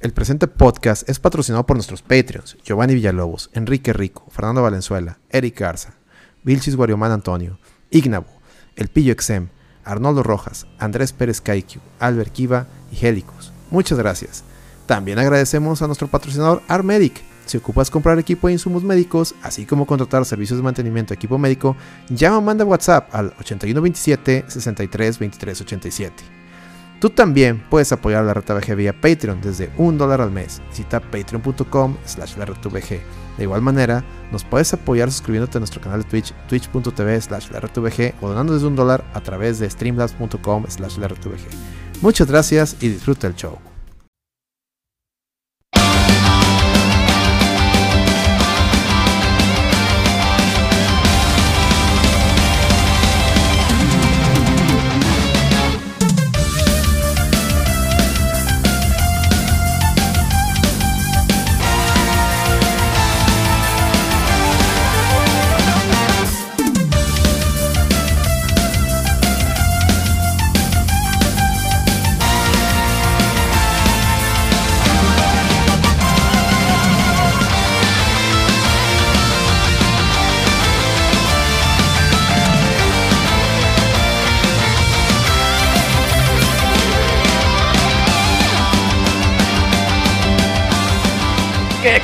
El presente podcast es patrocinado por nuestros Patreons, Giovanni Villalobos, Enrique Rico, Fernando Valenzuela, Eric Garza, Vilchis Guariomán Antonio, Ignabo, El Pillo Exem, Arnoldo Rojas, Andrés Pérez Kaiku, Albert Kiva y Helicus. Muchas gracias. También agradecemos a nuestro patrocinador Armedic. Si ocupas comprar equipo e insumos médicos, así como contratar servicios de mantenimiento de equipo médico, llama o manda WhatsApp al 8127 63 23 87. Tú también puedes apoyar la RTVG vía Patreon desde un dólar al mes. Visita patreon.com slash la De igual manera, nos puedes apoyar suscribiéndote a nuestro canal de Twitch, twitch.tv slash la o donando desde un dólar a través de streamlabs.com slash la Muchas gracias y disfruta el show.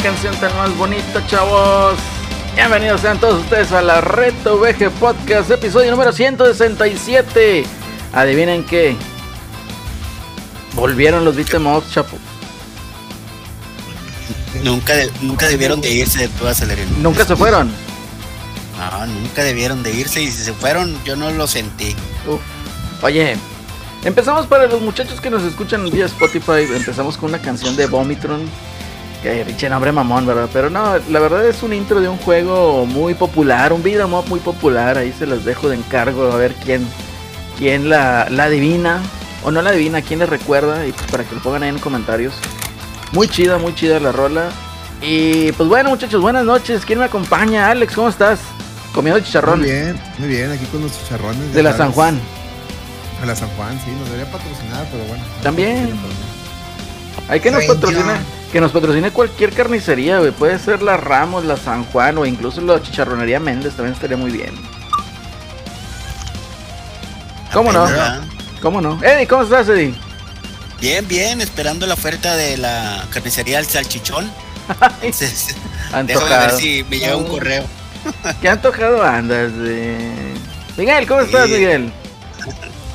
Canción tan más bonita, chavos. Bienvenidos sean todos ustedes a la Reto VG Podcast, episodio número 167. Adivinen qué. Volvieron los beat'em chapo. Nunca, nunca debieron de irse de toda Celerino. ¿Nunca se fueron? No, nunca debieron de irse y si se fueron yo no lo sentí. Oye, empezamos para los muchachos que nos escuchan vía Spotify, empezamos con una canción de Vomitron que pinche nombre mamón, ¿verdad? Pero no, la verdad es un intro de un juego muy popular, un beat'em up muy popular. Ahí se los dejo de encargo a ver quién, quién la, la adivina. O no la adivina, quién le recuerda. Y pues para que lo pongan ahí en comentarios. Muy chida, muy chida la rola. Y pues bueno, muchachos, buenas noches. ¿Quién me acompaña? Alex, ¿cómo estás? Comiendo chicharrón. Muy bien, muy bien, aquí con los chicharrones. De la San Juan. De la San Juan, sí, nos debería patrocinar, pero bueno. También. Hay que nos patrocina que nos patrocine cualquier carnicería, güey. Puede ser la Ramos, la San Juan o incluso la Chicharronería Méndez, también estaría muy bien. ¿Cómo no? ¿Cómo no? Eddie, ¿cómo estás, Eddie? Bien, bien, esperando la oferta de la carnicería El Salchichón. Déjame ver si me llega un correo. ¿Qué antojado andas? Miguel, ¿cómo estás, Miguel?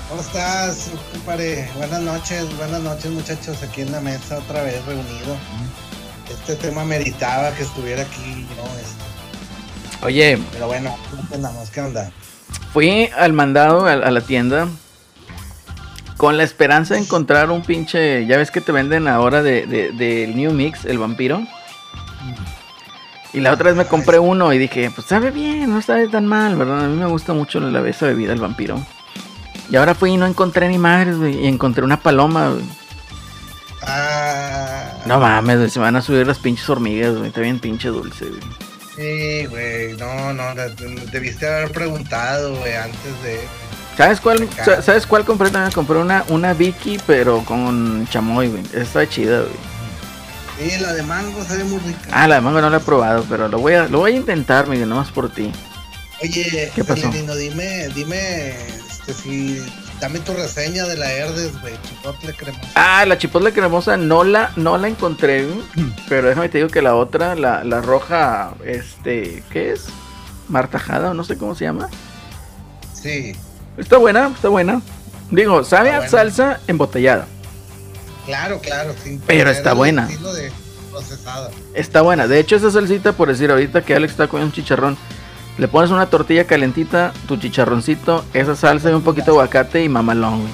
¿Cómo estás, compadre? Buenas noches, buenas noches, muchachos, aquí en la mesa otra vez reunido. Este tema meritaba que estuviera aquí, ¿no? Este. Oye. Pero bueno, entendamos, ¿qué onda? Fui al mandado a, la tienda con la esperanza de encontrar un pinche. Ya ves que te venden ahora del de, de, New Mix, el vampiro. Y la otra vez me compré uno y dije, pues sabe bien, no sabe tan mal, ¿verdad? A mí me gusta mucho la, esa bebida, el vampiro. Y ahora fui y no encontré ni madres, güey. Y encontré una paloma, güey. Ah. No mames, güey. Se van a subir las pinches hormigas, güey. Está bien pinche dulce, güey. Sí, güey. No, no. Debiste haber preguntado, güey, antes de. ¿Sabes cuál, ¿Sabes cuál compré también? Compré una, una Vicky, pero con chamoy, güey. Está chida, güey. Sí, la de mango se ve muy rica. Ah, la de mango no la he probado, pero lo voy a, lo voy a intentar, Miguel, nomás por ti. Oye, ¿qué pasó? dime, dime este, sí, dame tu reseña de la Herdes, güey, chipotle cremosa. Ah, la chipotle cremosa no la, no la encontré, pero déjame te digo que la otra, la, la roja, este, ¿qué es? Martajada o no sé cómo se llama. Sí. Está buena, está buena. Digo, sabe a salsa embotellada. Claro, claro, sí. Pero está buena. Está buena. De hecho, esa salsita, por decir ahorita que Alex está con un chicharrón, le pones una tortilla calentita, tu chicharroncito, esa salsa y un poquito de aguacate y mamalón, güey.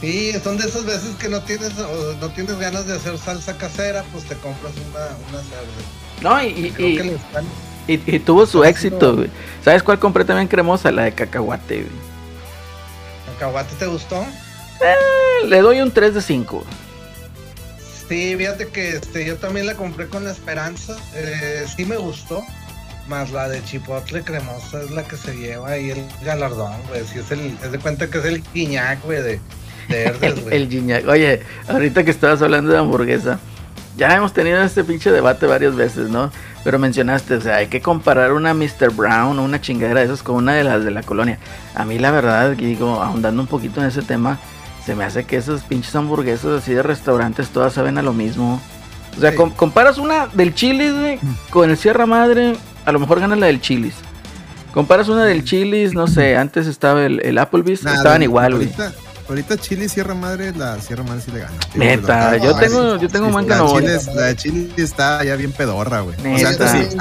Sí, son de esas veces que no tienes no tienes ganas de hacer salsa casera, pues te compras una, una salsa. No, y, y, y, tuvo su éxito, güey. ¿Sabes cuál compré también cremosa? La de cacahuate, güey. ¿Cacahuate te gustó? Eh, le doy un 3 de 5. Sí, fíjate que este, yo también la compré con la esperanza. Eh, sí me gustó. Más la de chipotle cremosa es la que se lleva ahí el galardón, güey. Si es el, es de cuenta que es el quiñac, güey, de, el, el Oye, ahorita que estabas hablando de hamburguesa, ya hemos tenido este pinche debate varias veces, ¿no? Pero mencionaste, o sea, hay que comparar una Mr. Brown o una chingadera de esas con una de las de la colonia. A mí la verdad, digo, ahondando un poquito en ese tema, se me hace que esas pinches hamburguesas así de restaurantes todas saben a lo mismo. O sea, comparas una del Chili's, güey, con el Sierra Madre, a lo mejor gana la del Chili's. Comparas una del Chili's, no sé, antes estaba el, el Applebee's, estaban igual, güey. Ahorita Chile Sierra Madre, la Sierra Madre sí le gana. Neta, yo tengo, yo tengo un buen la, la de Chile está ya bien pedorra, güey. O sea, antes sí,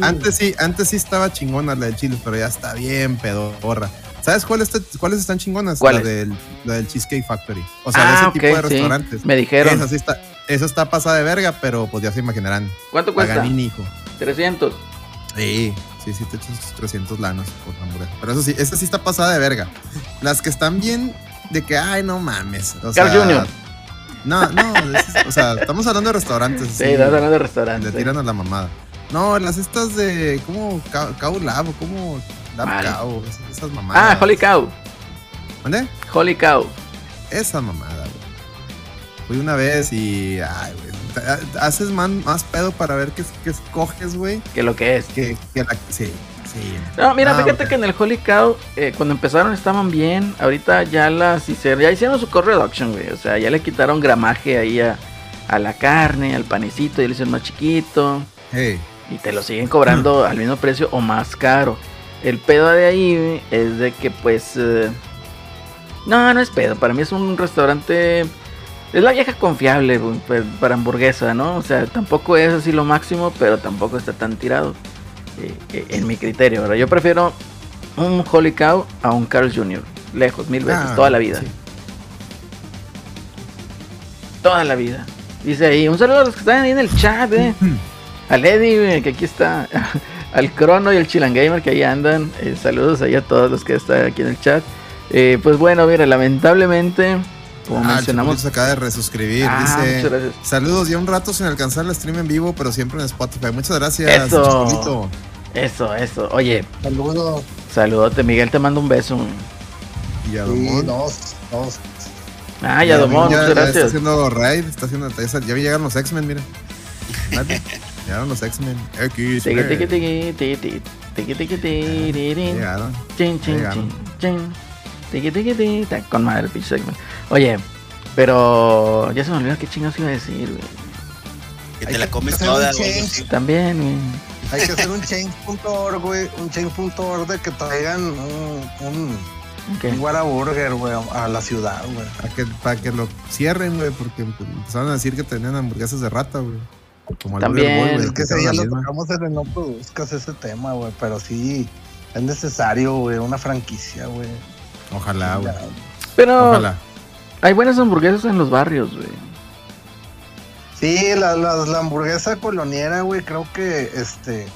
antes, sí, antes sí estaba chingona la de Chile, pero ya está bien pedorra. ¿Sabes cuáles, cuáles están chingonas? La del, la del Cheesecake Factory. O sea, ah, ese tipo de restaurantes. Me dijeron. Esa, sí está, esa está pasada de verga, pero pues ya se imaginarán. ¿Cuánto cuesta? Paganini, hijo. 300. Sí, sí, sí, te echas 300 lanos por hamburguesa. Pero eso sí, esa sí está pasada de verga. Las que están bien de que, ay, no mames. O Carl Jr. No, no, o sea, estamos hablando de restaurantes. Sí, estamos hablando de restaurantes. Le tiran a la mamada. No, las estas de, ¿cómo? Cow Lab, ¿cómo? Lab Cow, esas mamadas. Ah, Holy Cow. ¿Dónde? Holy Cow. Esa mamada, güey. Fui una vez y, ay, güey. Haces más, pedo para ver qué, qué escoges, güey. Que lo que es. Que, que la, sí, no, mira, fíjate que en el Holy Cow, eh, cuando empezaron estaban bien. Ahorita ya las hicieron, ya hicieron su core reduction, güey. O sea, ya le quitaron gramaje ahí a, la carne, al panecito, y le hicieron más chiquito. Y te lo siguen cobrando al mismo precio o más caro. El pedo de ahí es de que, pues. Eh, no, no es pedo. Para mí es un restaurante. Es la vieja confiable pues, para hamburguesa, ¿no? O sea, tampoco es así lo máximo, pero tampoco está tan tirado. Eh, eh, en mi criterio, ¿verdad? Yo prefiero un Holy Cow a un Carl Jr. Lejos, mil veces, ah, toda la vida. Toda la vida. Dice ahí, un saludo a los que están ahí en el chat, eh. Al Eddie, que aquí está. Al Crono y al Chilangamer que ahí andan. Eh, saludos ahí a todos los que están aquí en el chat. pues bueno, mira, lamentablemente como ah, mencionamos. se acaba de resuscribir. Ah, dice: Saludos, ya un rato sin alcanzar la stream en vivo, pero siempre en Spotify. Muchas gracias. Eso, eso, eso. Oye, saludos. Saludote, Miguel, te mando un beso. Y a Sí, dos, dos. Ah, ya Domón, muchas gracias. Está haciendo raid, está haciendo. Ya llegaron los X-Men, mira. Llegaron los X-Men. X. Llegaron. Con madre el pinche segment. Oye, pero ya se me olvidó qué chingados iba a decir, güey. Que te la comes toda, También, güey. Hay que hacer un change.org, güey. Un change.org de que traigan un, un, un Whataburger, güey, a la ciudad, güey. Para que, para que lo cierren, güey, porque empezaron a decir que tenían hamburguesas de rata, güey. Como También. es que ese ya lo tocamos en el No Produzcas ese tema, güey. Pero sí, es necesario, güey, una franquicia, güey. Ojalá, güey. Pero hay buenas hamburguesas en los barrios, güey. Sí, la, la, hamburguesa coloniera, güey, creo que este.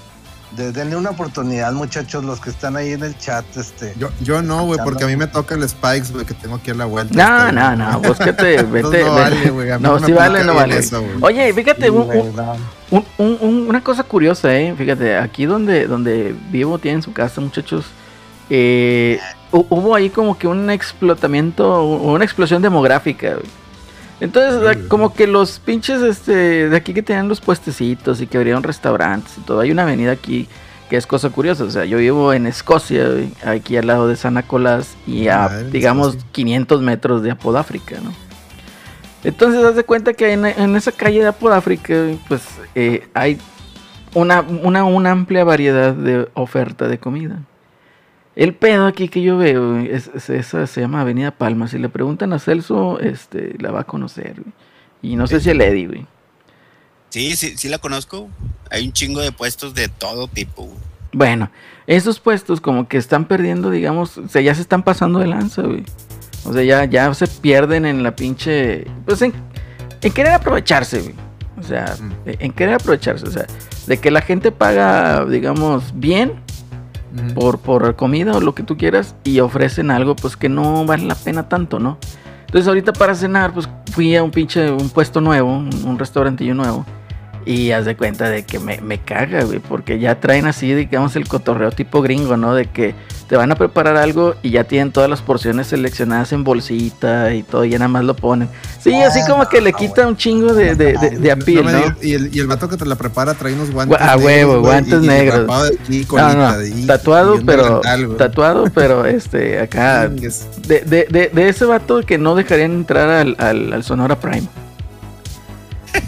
denle una oportunidad, muchachos, los que están ahí en el chat, este. Yo, yo no, güey, porque a mí me toca el Spikes, güey, que tengo aquí a la vuelta. No, no, no, vos que te vete. no vale, güey. No, sí vale, no vale. Oye, fíjate, un, un, una cosa curiosa, eh. Fíjate, aquí donde, donde vivo, tienen su casa, muchachos. Eh, hubo ahí como que un explotamiento, una explosión demográfica. Entonces, como que los pinches este, de aquí que tenían los puestecitos y que abrieron restaurantes y todo, hay una avenida aquí que es cosa curiosa. O sea, yo vivo en Escocia, aquí al lado de San Nicolás y a, digamos, 500 metros de Apodáfrica, ¿no? Entonces, haz de cuenta que en, esa calle de Apodáfrica, pues eh, hay una, una, una amplia variedad de oferta de comida. El pedo aquí que yo veo, es, esa se llama Avenida Palma. Si le preguntan a Celso, este, la va a conocer. Y no sé si el Eddie, güey. Sí, sí, sí la conozco. Hay un chingo de puestos de todo tipo. Bueno, esos puestos como que están perdiendo, digamos, o sea, ya se están pasando de lanza, güey. O sea, ya, ya se pierden en la pinche... Pues en, en querer aprovecharse, güey. O sea, mm. en querer aprovecharse. O sea, de que la gente paga, digamos, bien por, por comida o lo que tú quieras y ofrecen algo pues que no vale la pena tanto, ¿no? Entonces ahorita para cenar pues fui a un pinche, un puesto nuevo, un, restaurantillo nuevo y haz de cuenta de que me, me caga, güey, porque ya traen así, digamos, el cotorreo tipo gringo, ¿no? De que te van a preparar algo y ya tienen todas las porciones seleccionadas en bolsita y todo, y ya nada más lo ponen. Sí, así como que le quita un chingo de, de, de, apil, ¿no? Y, el, y el vato que te la prepara trae unos guantes A huevo, guantes negros. tatuado, pero tatuado, pero este, acá de, de, de, ese vato que no dejarían entrar al, al, Sonora Prime.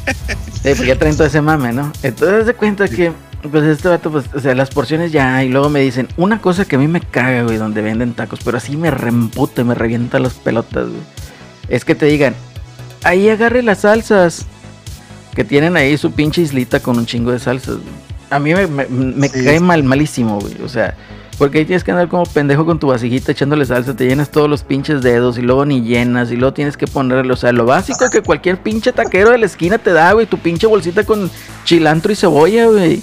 eh, pues ya traen todo ese mame, ¿no? Entonces se cuenta que pues este vato, pues, o sea, las porciones ya, y luego me dicen, una cosa que a mí me caga, güey, donde venden tacos, pero así me reempute, me revienta las pelotas, güey. Es que te digan, ahí agarre las salsas. Que tienen ahí su pinche islita con un chingo de salsas. A mí me, cae mal, malísimo, güey. O sea, porque ahí tienes que andar como pendejo con tu vasijita echándole salsa, te llenas todos los pinches dedos y luego ni llenas y luego tienes que ponerle, o sea, lo básico que cualquier pinche taquero de la esquina te da, güey, tu pinche bolsita con cilantro y cebolla, güey.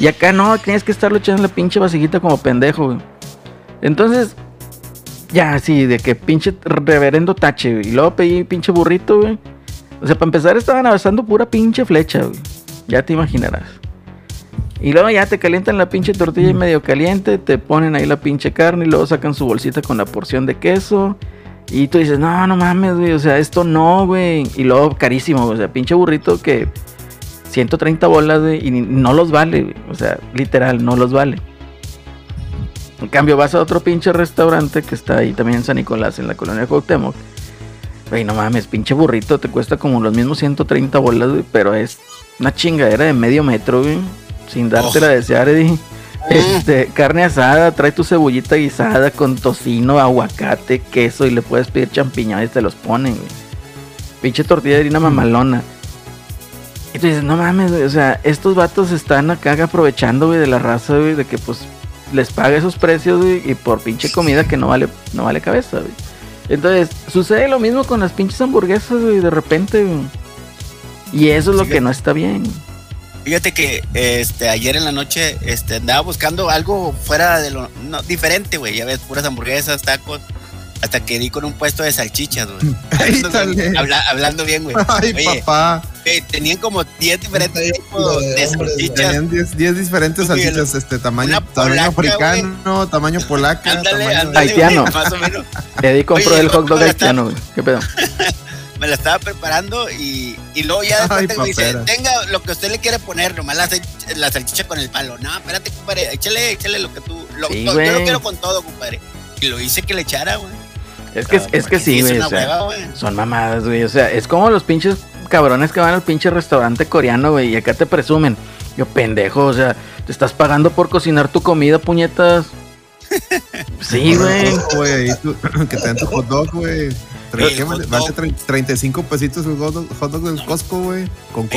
Y acá no, tienes que estarlo echando la pinche vasijita como pendejo, güey. Entonces, ya, sí, de que pinche reverendo tache, güey. Y luego pedí pinche burrito, güey. O sea, para empezar estaban avanzando pura pinche flecha, güey. Ya te imaginarás. Y luego ya te calientan la pinche tortilla medio caliente, te ponen ahí la pinche carne y luego sacan su bolsita con la porción de queso. Y tú dices, no, no mames, güey, o sea, esto no, güey. Y luego carísimo, o sea, pinche burrito que 130 bolas, güey, y no los vale, O sea, literal, no los vale. En cambio, vas a otro pinche restaurante que está ahí también en San Nicolás, en la colonia de Cuauhtémoc. Güey, no mames, pinche burrito, te cuesta como los mismos 130 bolas, güey, pero es una chingadera de medio metro, güey. Sin darte la desear, Eddie. Este, carne asada, trae tu cebollita guisada con tocino, aguacate, queso y le puedes pedir champiñones y te los ponen, güey. Pinche tortilla de harina mamalona. Y tú dices, no mames, güey, o sea, estos vatos están acá aprovechando, güey, de la raza, güey, de que pues les paga esos precios, güey, y por pinche comida que no vale, no vale cabeza, güey. Entonces, sucede lo mismo con las pinches hamburguesas, güey, de repente, güey. Y eso es lo que no está bien. Fíjate que este ayer en la noche este andaba buscando algo fuera de lo no, diferente, güey. Ya ves, puras hamburguesas, tacos. Hasta que di con un puesto de salchichas, güey. hablando bien, güey. Ay, papá. tenían como 10 diferentes tipos de, salchichas. Tenían 10 diferentes salchichas, este, tamaño, tamaño africano, tamaño polaca, ándale, tamaño haitiano. Más o menos. Eddie compró el hot dog haitiano, güey. ¿Qué pedo? me la estaba preparando y, y luego ya después me dice, tenga lo que usted le quiere poner, nomás la, la salchicha con el palo. No, espérate, compadre, échale, échale lo que tú. Lo, yo lo quiero con todo, compadre. Y lo hice que le echara, güey. Es que, es que sí, güey. son mamadas, güey. O sea, es como los pinches cabrones que van al pinche restaurante coreano, güey, y acá te presumen. Yo, pendejo, o sea, te estás pagando por cocinar tu comida, puñetas. Sí, güey. que te den tu hot dog, güey. Vale 35 pesitos el hot dog, del Costco, güey. Con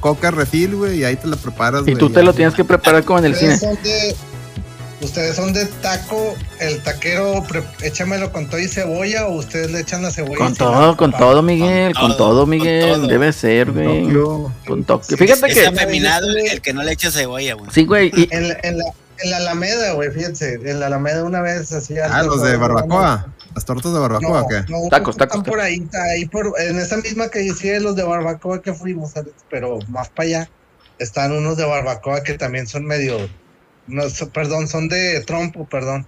coca refil, güey, y ahí te la preparas. Y tú te lo tienes que preparar como en el cine. ¿Ustedes son de taco, el taquero, échamelo con todo y cebolla o ustedes le echan la cebolla? Con todo, con todo, Miguel, con, todo, Miguel, debe ser, güey. Con toque. Fíjate que... Es afeminado el que no le echa cebolla, güey. Sí, güey. En, en, la, en la Alameda, güey, fíjense, en la Alameda una vez hacía... Ah, los de barbacoa. ¿Las tortas de barbacoa o qué? No, tacos, tacos. por ahí, ahí por, en esa misma que decía los de barbacoa que fuimos, pero más para allá están unos de barbacoa que también son medio no, perdón, son de trompo, perdón.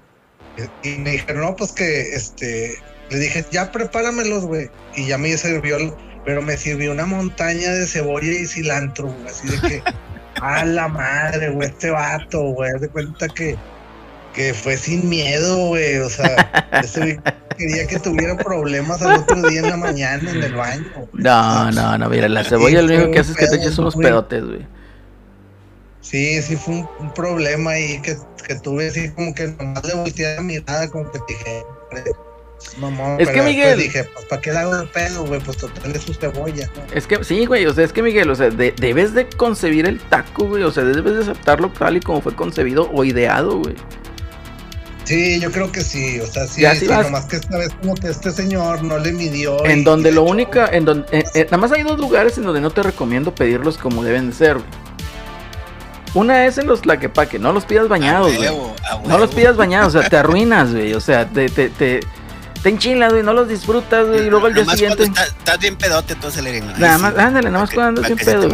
Y me dijeron, no, pues que, este, le dije, ya prepáramelos, güey. Y ya me sirvió, pero me sirvió una montaña de cebolla y cilantro, Así de que, a la madre, güey, este vato, güey. De cuenta que, que fue sin miedo, güey. O sea, ese quería que tuviera problemas al otro día en la mañana en el baño. No, no, no, mira, la cebolla lo único que hace es que te eches unos pedotes, güey. Sí, sí fue un, problema ahí que, que, tuve así como que nomás le volteé la mirada como que dije, mamá, es que Miguel dije, pues para qué le hago el pedo, güey, pues total es su cebolla. Es que sí, güey, o sea, es que Miguel, o sea, debes de concebir el taco, güey, o sea, debes de aceptarlo tal y como fue concebido o ideado, güey. Sí, yo creo que sí, o sea, sí, sí, nomás que esta vez como que este señor no le midió. En donde lo única, en donde, eh, eh, nada más hay dos lugares en donde no te recomiendo pedirlos como deben de ser, güey. Una es en los tlaquepaque, no los pidas bañados, güey. No los pidas bañados, o sea, te arruinas, güey. O sea, te, te, te, te enchilas, güey, no los disfrutas, güey. Y luego al día siguiente. Estás, estás bien pedote, entonces le Nada más, ándale, nada más cuando andas bien pedo.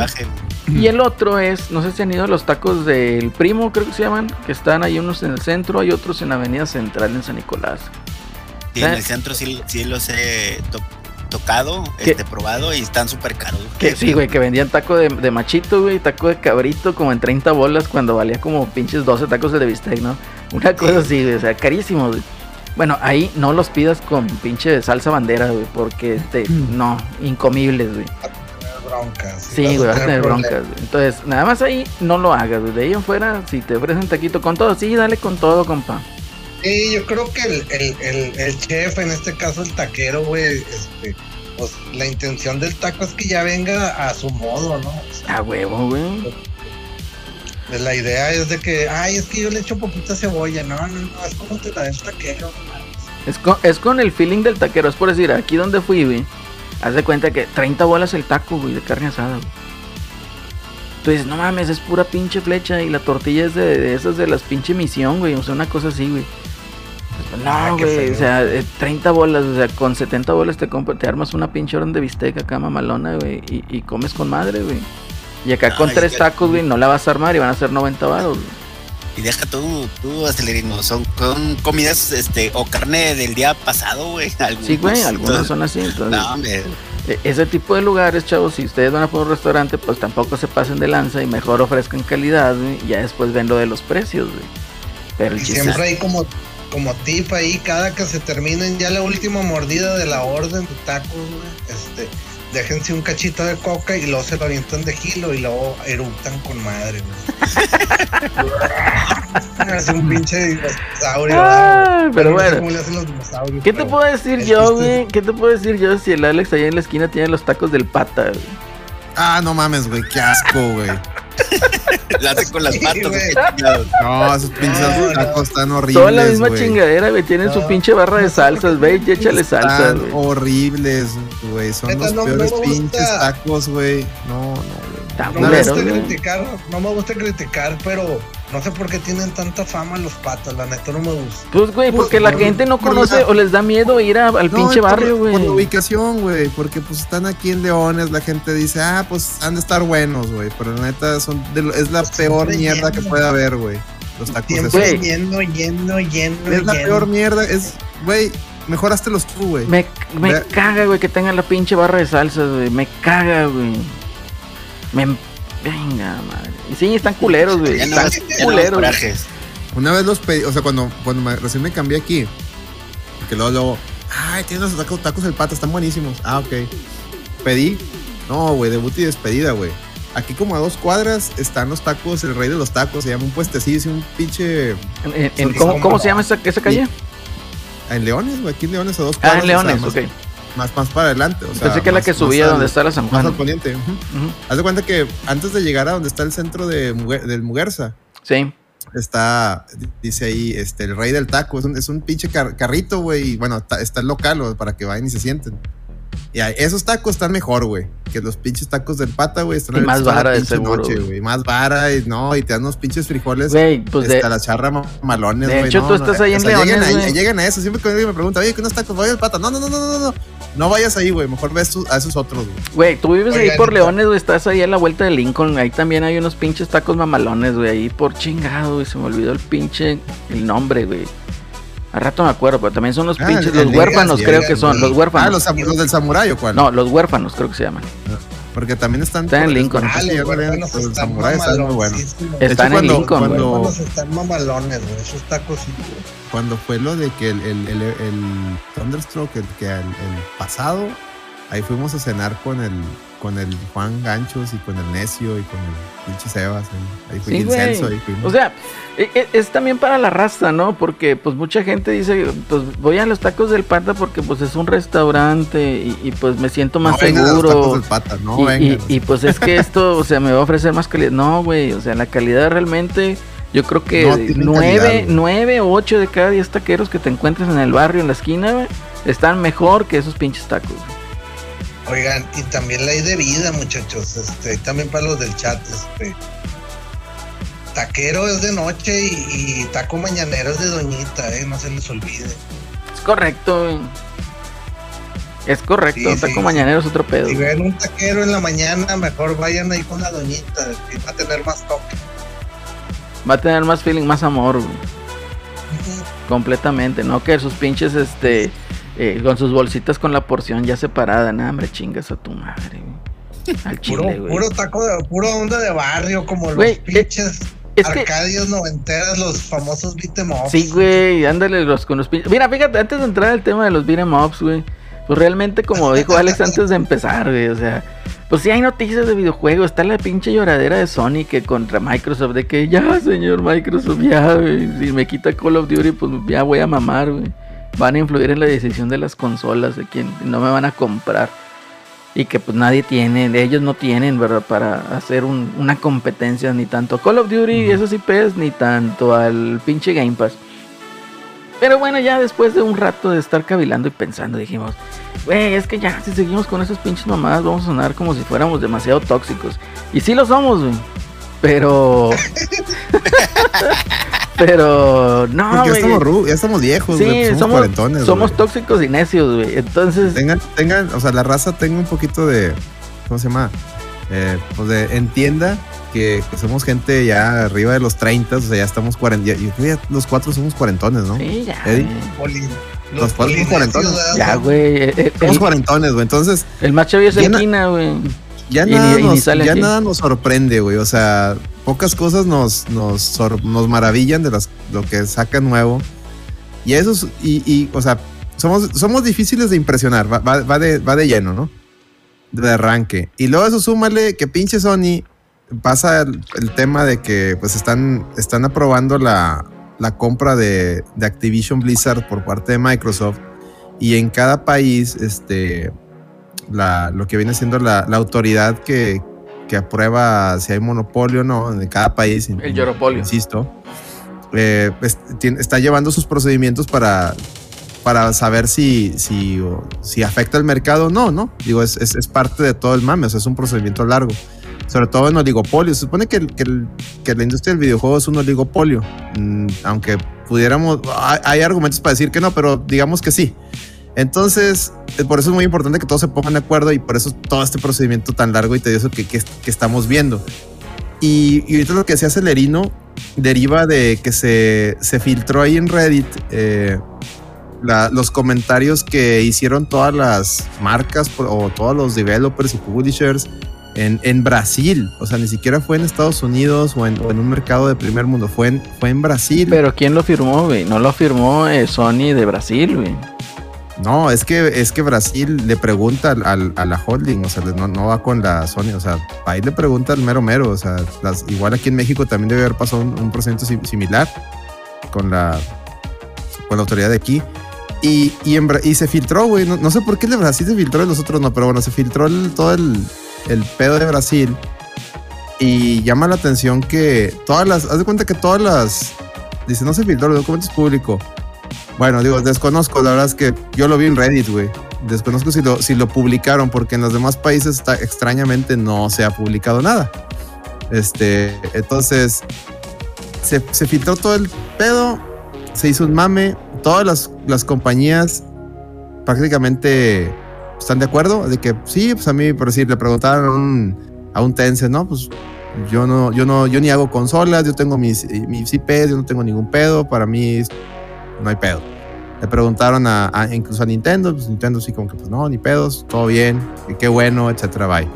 Y el otro es, no sé si han ido a los tacos del primo, creo que se llaman, que están ahí unos en el centro, hay otros en la Avenida Central en San Nicolás. Sí, en el centro sí, sí los he tocado, este, probado y están súper caros. Que sí, güey, que vendían taco de, machito, güey, taco de cabrito como en 30 bolas cuando valía como pinches 12 tacos de bistec, ¿no? Una cosa así, güey, o sea, carísimo, güey. Bueno, ahí no los pidas con pinche salsa bandera, güey, porque este, mm. no, incomibles, güey broncas. Sí, güey, vas a tener broncas. Entonces, nada más ahí no lo hagas, De ahí afuera, si te ofrecen taquito con todo, sí, dale con todo, compa. Sí, yo creo que el, chef, en este caso el taquero, güey, este, pues la intención del taco es que ya venga a su modo, ¿no? a huevo, güey. Pues, la idea es de que, ay, es que yo le echo poquita cebolla. No, no, no, es como te la del taquero, es con, es con el feeling del taquero, es por decir, aquí donde fui, güey Haz de cuenta que 30 bolas el taco, güey, de carne asada, güey. Entonces, no mames, es pura pinche flecha y la tortilla es de, esas de las pinche misión, güey. O sea, una cosa así, güey. No, ah, güey, o sea, 30 eh, bolas, o sea, con 70 bolas te, te armas una pinche orden de bistec acá mamalona, güey, y, comes con madre, güey. Y acá con tres tacos, güey, no la vas a armar y van a ser 90 baros, güey. Y deja tú, tú acelerismo, son, con comidas este o carne del día pasado, güey. Sí, güey, algunos son así. Entonces, no, e, ese tipo de lugares, chavos, si ustedes van a poner un restaurante, pues tampoco se pasen de lanza y mejor ofrezcan calidad, güey, y ya después ven lo de los precios, güey. Pero y siempre hay como, como tip ahí, cada que se terminen ya la última mordida de la orden de tacos, güey, este déjense un cachito de coca y luego se lo avientan de kilo y luego eructan con madre. es un pinche dinosaurio. Ah, pero bueno. ¿Qué te puedo decir yo, güey? ¿Qué te puedo decir yo si el Alex allá en la esquina tiene los tacos del pata, güey? Ah, no mames, güey, qué asco, güey. La hace con las patas. no, esos pinches tacos están horribles. Toda la misma chingadera, güey. Tienen su pinche barra de salsas, ve, y échale salsa. Están horribles, güey. Son los peores pinches tacos, güey. No, no, no me gusta criticar, no me gusta criticar, pero no sé por qué tienen tanta fama los patas, la neta no me gusta. Pues, güey, porque la gente no conoce o les da miedo ir al pinche barrio, güey. Por la ubicación, güey, porque pues están aquí en Leones, la gente dice, ah, pues han de estar buenos, güey, pero la neta son es la peor mierda que puede haber, güey. Los tacos Siempre lleno, lleno, lleno, Es la peor mierda, es, güey, mejorastelos tú, güey. Me, me caga, güey, que tengan la pinche barra de salsa, güey, me caga, güey. Me... Venga, madre. Sí, están culeros, güey. Están culeros. Una vez los pedí, o sea, cuando, cuando recién me cambié aquí, que luego, luego, ay, tienes los tacos, tacos del pata, están buenísimos. Ah, ok. Pedí, no, güey, debut y despedida, güey. Aquí como a dos cuadras están los tacos, el rey de los tacos, se llama un puestecillo, un pinche... ¿cómo, se llama esa, esa calle? En Leones, güey, aquí en Leones a dos cuadras. Ah, en Leones, ok más, más para adelante. O sea, Pensé que la que subía donde está la San Juan. Más al poniente. Haz de cuenta que antes de llegar a donde está el centro de del Muguerza. Sí. Está, dice ahí, este, el rey del taco. Es un, es un pinche carrito, güey. Y bueno, está, el local para que vayan y se sienten. Y esos tacos están mejor, güey. Que los pinches tacos del pata, güey. Están y más vara de seguro. güey. Más vara y no, y te dan unos pinches frijoles. Güey, pues hasta la charra malones, güey. De hecho, tú estás ahí en Leones, llegan, llegan a eso. Siempre que alguien me pregunta, oye, ¿qué unos tacos? Voy al pata. No, no, no, no, no, no. No vayas ahí, güey. Mejor ves a esos otros, güey. Güey, tú vives ahí por Leones, güey. Estás ahí a la vuelta de Lincoln. Ahí también hay unos pinches tacos mamalones, güey. Ahí por chingado, güey. Se me olvidó el pinche el nombre, güey. A rato me acuerdo, pero también son los ah, pinches, los huérfanos creo que son, los huérfanos. Ah, los, del samurái o cuál? No, los huérfanos creo que se llaman. Porque también están... Están en Lincoln. Ah, los, los samuráis están muy buenos. Están en Lincoln, cuando, están mamalones, güey, esos tacos Cuando fue lo de que el, el, el, el Thunderstroke, el, que el, el pasado, ahí fuimos a cenar con el con el Juan Ganchos y con el Necio y con el pinche Sebas. Ahí fue incenso, ahí fuimos. O sea, e, e, es, también para la raza, ¿no? Porque pues mucha gente dice, pues voy a los tacos del pata porque pues es un restaurante y, pues me siento más seguro. y, y, pues es que esto, o sea, me va a ofrecer más calidad. No, güey, o sea, la calidad realmente... Yo creo que nueve, nueve o ocho de cada diez taqueros que te encuentres en el barrio, en la esquina, están mejor que esos pinches tacos. Oigan, y también la ley de vida, muchachos, este, también para los del chat, este, taquero es de noche y, taco mañanero es de doñita, eh, no se les olvide. Es correcto. Es correcto, taco mañanero es otro pedo. Si ven un taquero en la mañana, mejor vayan ahí con la doñita, que va a tener más toque. Va a tener más feeling, más amor, Completamente, ¿no? Que sus pinches, este, eh, con sus bolsitas con la porción ya separada, nada, hombre, chingas a tu madre, Al chile. Puro, taco de, puro onda de barrio, como los eh, pinches. Arcadios noventeras, los famosos beat'em ups. Sí, güey, ándale los, con los pinches. Mira, fíjate, antes de entrar al tema de los beat'em ups, güey. Pues realmente, como dijo Alex antes de empezar, güey, o sea, pues sí hay noticias de videojuegos. Está la pinche lloradera de Sony que contra Microsoft, de que ya, señor Microsoft, ya, güey, si me quita Call of Duty, pues ya voy a mamar, güey. Van a influir en la decisión de las consolas, de quien no me van a comprar. Y que pues nadie tiene, ellos no tienen, ¿verdad? Para hacer una competencia ni tanto a Call of Duty y esos IPs, ni tanto al pinche Game Pass. Pero bueno, ya después de un rato de estar cavilando y pensando, dijimos, güey, es que ya, si seguimos con esos pinches mamadas, vamos a sonar como si fuéramos demasiado tóxicos. Y sí lo somos, güey. Pero. Pero no, ya estamos, ya estamos viejos, sí, somos, somos cuarentones. Somos tóxicos y necios, güey. Entonces. Tengan, tengan, o sea, la raza tenga un poquito de. ¿Cómo se llama? Eh, pues de entienda que, somos gente ya arriba de los 30, o sea, ya estamos 40. Ya, los cuatro somos cuarentones, ¿no? Sí, ya. Los, cuatro somos cuarentones. Ya, güey. Eh, eh, somos cuarentones, güey. Entonces. El más chavio es el Quina, güey. Ya, nada, nos, ya nada nos sorprende, güey. O sea, pocas cosas nos, nos, nos maravillan de las, lo que saca nuevo. Y eso es, y, y, o sea, somos, somos difíciles de impresionar. Va, va, de, va de lleno, ¿no? De arranque. Y luego eso súmale que pinche Sony pasa el, tema de que pues están, están aprobando la, la compra de, de, Activision Blizzard por parte de Microsoft y en cada país este, la, lo que viene siendo la, la autoridad que, que, aprueba si hay monopolio o no en cada país. El Europolio. Insisto. Eh, está llevando sus procedimientos para, para saber si, si, si afecta el mercado o no, ¿no? Digo, es, es, es parte de todo el mame, o sea, es un procedimiento largo sobre todo en oligopolio. Se supone que, que, la industria del videojuego es un oligopolio, mm, aunque pudiéramos, hay, argumentos para decir que no, pero digamos que sí. Entonces, eh, por eso es muy importante que todos se pongan de acuerdo y por eso todo este procedimiento tan largo y tedioso que, que, estamos viendo. Y, y, ahorita lo que decía Celerino deriva de que se, se filtró ahí en Reddit eh, los comentarios que hicieron todas las marcas o todos los developers y publishers en, en, Brasil. O sea, ni siquiera fue en Estados Unidos o en, un mercado de primer mundo, fue en, fue en Brasil. Pero ¿quién lo firmó, güey? No lo firmó eh, Sony de Brasil, güey. No, es que, es que Brasil le pregunta al, a la holding, o sea, no, no, va con la Sony, o sea, ahí le pregunta al mero mero, o sea, las, igual aquí en México también debe haber pasado un, procedimiento similar con la, con la autoridad de aquí. Y, y, se filtró, güey, no, sé por qué el de Brasil se filtró y los otros no, pero bueno, se filtró todo el, el pedo de Brasil. Y llama la atención que todas las. Haz de cuenta que todas las. Dice, no se filtró los documentos públicos. Bueno, digo, desconozco, la verdad es que yo lo vi en Reddit, güey. Desconozco si lo, si lo publicaron, porque en los demás países está, extrañamente no se ha publicado nada. Este, entonces, se, se filtró todo el pedo, se hizo un mame, todas las, las compañías prácticamente ¿Están de acuerdo? De que sí, pues a mí, por decir, le preguntaron a un, a un Tense, ¿no? Pues yo no, yo no, yo ni hago consolas, yo tengo mis, mis IPs, yo no tengo ningún pedo, para mí no hay pedo. Le preguntaron a, incluso a Nintendo, pues Nintendo sí como que pues no, ni pedos, todo bien, qué bueno, etcétera, bye.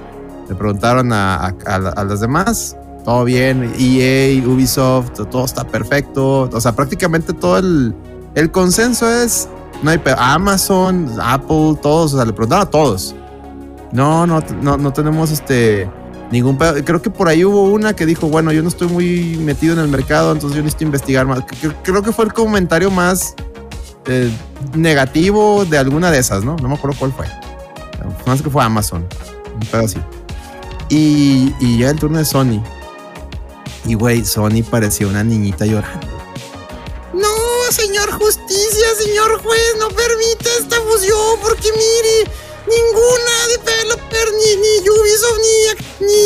Le preguntaron a, a, las demás, todo bien, EA, Ubisoft, todo está perfecto, o sea, prácticamente todo el, consenso es no hay Amazon, Apple, todos, o sea, le preguntaron a todos. No, no, no, no tenemos este ningún. Creo que por ahí hubo una que dijo, bueno, yo no estoy muy metido en el mercado, entonces yo necesito investigar más. Creo que fue el comentario más eh, negativo de alguna de esas, ¿no? No me acuerdo cuál fue. Más que fue Amazon. Un pedo así. Y, y ya el turno de Sony. Y güey, Sony parecía una niñita llorando señor justicia, señor juez, no permite esta fusión porque mire, ninguna developer, ni, ni Ubisoft, ni, ni,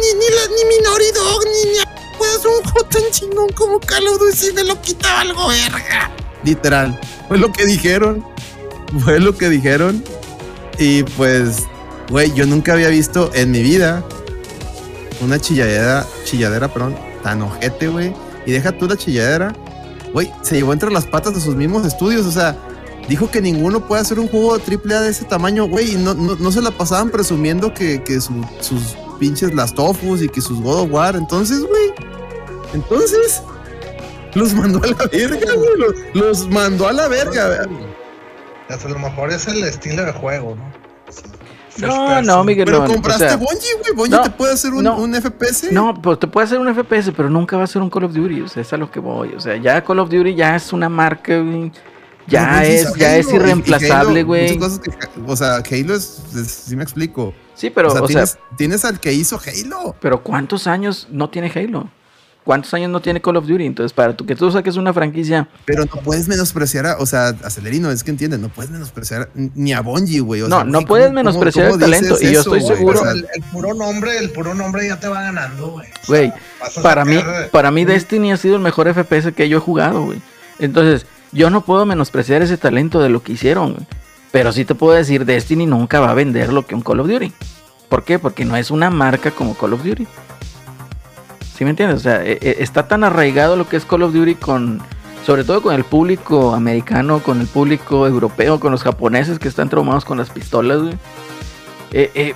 ni, ni, la, ni Dog, ni, ni puede hacer un juego tan chingón como Call of Duty me lo quitaba algo verga. Literal, fue lo que dijeron, fue lo que dijeron. Y pues, güey, yo nunca había visto en mi vida una chilladera, chilladera, perdón, tan ojete, güey. Y deja tú la chilladera, güey, se llevó entre las patas de sus mismos estudios, o sea, dijo que ninguno puede hacer un juego triple A de ese tamaño, güey, y no, no, se la pasaban presumiendo que, que sus pinches las Tofus y que sus God of War, entonces, güey, entonces, los mandó a la verga, güey, los, mandó a la verga, a lo mejor es el estilo de juego, ¿no? No, no, Miguel. Pero compraste o Bungie, güey. Bungie te puede hacer un, un, FPS. No, pues te puede hacer un FPS, pero nunca va a ser un Call of Duty. O sea, es a lo que voy. O sea, ya Call of Duty ya es una marca, güey. Ya es, ya es irreemplazable, güey. O sea, Halo es, sí me explico. Sí, pero, o tienes, tienes al que hizo Halo. Pero ¿cuántos años no tiene Halo? ¿Cuántos años no tiene Call of Duty? Entonces, para tú, que tú saques una franquicia. Pero no puedes menospreciar a, o sea, Acelerino, es que entiendes, no puedes menospreciar ni a Bungie, güey. no, no puedes menospreciar el talento. Y yo estoy seguro. el, puro nombre, el puro nombre ya te va ganando, güey. Güey, para mí, para mí Destiny ha sido el mejor FPS que yo he jugado, güey. Entonces, yo no puedo menospreciar ese talento de lo que hicieron. Pero sí te puedo decir, Destiny nunca va a vender lo que un Call of Duty. ¿Por qué? Porque no es una marca como Call of Duty. ¿Sí me entiendes? O sea, e, e, está tan arraigado lo que es Call of Duty con, sobre todo con el público americano, con el público europeo, con los japoneses que están traumados con las pistolas. Eh, eh,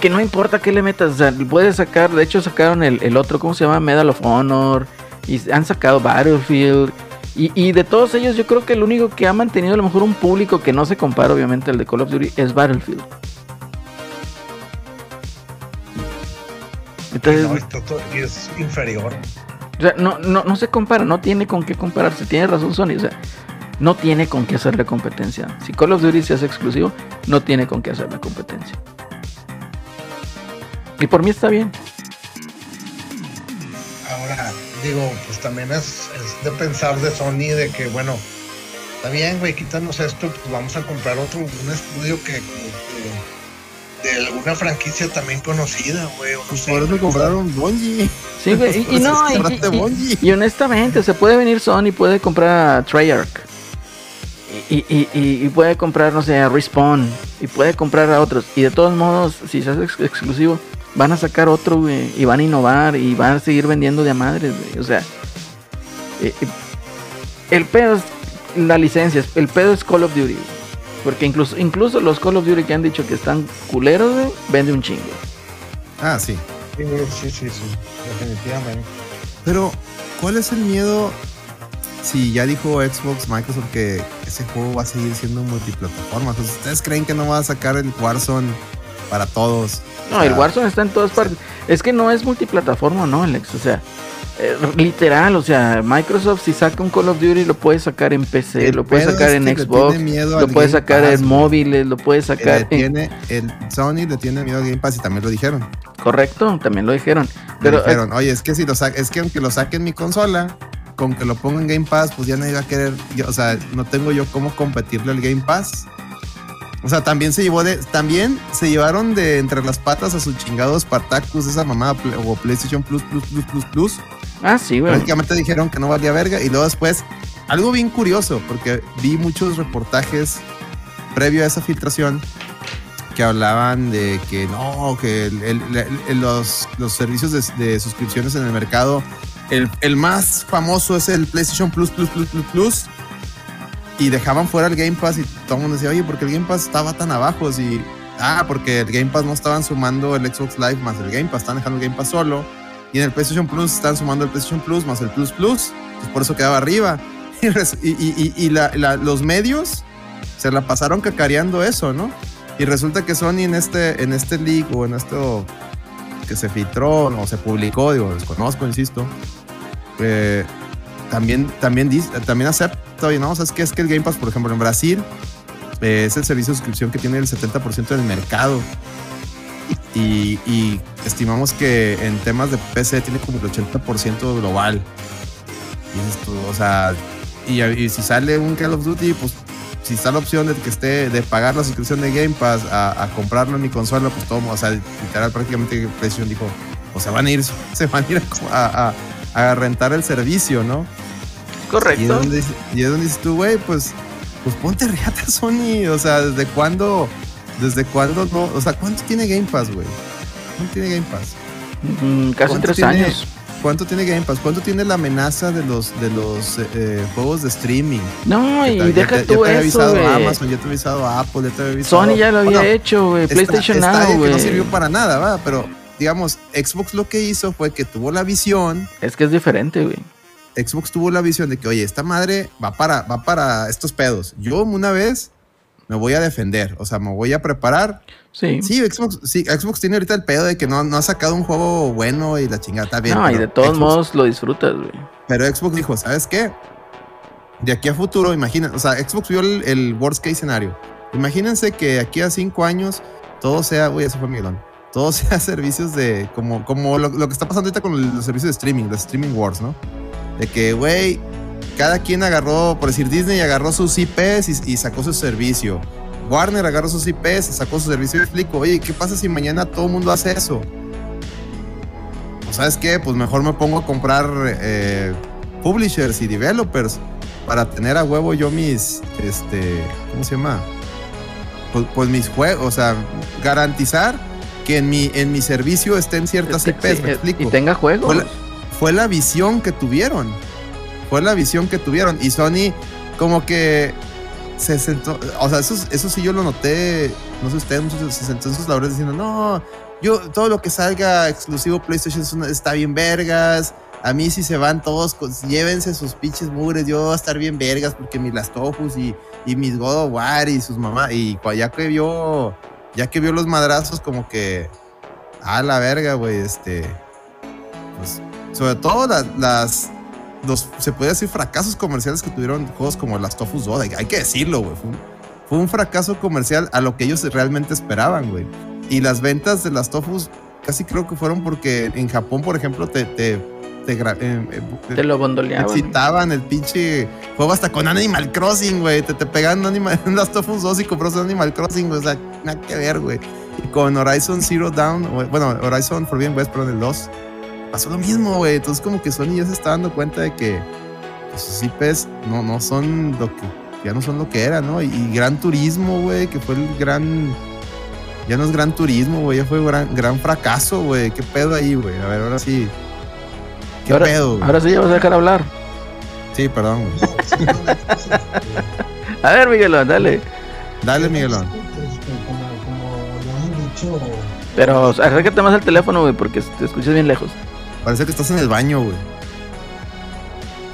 que no importa qué le metas, o sea, puedes sacar, de hecho sacaron el, otro, ¿cómo se llama? Medal of Honor, y han sacado Battlefield, y, y, de todos ellos yo creo que el único que ha mantenido a lo mejor un público que no se compara obviamente al de Call of Duty es Battlefield. y es inferior. O sea, no, no, no se compara, no tiene con qué compararse. Tiene razón Sony, o sea, no tiene con qué hacerle competencia. Si Call of Duty se hace exclusivo, no tiene con qué hacerle competencia. Y por mí está bien. Ahora, digo, pues también es, de pensar de Sony de que, bueno, está bien, güey, quítanos esto, pues vamos a comprar otro, un estudio que de alguna franquicia también conocida, güey. Pues por eso compraron Bungie. Sí, güey. Y, no, y, honestamente, se puede venir Sony, puede comprar a Treyarch. Y, y, puede comprar, no sé, a Respawn. Y puede comprar a otros. Y de todos modos, si se hace exclusivo, van a sacar otro, güey. Y van a innovar y van a seguir vendiendo de a madres, güey. O sea, eh, eh, el pedo es la licencia. El pedo es Call of Duty. Porque incluso, incluso los Call of Duty que han dicho que están culeros, vende un chingo. Ah, sí. Sí, sí, sí, sí, definitivamente. Pero, ¿cuál es el miedo si ya dijo Xbox, Microsoft que ese juego va a seguir siendo multiplataforma? ¿Ustedes creen que no va a sacar el Warzone para todos? No, el Warzone está en todas partes. Es que no es multiplataforma, ¿no, Alex? O sea, eh, literal, o sea, Microsoft si saca un Call of Duty lo puede sacar en PC, lo puede sacar en Xbox, lo puede sacar en móviles, lo puede sacar en... el Sony le tiene miedo al Game Pass y también lo dijeron. Correcto, también lo dijeron. Pero dijeron, oye, es que si lo es que aunque lo saquen en mi consola, con que lo ponga en Game Pass, pues ya nadie va a querer, o sea, no tengo yo cómo competirle al Game Pass. O sea, también se llevó de. También se llevaron de entre las patas a sus chingados Spartacus, esa mamada o PlayStation Plus, Plus, Plus, Plus, Plus. Ah, sí, güey. Prácticamente dijeron que no valía verga. Y luego después, algo bien curioso, porque vi muchos reportajes previo a esa filtración que hablaban de que no, que los, los, servicios de, suscripciones en el mercado, el, el, más famoso es el PlayStation Plus, Plus, Plus, Plus, Plus y dejaban fuera el Game Pass y todo el mundo decía, oye, porque el Game Pass estaba tan abajo? Si, ah, porque el Game Pass no estaban sumando el Xbox Live más el Game Pass, están dejando el Game Pass solo. Y en el PlayStation Plus están sumando el PlayStation Plus más el Plus Plus. Pues por eso quedaba arriba. Y, y, y, los medios se la pasaron cacareando eso, ¿no? Y resulta que Sony en este, en este leak o en esto que se filtró o se publicó, digo, desconozco, insisto, eh, también, también, también acepta, ¿no? O sea, es que, el Game Pass, por ejemplo, en Brasil eh, es el servicio de suscripción que tiene el 70% del mercado. Y, estimamos que en temas de PC tiene como el 80% global. Y o sea, y, si sale un Call of Duty, pues si está la opción de que esté de pagar la suscripción de Game Pass a, comprarlo en mi consola, pues todo, o sea, literal prácticamente PlayStation dijo, o se van a ir, se van a ir a, a rentar el servicio, ¿no? Correcto. Y es donde, y es donde dices tú, güey, pues, pues ponte riata, Sony. O sea, ¿desde cuándo ¿Desde cuándo no? O sea, ¿cuánto tiene Game Pass, güey? ¿Cuánto tiene Game Pass? Mm, casi tres años. ¿Cuánto tiene Game Pass? ¿Cuánto tiene la amenaza de los de los eh, eh, juegos de streaming? No, y deja tú ya te eso, avisado Amazon, ya te he avisado Apple, ya te he avisado... Sony ya lo había hecho, güey. PlayStation Now, güey. no sirvió para nada, ¿verdad? Pero, digamos, Xbox lo que hizo fue que tuvo la visión... Es que es diferente, güey. Xbox tuvo la visión de que, oye, esta madre va para, va para estos pedos. Yo una vez me voy a defender, o sea, me voy a preparar. Sí. Sí, Xbox, sí, Xbox tiene ahorita el pedo de que no, no ha sacado un juego bueno y la chingada está bien. No, y de todos modos lo disfrutas, güey. Pero Xbox dijo, ¿sabes qué? De aquí a futuro, imagina, o sea, Xbox vio el, worst case escenario. Imagínense que aquí a cinco años todo sea, uy, eso fue Miguelón, todo sea servicios de, como, como lo, que está pasando ahorita con los servicios de streaming, los streaming wars, ¿no? De que, güey, cada quien agarró, por decir, Disney agarró sus IPs y, sacó su servicio. Warner agarró sus IPs y sacó su servicio. Y explico, oye, ¿qué pasa si mañana todo el mundo hace eso? ¿Sabes qué? Pues mejor me pongo a comprar eh, publishers y developers para tener a huevo yo mis, este, ¿cómo se llama? Pues, pues mis juegos, o sea, garantizar que en mi, en mi servicio estén ciertas IPs, me explico. Y tenga juegos. Fue la, fue la visión que tuvieron fue la visión que tuvieron. Y Sony, como que se sentó, o sea, eso, eso sí yo lo noté, no sé ustedes, se sentó en sus labores diciendo, no, yo, todo lo que salga exclusivo PlayStation está bien vergas. A mí si se van todos, llévense sus pinches mugres, yo voy a estar bien vergas porque mis Las y, y mis God of War y sus mamás, y ya que vio, ya que vio los madrazos como que, a la verga, güey, este, pues, sobre todo las se puede decir fracasos comerciales que tuvieron juegos como Las Tofus 2, hay, que decirlo, güey. Fue, un fracaso comercial a lo que ellos realmente esperaban, güey. Y las ventas de las Tofus casi creo que fueron porque en Japón, por ejemplo, te, te, te, eh, eh, te lo bondoleaban. Citaban el pinche juego hasta con Animal Crossing, güey. Te, te pegan Animal, las Tofus 2 y compras Animal Crossing, güey. O sea, nada que ver, güey. Y con Horizon Zero Down, bueno, Horizon Forbidden West, pero en el 2 pasó lo mismo, güey. Entonces como que Sony ya se está dando cuenta de que sus IPs no, no son lo que, ya no son lo que era, ¿no? Y, Gran Turismo, güey, que fue el gran, ya no es Gran Turismo, güey, ya fue gran, gran fracaso, güey. ¿Qué pedo ahí, güey? A ver, ahora sí. ¿Qué pedo? Ahora sí ya vas a dejar hablar. Sí, perdón, güey. a ver, Miguelón, dale. Dale, Miguelón. Pero acércate más al teléfono, güey, porque te escuchas bien lejos. Parece que estás en el baño, güey.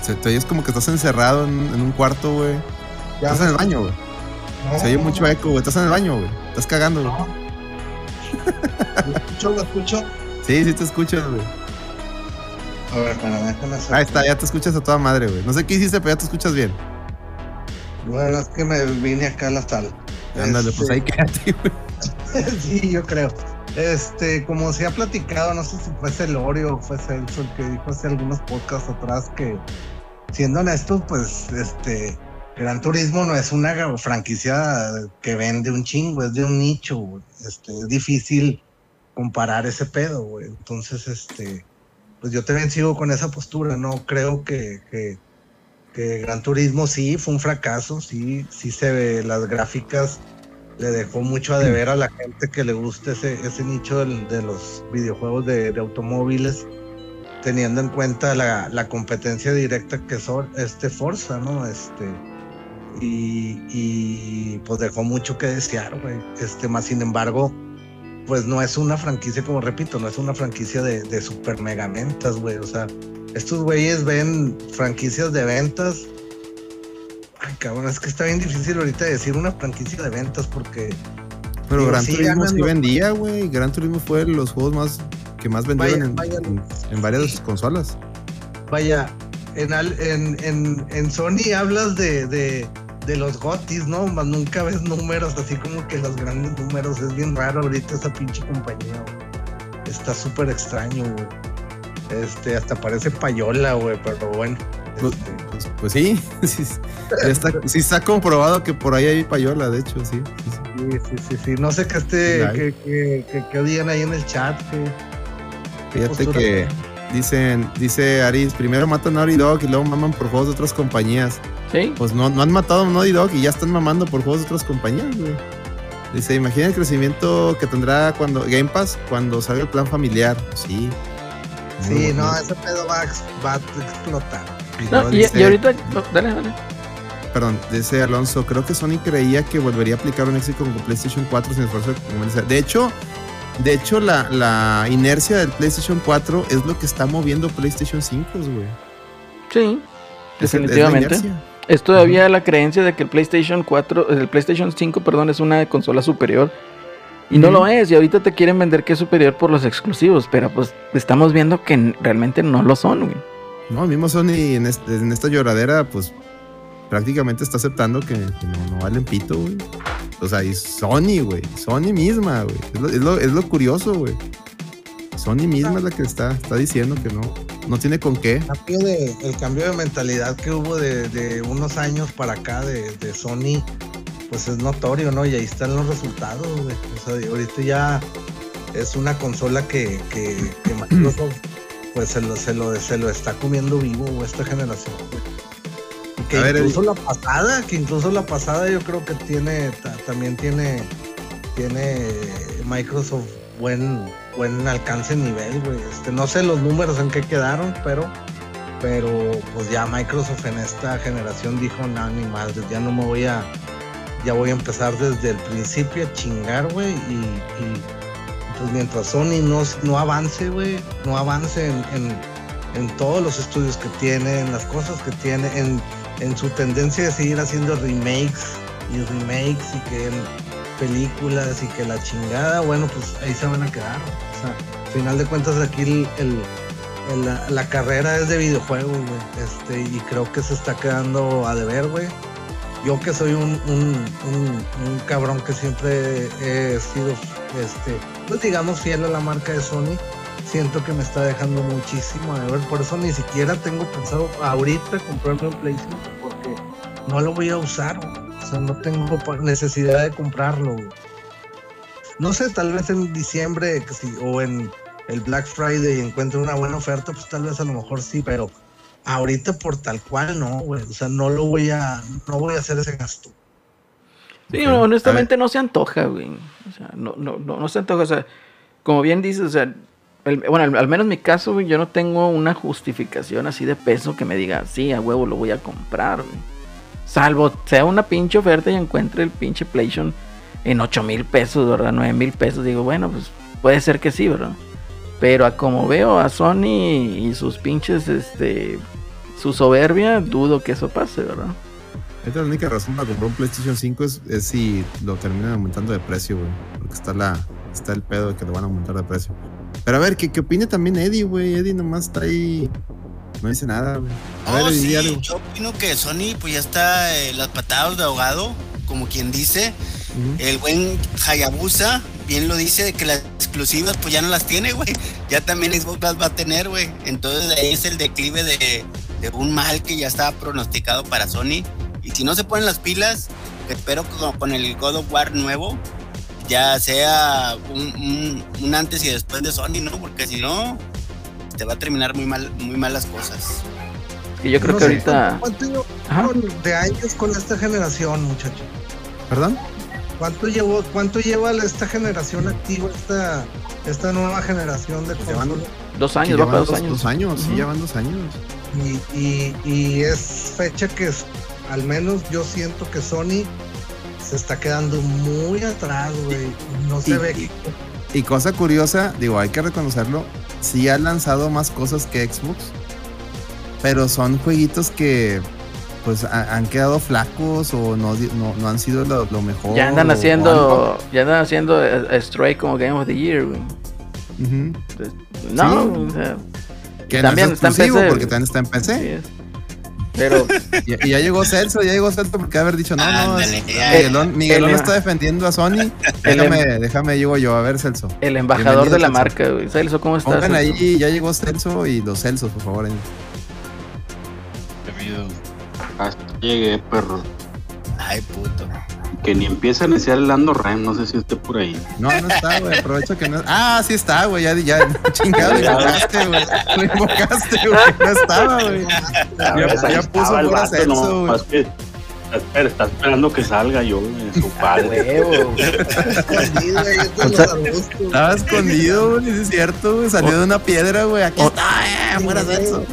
Se te oyes como que estás encerrado en, un cuarto, güey. Estás en el baño, güey. Se oye mucho eco, güey. Estás en el baño, güey. Estás cagando, güey. ¿Lo escucho? ¿Lo escucho? Sí, sí te escuchas, güey. A ver, para déjame hacer. Ahí está, ya te escuchas a toda madre, güey. No sé qué hiciste, pero ya te escuchas bien. Bueno, es que me vine acá a la sala. Ándale, pues ahí este, quédate, güey. sí, yo creo. Este, como se ha platicado, no sé si fue Celorio o fue Celso el que dijo hace algunos podcasts atrás que, siendo honestos, pues, este, Gran Turismo no es una franquicia que vende un chingo, es de un nicho, este, es difícil comparar ese pedo, güey. Entonces, este, pues yo también sigo con esa postura, no creo que, que, que Gran Turismo sí fue un fracaso, sí, sí se ve las gráficas le dejó mucho a deber a la gente que le gusta ese, ese nicho de, los videojuegos de, automóviles, teniendo en cuenta la, competencia directa que son este Forza, ¿no? Este, y, pues dejó mucho que desear, güey. Este, más sin embargo, pues no es una franquicia, como repito, no es una franquicia de, de super mega ventas, güey. O sea, estos güeyes ven franquicias de ventas Ay, cabrón, es que está bien difícil ahorita decir una franquicia de ventas porque. Pero Gran Turismo sí vendía, güey. Gran Turismo fue de los juegos más que más vendieron en, varias consolas. Vaya, en, en, en, Sony hablas de, de, de los gotis, ¿no? Más nunca ves números así como que los grandes números. Es bien raro ahorita esa pinche compañía, güey. Está súper extraño, güey. Este, hasta parece payola, güey, pero bueno. Pues, pues, pues sí, sí, está, sí, está, comprobado que por ahí hay payola, de hecho, sí. Sí, sí, sí, sí. No sé qué esté, que, que, que, odian ahí en el chat. Fíjate que dicen, dice Aris, primero matan a Naughty Dog y luego maman por juegos de otras compañías. Sí. Pues no, no han matado a Naughty Dog y ya están mamando por juegos de otras compañías, güey. Dice, imagina el crecimiento que tendrá cuando Game Pass cuando salga el plan familiar. Sí. Sí, no, ese pedo va, a explotar. Y, ahorita, dale, dale. Perdón, dice Alonso, creo que Sony creía que volvería a aplicar un éxito con PlayStation 4 sin esfuerzo de De hecho, de hecho la, la, inercia del PlayStation 4 es lo que está moviendo PlayStation 5, güey. Sí, definitivamente. Es, todavía la creencia de que el PlayStation 4, el PlayStation 5, perdón, es una consola superior. Y no lo es, y ahorita te quieren vender que es superior por los exclusivos, pero pues estamos viendo que realmente no lo son, güey. No, mismo Sony en, esta lloradera, pues prácticamente está aceptando que, no, valen pito, güey. O sea, y Sony, güey. Sony misma, güey. Es lo, es lo, curioso, güey. Sony misma es la que está, está diciendo que no, no tiene con qué. El cambio de, de mentalidad que hubo de, unos años para acá de, Sony, pues es notorio, ¿no? Y ahí están los resultados, güey. O sea, ahorita ya es una consola que, que, Microsoft pues se lo, se, lo, se lo está comiendo vivo esta generación, que incluso la pasada, que incluso la pasada yo creo que tiene, también tiene, tiene Microsoft buen, buen alcance nivel, güey. Este, no sé los números en qué quedaron, pero, pero pues ya Microsoft en esta generación dijo, no, ni madre, ya no me voy a, ya voy a empezar desde el principio a chingar, güey, y, pues mientras Sony no, no avance, güey, no avance en, en, en todos los estudios que tiene, en las cosas que tiene, en en su tendencia de seguir haciendo remakes y remakes y que películas y que la chingada, bueno, pues ahí se van a quedar. O sea, al final de cuentas aquí el, la, carrera es de videojuegos, güey. Este, y creo que se está quedando a deber, güey. Yo que soy un, un, cabrón que siempre he sido, este, pues digamos, fiel a la marca de Sony, siento que me está dejando muchísimo a ver. Por eso ni siquiera tengo pensado ahorita comprarme un PlayStation porque no lo voy a usar. O sea, no tengo necesidad de comprarlo. No sé, tal vez en diciembre o en el Black Friday encuentre una buena oferta, pues tal vez a lo mejor sí, pero ahorita por tal cual no, güey. O sea, no lo voy a, no voy a hacer ese gasto. Sí, honestamente no se antoja, güey. O sea, no, no, no, no se antoja. O sea, como bien dices, o sea, bueno, al, menos en mi caso, yo no tengo una justificación así de peso que me diga, sí, a huevo lo voy a comprar, Salvo sea una pinche oferta y encuentre el pinche PlayStation en 8 mil pesos, ¿verdad? 9 mil pesos. Digo, bueno, pues puede ser que sí, ¿verdad? Pero a como veo a Sony y sus pinches, este, su soberbia, dudo que eso pase, ¿verdad? Esta es la única razón para comprar un PlayStation 5 es, es si lo terminan aumentando de precio, güey. Porque está la, está el pedo de que lo van a aumentar de precio. Pero a ver, ¿qué, qué opina también Eddie, güey? Eddie nomás está ahí. No dice nada, güey. A ver, sí, yo opino que Sony pues ya está eh, las patadas de ahogado, como quien dice. El buen Hayabusa bien lo dice de que las exclusivas pues ya no las tiene, güey. Ya también Xbox las va a tener, güey. Entonces ahí es el declive de, de un mal que ya estaba pronosticado para Sony. Y si no se ponen las pilas, espero que con el God of War nuevo, ya sea un, antes y después de Sony, ¿no? Porque si no, te va a terminar muy mal, muy mal las cosas. Y yo creo que ahorita. ¿Cuánto llevo de años con esta generación, muchacho? ¿Perdón? ¿Cuánto llevo, cuánto lleva esta generación activa, esta, esta nueva generación de consolas? Dos años, va para dos, años. Dos años, sí, llevan dos años. Y, y, y es fecha que al menos yo siento que Sony se está quedando muy atrás, güey. No se ve. Y, cosa curiosa, digo, hay que reconocerlo, sí ha lanzado más cosas que Xbox, pero son jueguitos que pues han quedado flacos o no, no, han sido lo, mejor. Ya andan haciendo, ya andan haciendo Stray como Game of the Year, güey. no, o sea, que también no es está en PC, porque también está en PC. Pero. y, ya llegó Celso, ya llegó Celso porque haber dicho, no, no. Miguelón, Miguelón está defendiendo a Sony. Déjame, em- déjame, llego yo. A ver, Celso. El embajador de la marca, güey. Celso, ¿cómo estás? Pongan ahí, ya llegó Celso y los Celsos, por favor. Hasta llegué, perro. Ay, puto. Que ni empieza a iniciar el Lando Rem, no sé si esté por ahí. No, no está, güey. Aprovecho que no. Ah, sí está, güey. Ya, ya, chingado, lo invocaste, güey. Lo invocaste, güey. No estaba, güey. Ya, ya puso por Celso, güey. Está, esperando que salga yo, su padre. Estaba escondido, güey, es cierto, güey. Salió de una piedra, güey. Aquí está, eh,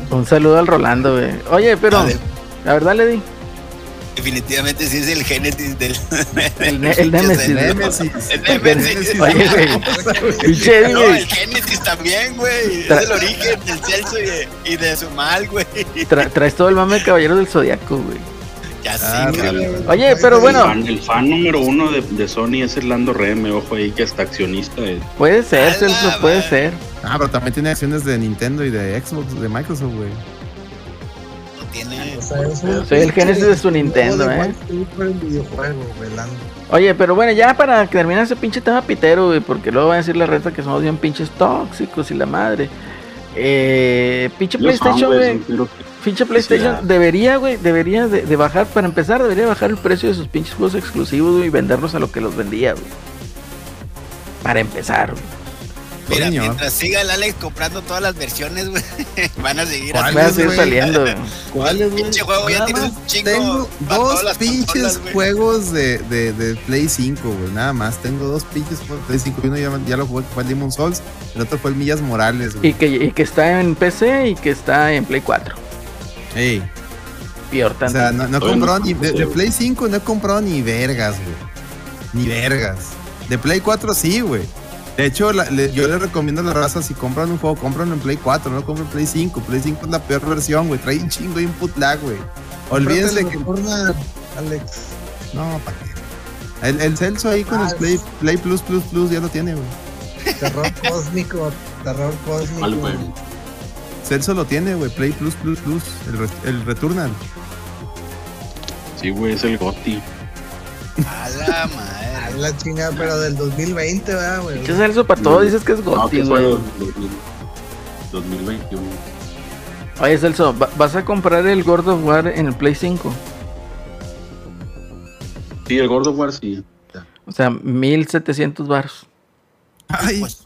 Un saludo al Rolando, güey. Oye, pero, la verdad, le di. Definitivamente sí es el Génesis del. El, el Nemesis. El Nemesis. El Nemesis. Oye, güey. no, el Génesis también, güey. Es el origen del Celso y de, y de su mal, güey. traes todo el mame de Caballero del Zodiaco, güey. Ya sí, ah, Oye, pero bueno. El fan, número uno de, de, Sony es Erlando Reme, ojo ahí que hasta accionista es. Puede ser, Celso, puede ser. Ah, pero también tiene acciones de Nintendo y de Xbox, de Microsoft, güey tiene. Soy el Genesis de su Nintendo, eh. Oye, pero bueno, ya para terminar ese pinche tema pitero, güey, porque luego va a decir la reta que somos bien pinches tóxicos y la madre. Eh, pinche PlayStation, güey. Pinche PlayStation debería, güey, debería de, bajar, para empezar, debería bajar el precio de sus pinches juegos exclusivos, y venderlos a lo que los vendía, güey. Para empezar, güey. Mira, mientras siga el Alex comprando todas las versiones, güey, van a seguir, van a seguir saliendo. ¿Cuáles, güey? Pinche juego ya tienes un chingo. Tengo dos pinches juegos de, de, de, Play 5, güey, nada más. Tengo dos pinches juegos de Play 5. Uno ya, ya lo jugué, fue el Demon Souls. El otro fue el Millas Morales, güey. Y que, y que está en PC y que está en Play 4. Ey. Peor tanto. O sea, no, no compró ni. De, de, Play 5 no he comprado ni vergas, güey. Ni vergas. De Play 4 sí, güey. De hecho, yo le recomiendo a la raza, si compran un juego, compran en Play 4, no compren en Play 5. Play 5 es la peor versión, güey. Trae un chingo de input lag, güey. Olvídense que... Alex. No, ¿para qué? El, el Celso ahí con el ah, Play, Play Plus Plus Plus ya lo tiene, güey. Terror cósmico, terror cósmico. Celso lo tiene, güey. Play Plus Plus Plus, el, el Returnal. Sí, güey, es el GOTI. A la madre. La chingada, pero del 2020, ¿verdad, güey? ¿Qué es eso para todo? Dices que es GOTY, güey. 2021. Oye, Celso, ¿vas a comprar el God of War en el Play 5? Sí, el God of War sí. O sea, 1700 baros. Ay, pues,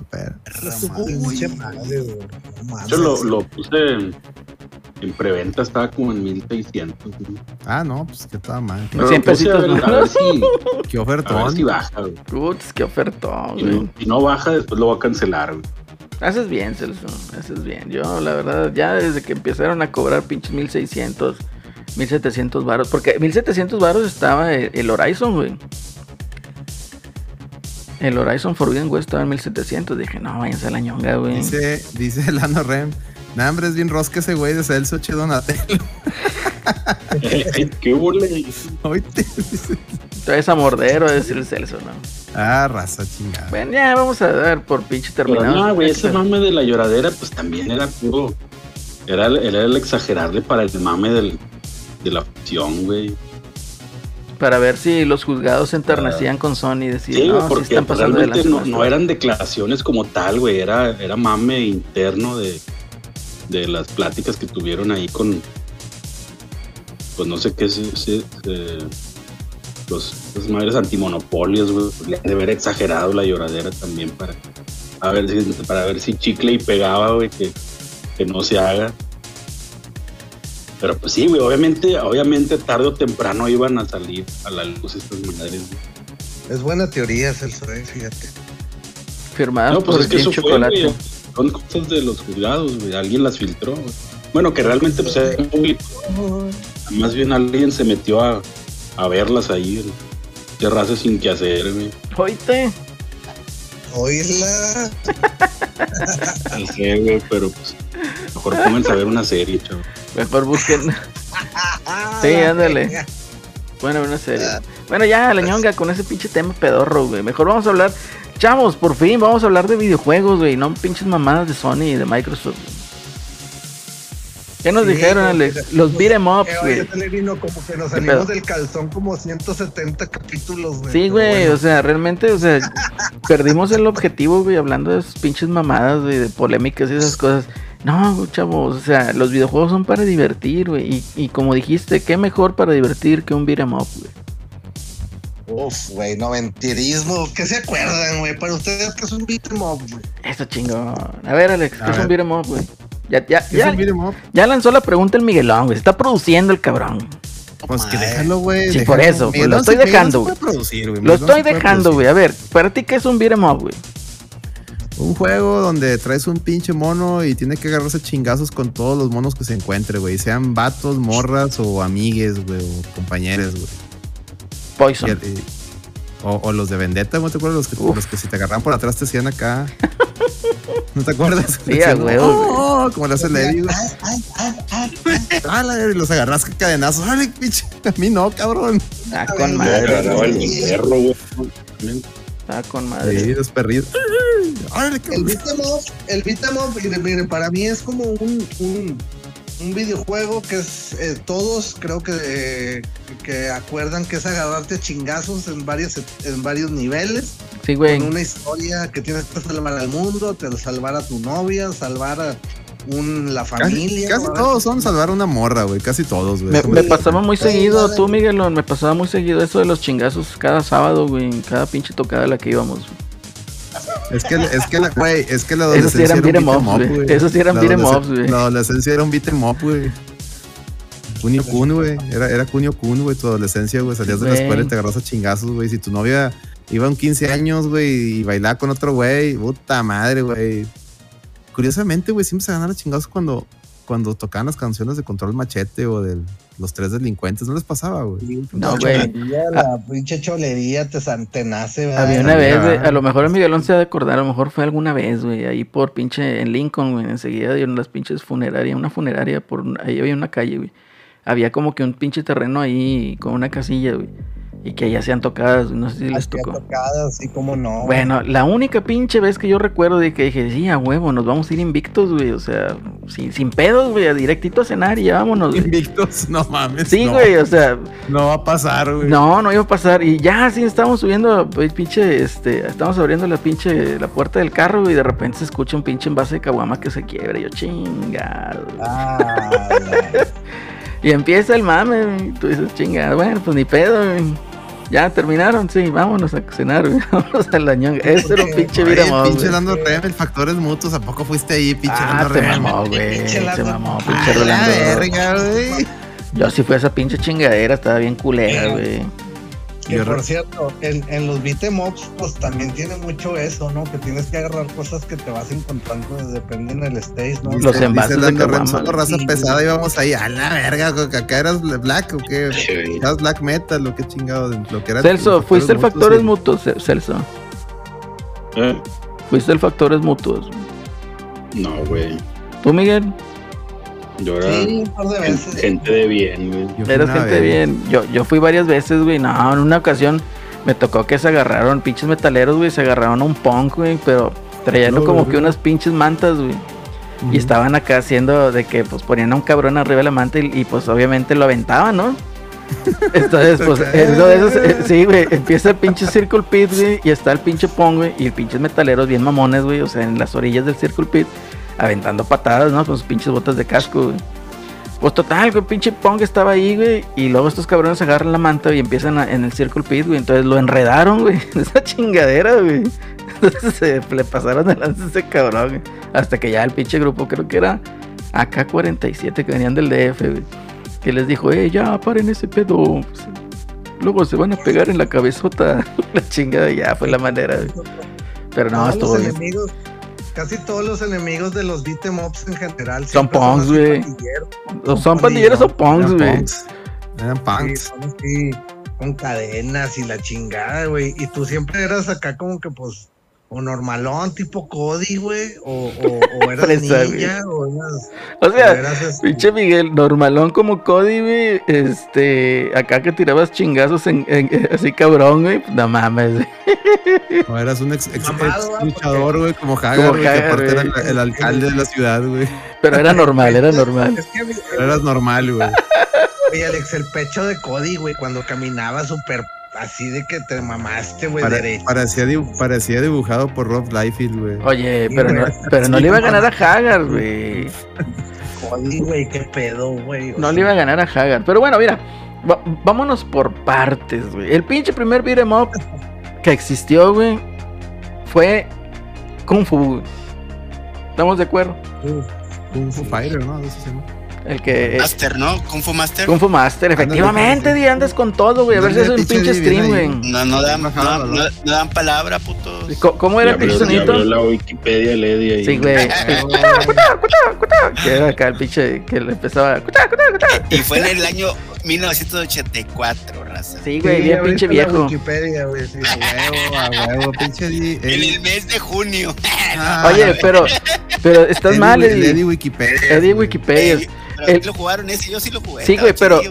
Yo lo, lo puse en preventa estaba como en 1600. Ah, no, pues que estaba mal. 100 pesitos. A ver, si, qué ofertón. A ver si baja, güey. Putz, qué ofertón, y no, baja, después lo va a cancelar, güey. Haces bien, Celso. Haces bien. Yo, la verdad, ya desde que empezaron a cobrar pinches 1600, 1700 varos. Porque 1700 varos estaba el, Horizon, güey. El Horizon Forbidden West estaba en 1700. Dije, no, váyanse a la ñonga, güey. Dice, dice Lano Rem. Nah, hombre, es bien rosca ese güey de Celso Che Donatello. ¿Qué burle? Traes a mordero a decir el Celso, ¿no? Ah, raza chingada. Bueno, ya vamos a dar por pinche terminado. no, güey, ese mame de la lloradera, pues también era puro. Era, era el exagerarle para el mame del, de la fusión, güey. Para ver si los juzgados se enternecían con Sony y decían, sí, no, porque si están pasando realmente no, no, eran declaraciones como tal, güey, era, era mame interno de, de las pláticas que tuvieron ahí con, pues no sé qué es, los, madres antimonopolios, güey, de haber exagerado la lloradera también para, a ver, para ver si chicle y pegaba, güey, que, que no se haga. Pero pues sí, güey, obviamente, obviamente tarde o temprano iban a salir a la luz estas madres. Es buena teoría, Celso, eh, fíjate. Firmado no, pues por es que eso chocolate son cosas de los juzgados, güey. Alguien las filtró. Bueno, que realmente pues Más bien alguien se metió a, a verlas ahí. Terraza sin que hacer, güey. Oíste. Oíla. No sé, güey, pero pues. Mejor pónganse a ver una serie, chaval. Mejor busquen. sí, ándale. Bueno, una serie. Bueno, ya, la ñonga con ese pinche tema pedorro, güey. Mejor vamos a hablar Chavos, por fin vamos a hablar de videojuegos, güey, no pinches mamadas de Sony y de Microsoft. ¿Qué nos dijeron, Alex? Los beat'em ups, güey. como que nos salimos del calzón como 170 capítulos, güey. Sí, güey, o sea, realmente, o sea, perdimos el objetivo, güey, hablando de esas pinches mamadas, güey, de polémicas y esas cosas. No, chavos, o sea, los videojuegos son para divertir, güey. Y, y como dijiste, qué mejor para divertir que un beat'em up, güey. Uf, güey, no mentirismo. ¿Qué se acuerdan, güey? Para ustedes, ¿qué es un beat'em up, güey? Eso chingón. A ver, Alex, ¿qué es un beat'em up, güey? Ya, ya, ya, ya lanzó la pregunta el Miguelón, güey. Se está produciendo el cabrón. Pues que déjalo, güey. Sí, por eso, lo estoy dejando, güey. Lo estoy dejando, güey. A ver, ¿para ti qué es un beat'em up, güey? Un juego donde traes un pinche mono y tiene que agarrarse chingazos con todos los monos que se encuentre, güey. Sean vatos, morras o amigues, güey, o compañeros, güey. Poison. o, los de Vendetta, ¿no te acuerdas? Los que, los que si te agarran por atrás te hacían acá. ¿No te acuerdas? Sí, güey. Oh, como le hace Lady, güey. Ah, los agarras cadenazos. Ay, pinche. A mí no, cabrón. Ah, con madre. el perro, güey. Ah, con madre. Sí, los perritos. El beat'em up, el miren, para mí es como un, un, un videojuego que es eh, todos creo que, eh, que acuerdan que es agarrarte chingazos en varios en varios niveles. Sí, güey. Con una historia que tienes que salvar al mundo, te salvar a tu novia, salvar a un, la familia. Casi, todos son salvar una morra, güey. Casi todos, güey. Me, pasaba muy seguido, tú, Miguelón, me pasaba muy seguido eso de los chingazos cada sábado, güey, en cada pinche tocada a la que íbamos. Es que, es que la, güey, es que la adolescencia Esos sí eran beat'em up, güey. Esos sí eran beat'em ups, güey. La adolescencia era un beat'em up, güey. Kunio Kun, güey. Era, era Kunio Kun, güey, tu adolescencia, güey. Salías de la escuela y te agarras a chingazos, güey. Si tu novia iba a un 15 años, güey, y bailaba con otro güey, puta madre, güey curiosamente, güey, siempre se ganan los chingados cuando, cuando tocaban las canciones de Control Machete o de los tres delincuentes. ¿No les pasaba, güey? No, güey. La pinche cholería te, te nace, Había una vez, güey. A lo mejor en Miguelón se ha de acordar. A lo mejor fue alguna vez, güey. Ahí por pinche en Lincoln, güey. Enseguida dieron las pinches funerarias. Una funeraria por. Ahí había una calle, güey. Había como que un pinche terreno ahí con una casilla, güey. Y que ya sean tocadas, no sé si les tocó. tocadas, sí, cómo no. Bueno, la única pinche vez que yo recuerdo de que dije, sí, a huevo, nos vamos a ir invictos, güey. O sea, sin, sin pedos, güey, directito a cenar y ya vámonos. Invictos, no mames. Sí, güey, o sea. No va a pasar, güey. No, no iba a pasar. Y ya, sí, estábamos subiendo, pues, pinche, este, estamos abriendo la pinche, la puerta del carro, güey, y de repente se escucha un pinche envase de caguama que se quiebra. Y yo, chingado. Ah, y empieza el mame, güey. Tú dices, chingado, bueno, pues ni pedo, güey. Ya terminaron, sí, vámonos a cenar, vámonos a la ñanga. Ese era un pinche vida Pinche dando el factores mutuos, ¿a poco fuiste ahí, pinche ah, dando mamó, güey. Se mamó, pinche Rolando. verga, güey. Yo sí fui a esa pinche chingadera, estaba bien culera, güey. Y por cierto, en, en los beat'em pues también tiene mucho eso, ¿no? Que tienes que agarrar cosas que te vas encontrando, depende en el stage, ¿no? Los envases de carrera. raza pesada, íbamos ahí, a la verga, acá eras black o qué, eras black metal, lo que chingado, lo que era. Celso, fuiste el Factores Mutuos, Celso. ¿Eh? Fuiste el Factores Mutuos. No, güey. ¿Tú, Miguel? Yo era gente de bien, güey. Eras gente de bien. Yo, yo fui varias veces, güey. No, en una ocasión me tocó que se agarraron pinches metaleros, güey. Se agarraron a un punk, güey. Pero trayendo como que unas pinches mantas, güey. Y estaban acá haciendo de que pues ponían a un cabrón arriba de la manta y, pues obviamente lo aventaban, ¿no? Entonces, pues, eso de esos, eh, sí, güey, empieza el pinche Circle Pit, güey, y está el pinche Pong, güey, y el pinches metaleros bien mamones, güey, o sea, en las orillas del Circle Pit aventando patadas, ¿no? Con sus pinches botas de casco, güey. Pues total, güey, pinche Pong estaba ahí, güey. Y luego estos cabrones agarran la manta y empiezan en el Circle Pit, güey. Entonces lo enredaron, güey. Esa chingadera, güey. Entonces se le pasaron delante a ese cabrón, güey. Hasta que ya el pinche grupo, creo que era AK-47 que venían del DF, güey. Que les dijo, eh, ya, paren ese pedo. Pues, luego se van a pegar en la cabezota. la chingada, ya fue la manera, güey. Pero no, estuvo bien casi todos los enemigos de los beat'em ups en general son punks, güey. Son pandilleros o punks, güey. Eran punks. Sí, con cadenas y la chingada, güey. Y tú siempre eras acá como que, pues, o normalón, tipo Cody, güey, o, o, o eras ninja, o eras... O sea, este pinche Miguel, normalón como Cody, güey, este, acá que tirabas chingazos en, así cabrón, güey, no mames, O eras un ex, luchador, güey, como Hagar, güey, que aparte era el, alcalde de la ciudad, güey. Pero era normal, era normal. Pero eras normal, güey. Oye, Alex, el pecho de Cody, güey, cuando caminaba súper así de que te mamaste, güey, Parecía, parecía, dibujado por Rob Liefeld, güey. Oye, pero, no, pero no le iba a ganar a Hagar, güey. Joder, güey, qué pedo, güey. No le iba a ganar a Hagar. Pero bueno, mira, vámonos por partes, güey. El pinche primer beat'em up que existió, güey, fue Kung Fu, güey. ¿Estamos de acuerdo? Kung Fu Fighter, ¿no? El que. Master, ¿no? Kung Fu Master. Kung Fu Master, efectivamente, Di, andas con todo, güey. A ver si es un pinche stream, güey. No, no dan, no, no, dan palabra, puto. ¿Cómo era el pinche sonito? la Wikipedia, Lady ahí. Sí, güey. que era acá el pinche que le empezaba. Y fue en el año 1984, raza. Sí, güey, bien pinche viejo. Wikipedia, güey. Sí, huevo, a huevo, pinche. En el mes de junio. Oye, pero, pero estás mal, Eddie. Eddie Wikipedia. Eddie Wikipedia. El, lo jugaron ese, yo sí lo jugué. Sí, güey, pero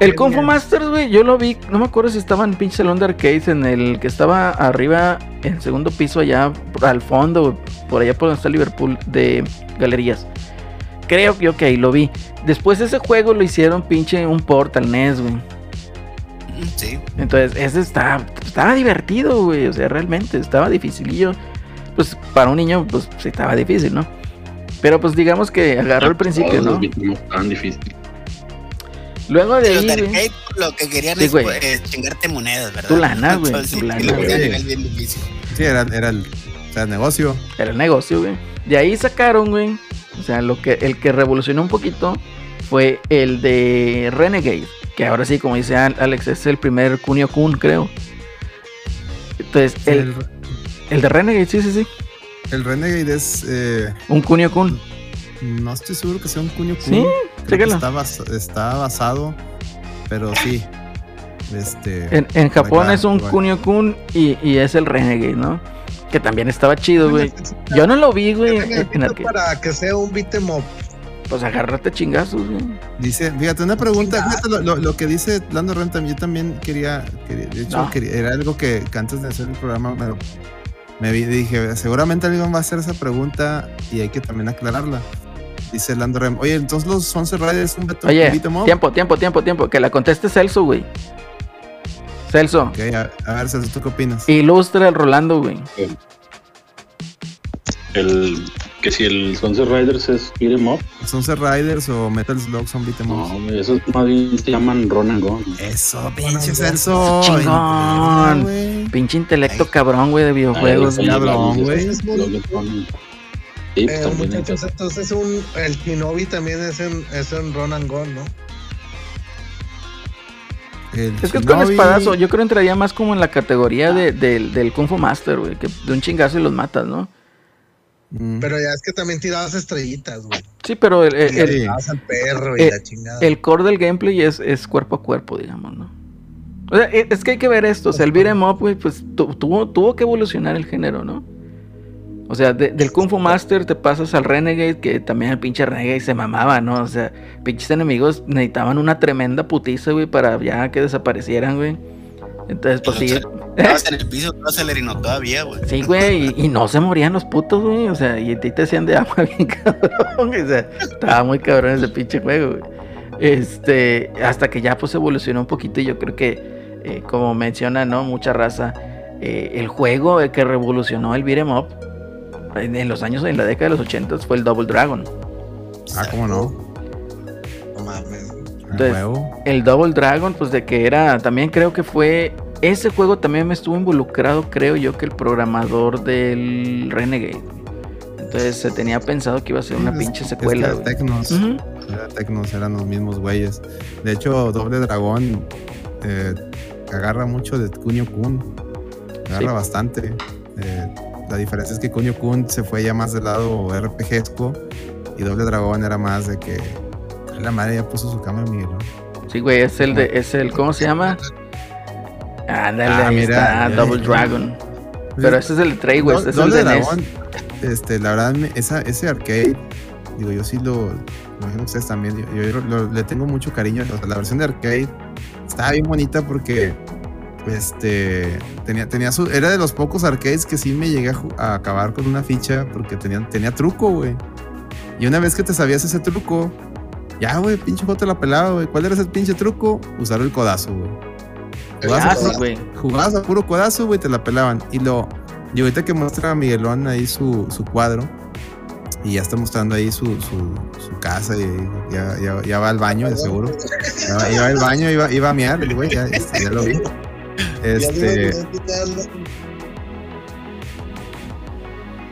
el Kung Fu Masters, güey, yo lo vi, no me acuerdo si estaba en pinche salón de arcades, en el que estaba arriba, en el segundo piso, allá al fondo, por allá por donde está Liverpool, de galerías. Creo que, ok, lo vi. Después ese juego lo hicieron pinche un port al NES, güey. Sí. Entonces, ese estaba, estaba divertido, güey. O sea, realmente estaba dificilillo. Pues para un niño, pues sí estaba difícil, ¿no? Pero pues digamos que agarró al principio, ¿no? No tan difícil. Luego de ahí. Lo que querían sí, es, pues, chingarte monedas, ¿verdad? Tu lana, güey. Tu lana, güey. Sí, era, era el, o sea, el negocio. Era el negocio, güey. De ahí sacaron, güey. O sea, lo que, el que revolucionó un poquito fue el de Renegade. Que ahora sí, como dice Alex, es el primer Kunio Kun, creo. Entonces, el, el, el de Renegade, sí, sí, sí. El Renegade es. Eh, un Kunio Kun. No estoy seguro que sea un Kunio Kun. Sí, está, bas está, basado, pero sí. Este, en, en Japón es un Kunio Kun y, y, es el Renegade, ¿no? Que también estaba chido, güey. Yo no lo vi, güey. Para que sea un beat'em up. Pues agárrate chingazos, güey. Dice, fíjate, una pregunta, fíjate lo, lo, lo, que dice Lando Renta, yo también quería, quería de hecho, no. quería, era algo que, que, antes de hacer el programa me, me dije, seguramente alguien va a hacer esa pregunta y hay que también aclararla. Dice Lando Rem, oye, entonces los Sunset Riders un beto, Oye, tiempo, tiempo, tiempo, tiempo, que la conteste Celso, güey. Celso. Ok, a, a, ver, Celso, ¿tú qué opinas? Ilustra el Rolando, güey. El, que si el Sunset Riders es beat'em up. Sunset Riders o Metal Slug son beat'em up. No, esos más bien se llaman Run and Gun. Eso, pinche Celso. Chingón. Pinche intelecto Ay. cabrón, güey, de videojuegos. Ay, cabrón, güey. Sí, eh, muchachos, entonces un, el Kinobi también es en, es en Run and Gun, ¿no? El es que es con espadazo. Yo creo que entraría más como en la categoría de, de, del Kung Fu Master, güey. Que de un chingazo y los matas, ¿no? Mm. Pero ya es que también tirabas estrellitas, güey. Sí, pero el, el, el, al perro y el, la chingada. el core del gameplay es, es cuerpo a cuerpo, digamos, ¿no? O sea, es que hay que ver esto. O sea, el beat'em up, güey, pues tu, tuvo, tuvo que evolucionar el género, ¿no? O sea, de, del Kung Fu Master te pasas al Renegade, que también el pinche Renegade se mamaba, ¿no? O sea, pinches enemigos necesitaban una tremenda putiza, güey, para ya que desaparecieran, güey. Entonces, pues sí. En el piso, no acelerino todavía, güey. Sí, güey, y, y, no se morían los putos, güey. O sea, y a ti te hacían de agua bien cabrón. O sea, estaba muy cabrón ese pinche juego, güey. Este, hasta que ya pues evolucionó un poquito y yo creo que, eh, como menciona, ¿no? Mucha raza, eh, el juego que revolucionó el beat'em up en, en, los años, en la década de los 80 fue el Double Dragon. Ah, ¿cómo no? No mames. Entonces, el Double Dragon, pues de que era, también creo que fue, ese juego también me estuvo involucrado, creo yo, que el programador del Renegade. Entonces se tenía pensado que iba a ser una es, pinche secuela. Es que era Tecnos, uh -huh. era Tecnos, eran los mismos güeyes. De hecho, Doble Dragón eh, agarra mucho de Kunio Kun, agarra sí. bastante. Eh, la diferencia es que Kunio Kun se fue ya más del lado RPGesco y Doble Dragón era más de que la madre ya puso su cámara, Miguel. ¿no? Sí, güey, es el de, es el, ¿cómo se llama? Ándale, ah, ahí mira, está, ya, Double Dragon. Ya. Pero ese es el Trey, güey, ese es el de Dragón, NES. Este, la verdad, esa, ese arcade, digo, yo sí lo, imagino ustedes también, yo, yo lo, le tengo mucho cariño. O sea, la versión de arcade estaba bien bonita porque este tenía, tenía su, era de los pocos arcades que sí me llegué a, a acabar con una ficha porque tenía, tenía truco, güey. Y una vez que te sabías ese truco, ya, güey, pinche J la pelaba, güey. ¿Cuál era ese pinche truco? Usar el codazo, güey. Jugabas, jugabas a puro codazo, güey, te la pelaban. Y lo. Y ahorita que muestra a Miguelón ahí su, su cuadro, y ya está mostrando ahí su, su, su casa, y ya, ya, ya, va al baño, de seguro. Ya, va al baño, iba, iba a miar, güey, ya, ya lo vi. Este.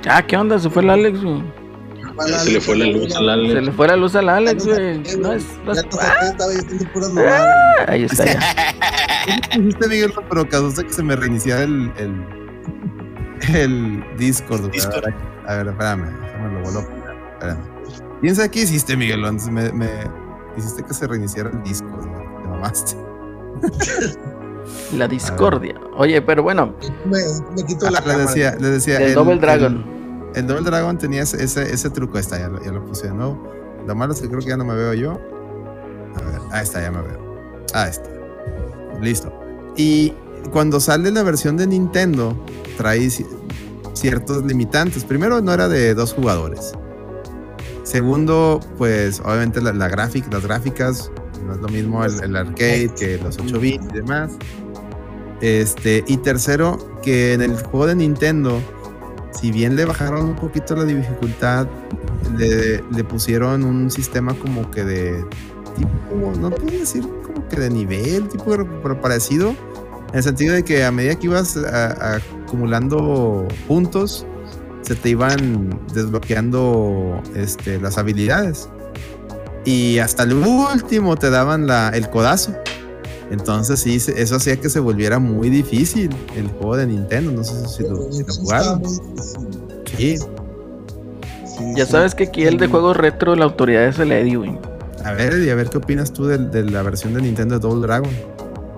Ah, ¿qué onda? Se fue el Alex, güey. Se le fue la luz al Alex. Se le fue la luz al Alex, güey. No es. No es... Ah, ahí está ya. Dijiste, Miguel, pero causa que se me reiniciara el, el, el Discord. Discord. A ver, espérame, déjame lo vuelvo. Espérame. ¿Quién sabe qué hiciste, Miguel? Antes me, me hiciste que se reiniciara el Discord. Te mamaste. La discordia. Oye, pero bueno. Me, me quito la Ah, le decía, le decía. El Double Dragon. El, el Double Dragon tenía ese, ese, ese truco. Ahí está, ya lo, ya lo puse de nuevo. Lo malo es que creo que ya no me veo yo. A ver, ahí está, ya me veo. Ahí está. Listo. Y cuando sale la versión de Nintendo, trae ci- ciertos limitantes. Primero, no era de dos jugadores. Segundo, pues obviamente la, la gráfica, las gráficas, no es lo mismo el, arcade que los 8 bits y demás. Este, y tercero, que en el juego de Nintendo, si bien le bajaron un poquito la dificultad, le, pusieron un sistema como que de tipo, no puedo decir como que de nivel, tipo pero parecido, en el sentido de que a medida que ibas acumulando puntos, se te iban desbloqueando este, las habilidades. Y hasta el último te daban la, el codazo. Entonces sí, se- eso hacía que se volviera muy difícil el juego de Nintendo. No sé si lo, si lo jugaron. Sí. Ya sabes que aquí el de juegos retro, la autoridad es el Eddie, güey. A ver, y a ver qué opinas tú de, la versión de Nintendo de Double Dragon.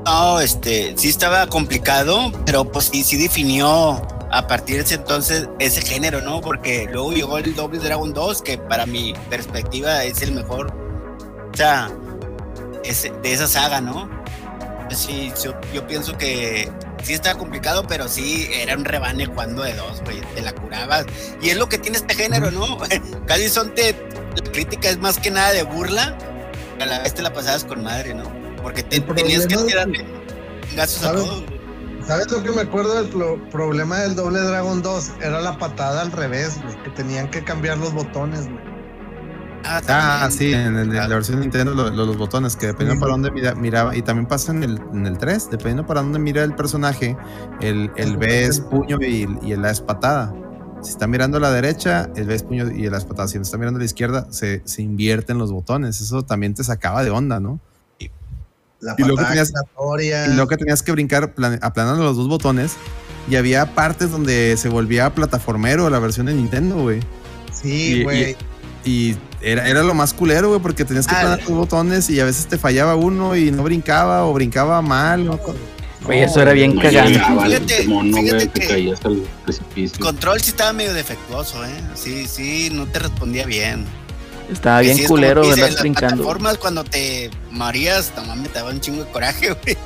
No, este, sí estaba complicado, pero pues sí, sí definió a partir de ese entonces ese género, ¿no? Porque luego llegó el Double Dragon 2, que para mi perspectiva es el mejor, o sea, es de esa saga, ¿no? Pues Sí, yo, yo pienso que sí estaba complicado, pero sí era un rebane jugando de dos, güey, te la curabas. Y es lo que tiene este género, ¿no? Casi son te, la crítica es más que nada de burla, a la vez te la pasabas con madre, ¿no? Porque te, tenías que tirarle gastos a todos. ¿Sabes lo que me acuerdo del pro- problema del Doble Dragon 2? Era la patada al revés, güey. Que tenían que cambiar los botones, güey. Ah, Ah, sí, en, el- en la versión de Nintendo lo- lo- los botones, que dependiendo Sí. para dónde mira- miraba, y también pasa en el, en el 3, dependiendo para dónde mira el personaje, el, el B es puño y, y el A es patada. Si está mirando a la derecha, el B es puño y el A es patada. Si está mirando a la izquierda, se, se invierten los botones. Eso también te sacaba de onda, ¿no? La Y luego tenías-. Y luego que tenías que brincar plan- aplanando los dos botones. Y había partes donde se volvía plataformero la versión de Nintendo, güey. Sí, y- güey. Y era, era lo más culero, güey, porque tenías que Ah, aplanar la- los botones y a veces te fallaba uno y no brincaba o brincaba mal. ¿no? Güey, eso era bien el Fíjate- fíjate güey, te que- caías al precipicio. Control sí estaba medio defectuoso, ¿eh? Sí, sí, no te respondía bien. Estaba Que bien sí es como culero, ¿verdad? Brincando. plataformas cuando te marías, no mames, te daba un chingo de coraje, güey.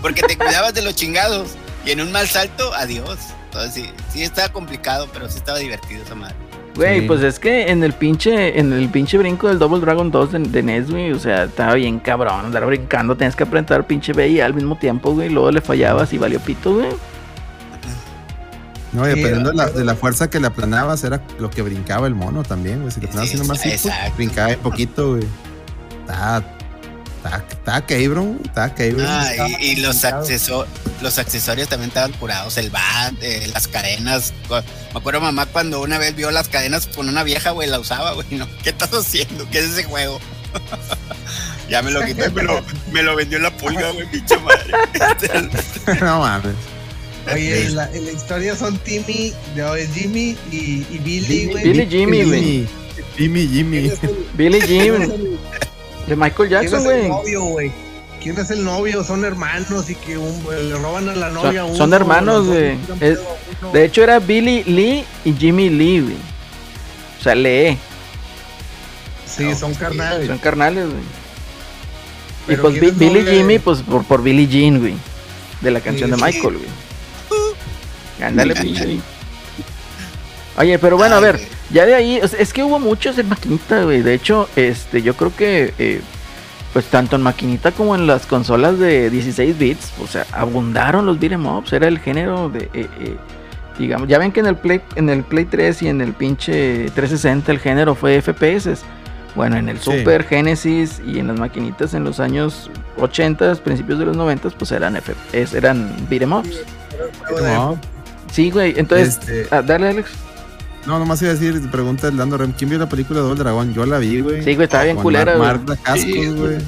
Porque te cuidabas de los chingados. Y en un mal salto, adiós. Entonces sí, sí estaba complicado, pero sí estaba divertido esa madre. Güey, Sí. pues es que en el pinche, en el pinche brinco del Double Dragon 2 de, de NES, güey, o sea, estaba bien cabrón andar brincando, tenías que apretar pinche B y al mismo tiempo, güey, luego le fallabas y valió pito, güey. No, y dependiendo de la, era- de la fuerza que le aplanabas, era lo que brincaba el mono también, güey. Si le aplanabas Sí, haciendo más exacto. tipo, brincaba un poquito, güey. Estaba, estaba cabrón, estaba cabrón. Ah, y, y los, complicado. acceso- los accesorios también estaban curados, el bat, eh, las cadenas. Me acuerdo mamá cuando una vez vio las cadenas con una vieja, güey, la usaba, güey, ¿no? ¿Qué estás haciendo? ¿Qué es ese juego? ya me lo quité, me lo, me lo vendió la pulga, güey, pinche madre. no mames. Oye, en la, en la historia son Timmy, no, es Jimmy y, y Billy, güey. Billy Jimmy, güey. Jimmy, Jimmy. ¿Quién Billy quién Jim, el- de Michael quién Jackson, es el güey. novio, güey? ¿Quién es el novio? Son hermanos y que un- le roban a la novia a uno. son hermanos, güey. De hecho era Billy Lee y Jimmy Lee, güey. O sea, lee, Sí, son carnales. son carnales, güey. Y pues ¿quién Bi- es Billy? Jimmy, pues por, por Billy Jean, güey. De la canción Sí, de. Michael, güey. Ándale, pinche. Oye, pero bueno, a ver, ya de ahí, o sea, es que hubo muchos en maquinita, güey. De hecho, este, yo creo que, eh, pues tanto en maquinita como en las consolas de 16 bits, o sea, abundaron los beat'em ups, era el género de, eh, eh, digamos, ya ven que en el Play, en el Play 3 y en el pinche 360 el género fue FPS. Bueno, en el Sí. Super Genesis y en las maquinitas en los años 80, principios de los 90, pues eran FPS, eran beat'em ups. No, Sí, güey, entonces, este, ah, dale, Alex. No, nomás iba a decir, pregunta el Dando Rem, ¿quién vio la película de Doble Dragón? Yo la vi, güey. Sí, güey, estaba bien culera, güey. Marta Cascos, Sí, güey.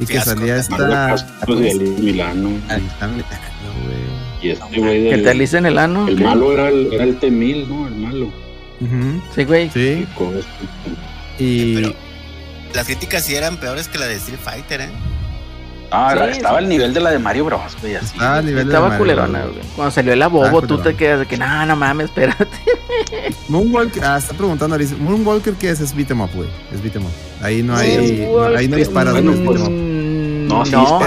Y que salía Marta esta... Cascos y Ali Milano. Milano, güey. Y este güey Que del- te alicen el ano. El ¿qué? malo era el, era el T-1000, ¿no? El malo. Ujú, Sí, güey. Sí, y... Pero las críticas sí eran peores que la de Street Fighter, ¿eh? Ah, Sí, estaba sí. al nivel de la de Mario Bros, güey, así. Estaba al nivel de Estaba Mario, culerona, güey. Cuando salió el abobo, Estaba tú te quedas de que, no, no mames, espérate. Moonwalker, ah, está preguntando Alice. Moonwalker, ¿qué es? Es beat 'em up, güey. Es beat 'em up. Ahí no hay, no, ahí no disparas, es up. No, no,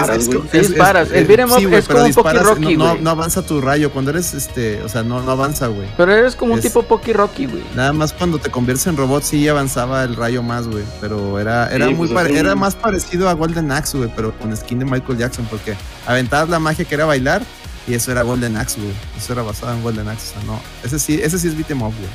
disparas, güey. el beat'em up sí, es como un Poki Rocky, no, güey. no, no avanza tu rayo. Cuando eres, este, o sea, no, no avanza, güey. Pero eres como un tipo Poki Rocky, güey. Nada más cuando te conviertes en robot sí avanzaba el rayo más, güey. Pero era, era Sí, muy pues, pare- un- era más parecido a Golden Axe, güey, pero con skin de Michael Jackson, porque aventabas la magia que era bailar y eso era Golden Axe, güey. Eso era basado en Golden Axe. O sea, no. Ese sí, ese sí es beat 'em up, güey.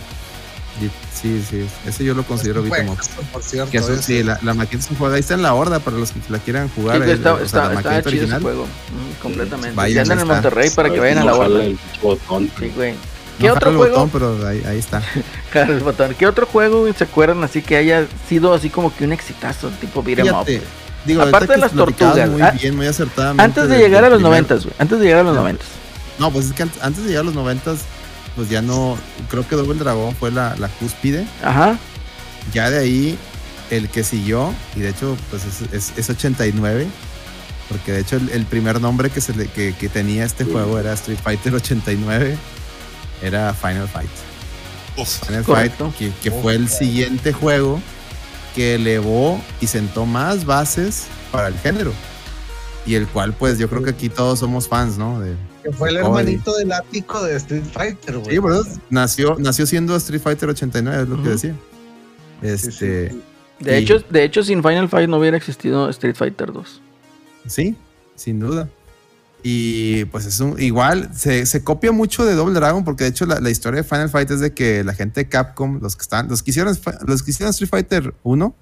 Sí, sí, ese yo lo considero beat 'em up. Juegazo, por cierto. Que eso, sí, la, la maqueta es un juego. Ahí está en la horda para los que la quieran Sí, jugar. güey, ahí, está, o sea, está, la está maqueta chido ese original. juego. Mm, completamente. Vayan, si andan en está. Monterrey para que vayan a la No bola. el botón. Sí, güey. No ¿Qué jala otro el juego? botón, pero ahí, ahí está. El botón. ¿Qué otro juego se acuerdan así que haya sido así como que un exitazo tipo beat 'em up? Digo, Aparte de las tortugas, Muy ah, bien, muy acertadamente. Antes de llegar a los noventas, güey. Antes de llegar a los No. noventas. No, pues es que an- antes de llegar a los noventas, pues ya no. Creo que Double Dragon fue la, la cúspide. Ajá. Ya de ahí, el que siguió, y de hecho, pues es, es, es 89. Porque de hecho, el, el primer nombre que, se le, que, que tenía este juego era Street Fighter 89. Era Final Fight. Uf, Final Correcto. Fight, que, que fue el siguiente juego que elevó y sentó más bases para el género. Y el cual, pues, yo creo que aquí todos somos fans, ¿no? De, Que fue el Cody. hermanito del ático de Street Fighter, güey. Sí, ¿verdad? Nació, nació siendo Street Fighter 89, es lo que decía. Este, Sí, sí. De Y- hecho, de hecho, sin Final Fight no hubiera existido Street Fighter 2. sí, sin duda. Y pues es un, igual, se, se copia mucho de Double Dragon, porque de hecho la, la historia de Final Fight es de que la gente de Capcom, los que están, los que hicieron, los que hicieron Street Fighter 1,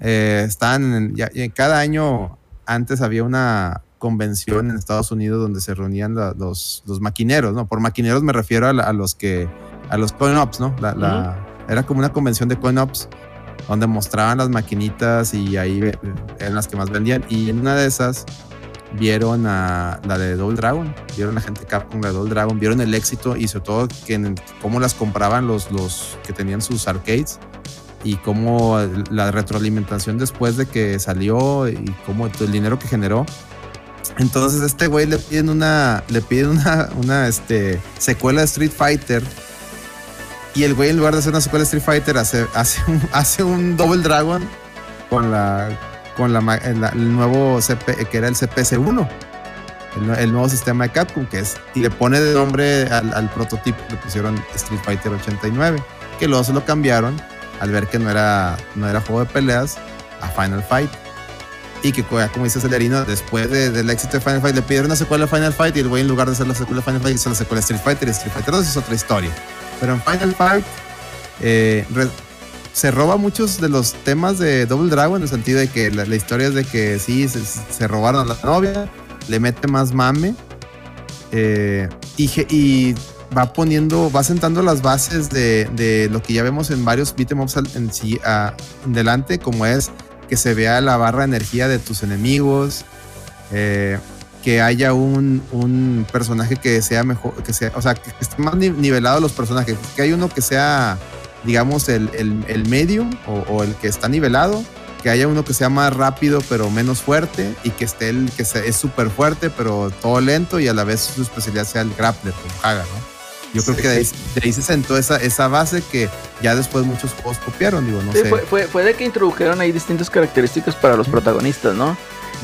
eh, están en, ya- cada año antes había una convención en Estados Unidos donde se reunían la- los, los maquineros, ¿no? Por maquineros me refiero a, la- a los que, a los coin-ops, ¿no? La, la- Era como una convención de coin-ops donde mostraban las maquinitas y ahí eh, eran las que más vendían. Y en una de esas vieron a la de Double Dragon, vieron la gente Capcom, la de Double Dragon, vieron el éxito y sobre todo que en- cómo las compraban los, los que tenían sus arcades y cómo la retroalimentación después de que salió y cómo el dinero que generó. Entonces este güey le piden una, le piden una, una este, secuela de Street Fighter y el güey en lugar de hacer una secuela de Street Fighter hace, hace, un, hace un Double Dragon con la con la, ma- el, nuevo CP, que era el CPC1, el, nue- el nuevo sistema de Capcom, que es, y le pone de nombre al, al prototipo, le pusieron Street Fighter 89, que luego se lo cambiaron al ver que no era, no era juego de peleas a Final Fight. Y que, co- como dice Celerino, después de- del éxito de Final Fight, le pidieron una secuela de Final Fight y el güey, en lugar de hacer la secuela Final Fight, hizo la secuela Street Fighter y Street Fighter 2 es otra historia. Pero en Final Fight, eh, se roba muchos de los temas de Double Dragon en el sentido de que la, la historia es de que sí, se, robaron a la novia, le mete más mame eh, y, va poniendo, va sentando las bases de, de lo que ya vemos en varios beat'em ups en a- en delante, como es que se vea la barra de energía de tus enemigos, eh, que haya un, un personaje que sea mejor, que sea, o sea, que esté más ni- nivelado los personajes, que hay uno que sea, digamos, el, el, el medio o, el que está nivelado, que haya uno que sea más rápido pero menos fuerte y que esté el que es súper fuerte pero todo lento y a la vez su especialidad sea el grappler como Haga, ¿no? Yo creo Sí. que de ahí, de ahí se sentó esa, esa base que ya después muchos juegos copiaron, digo, no Sí, sé. fue, fue, fue de que introdujeron ahí distintas características para los protagonistas, ¿no?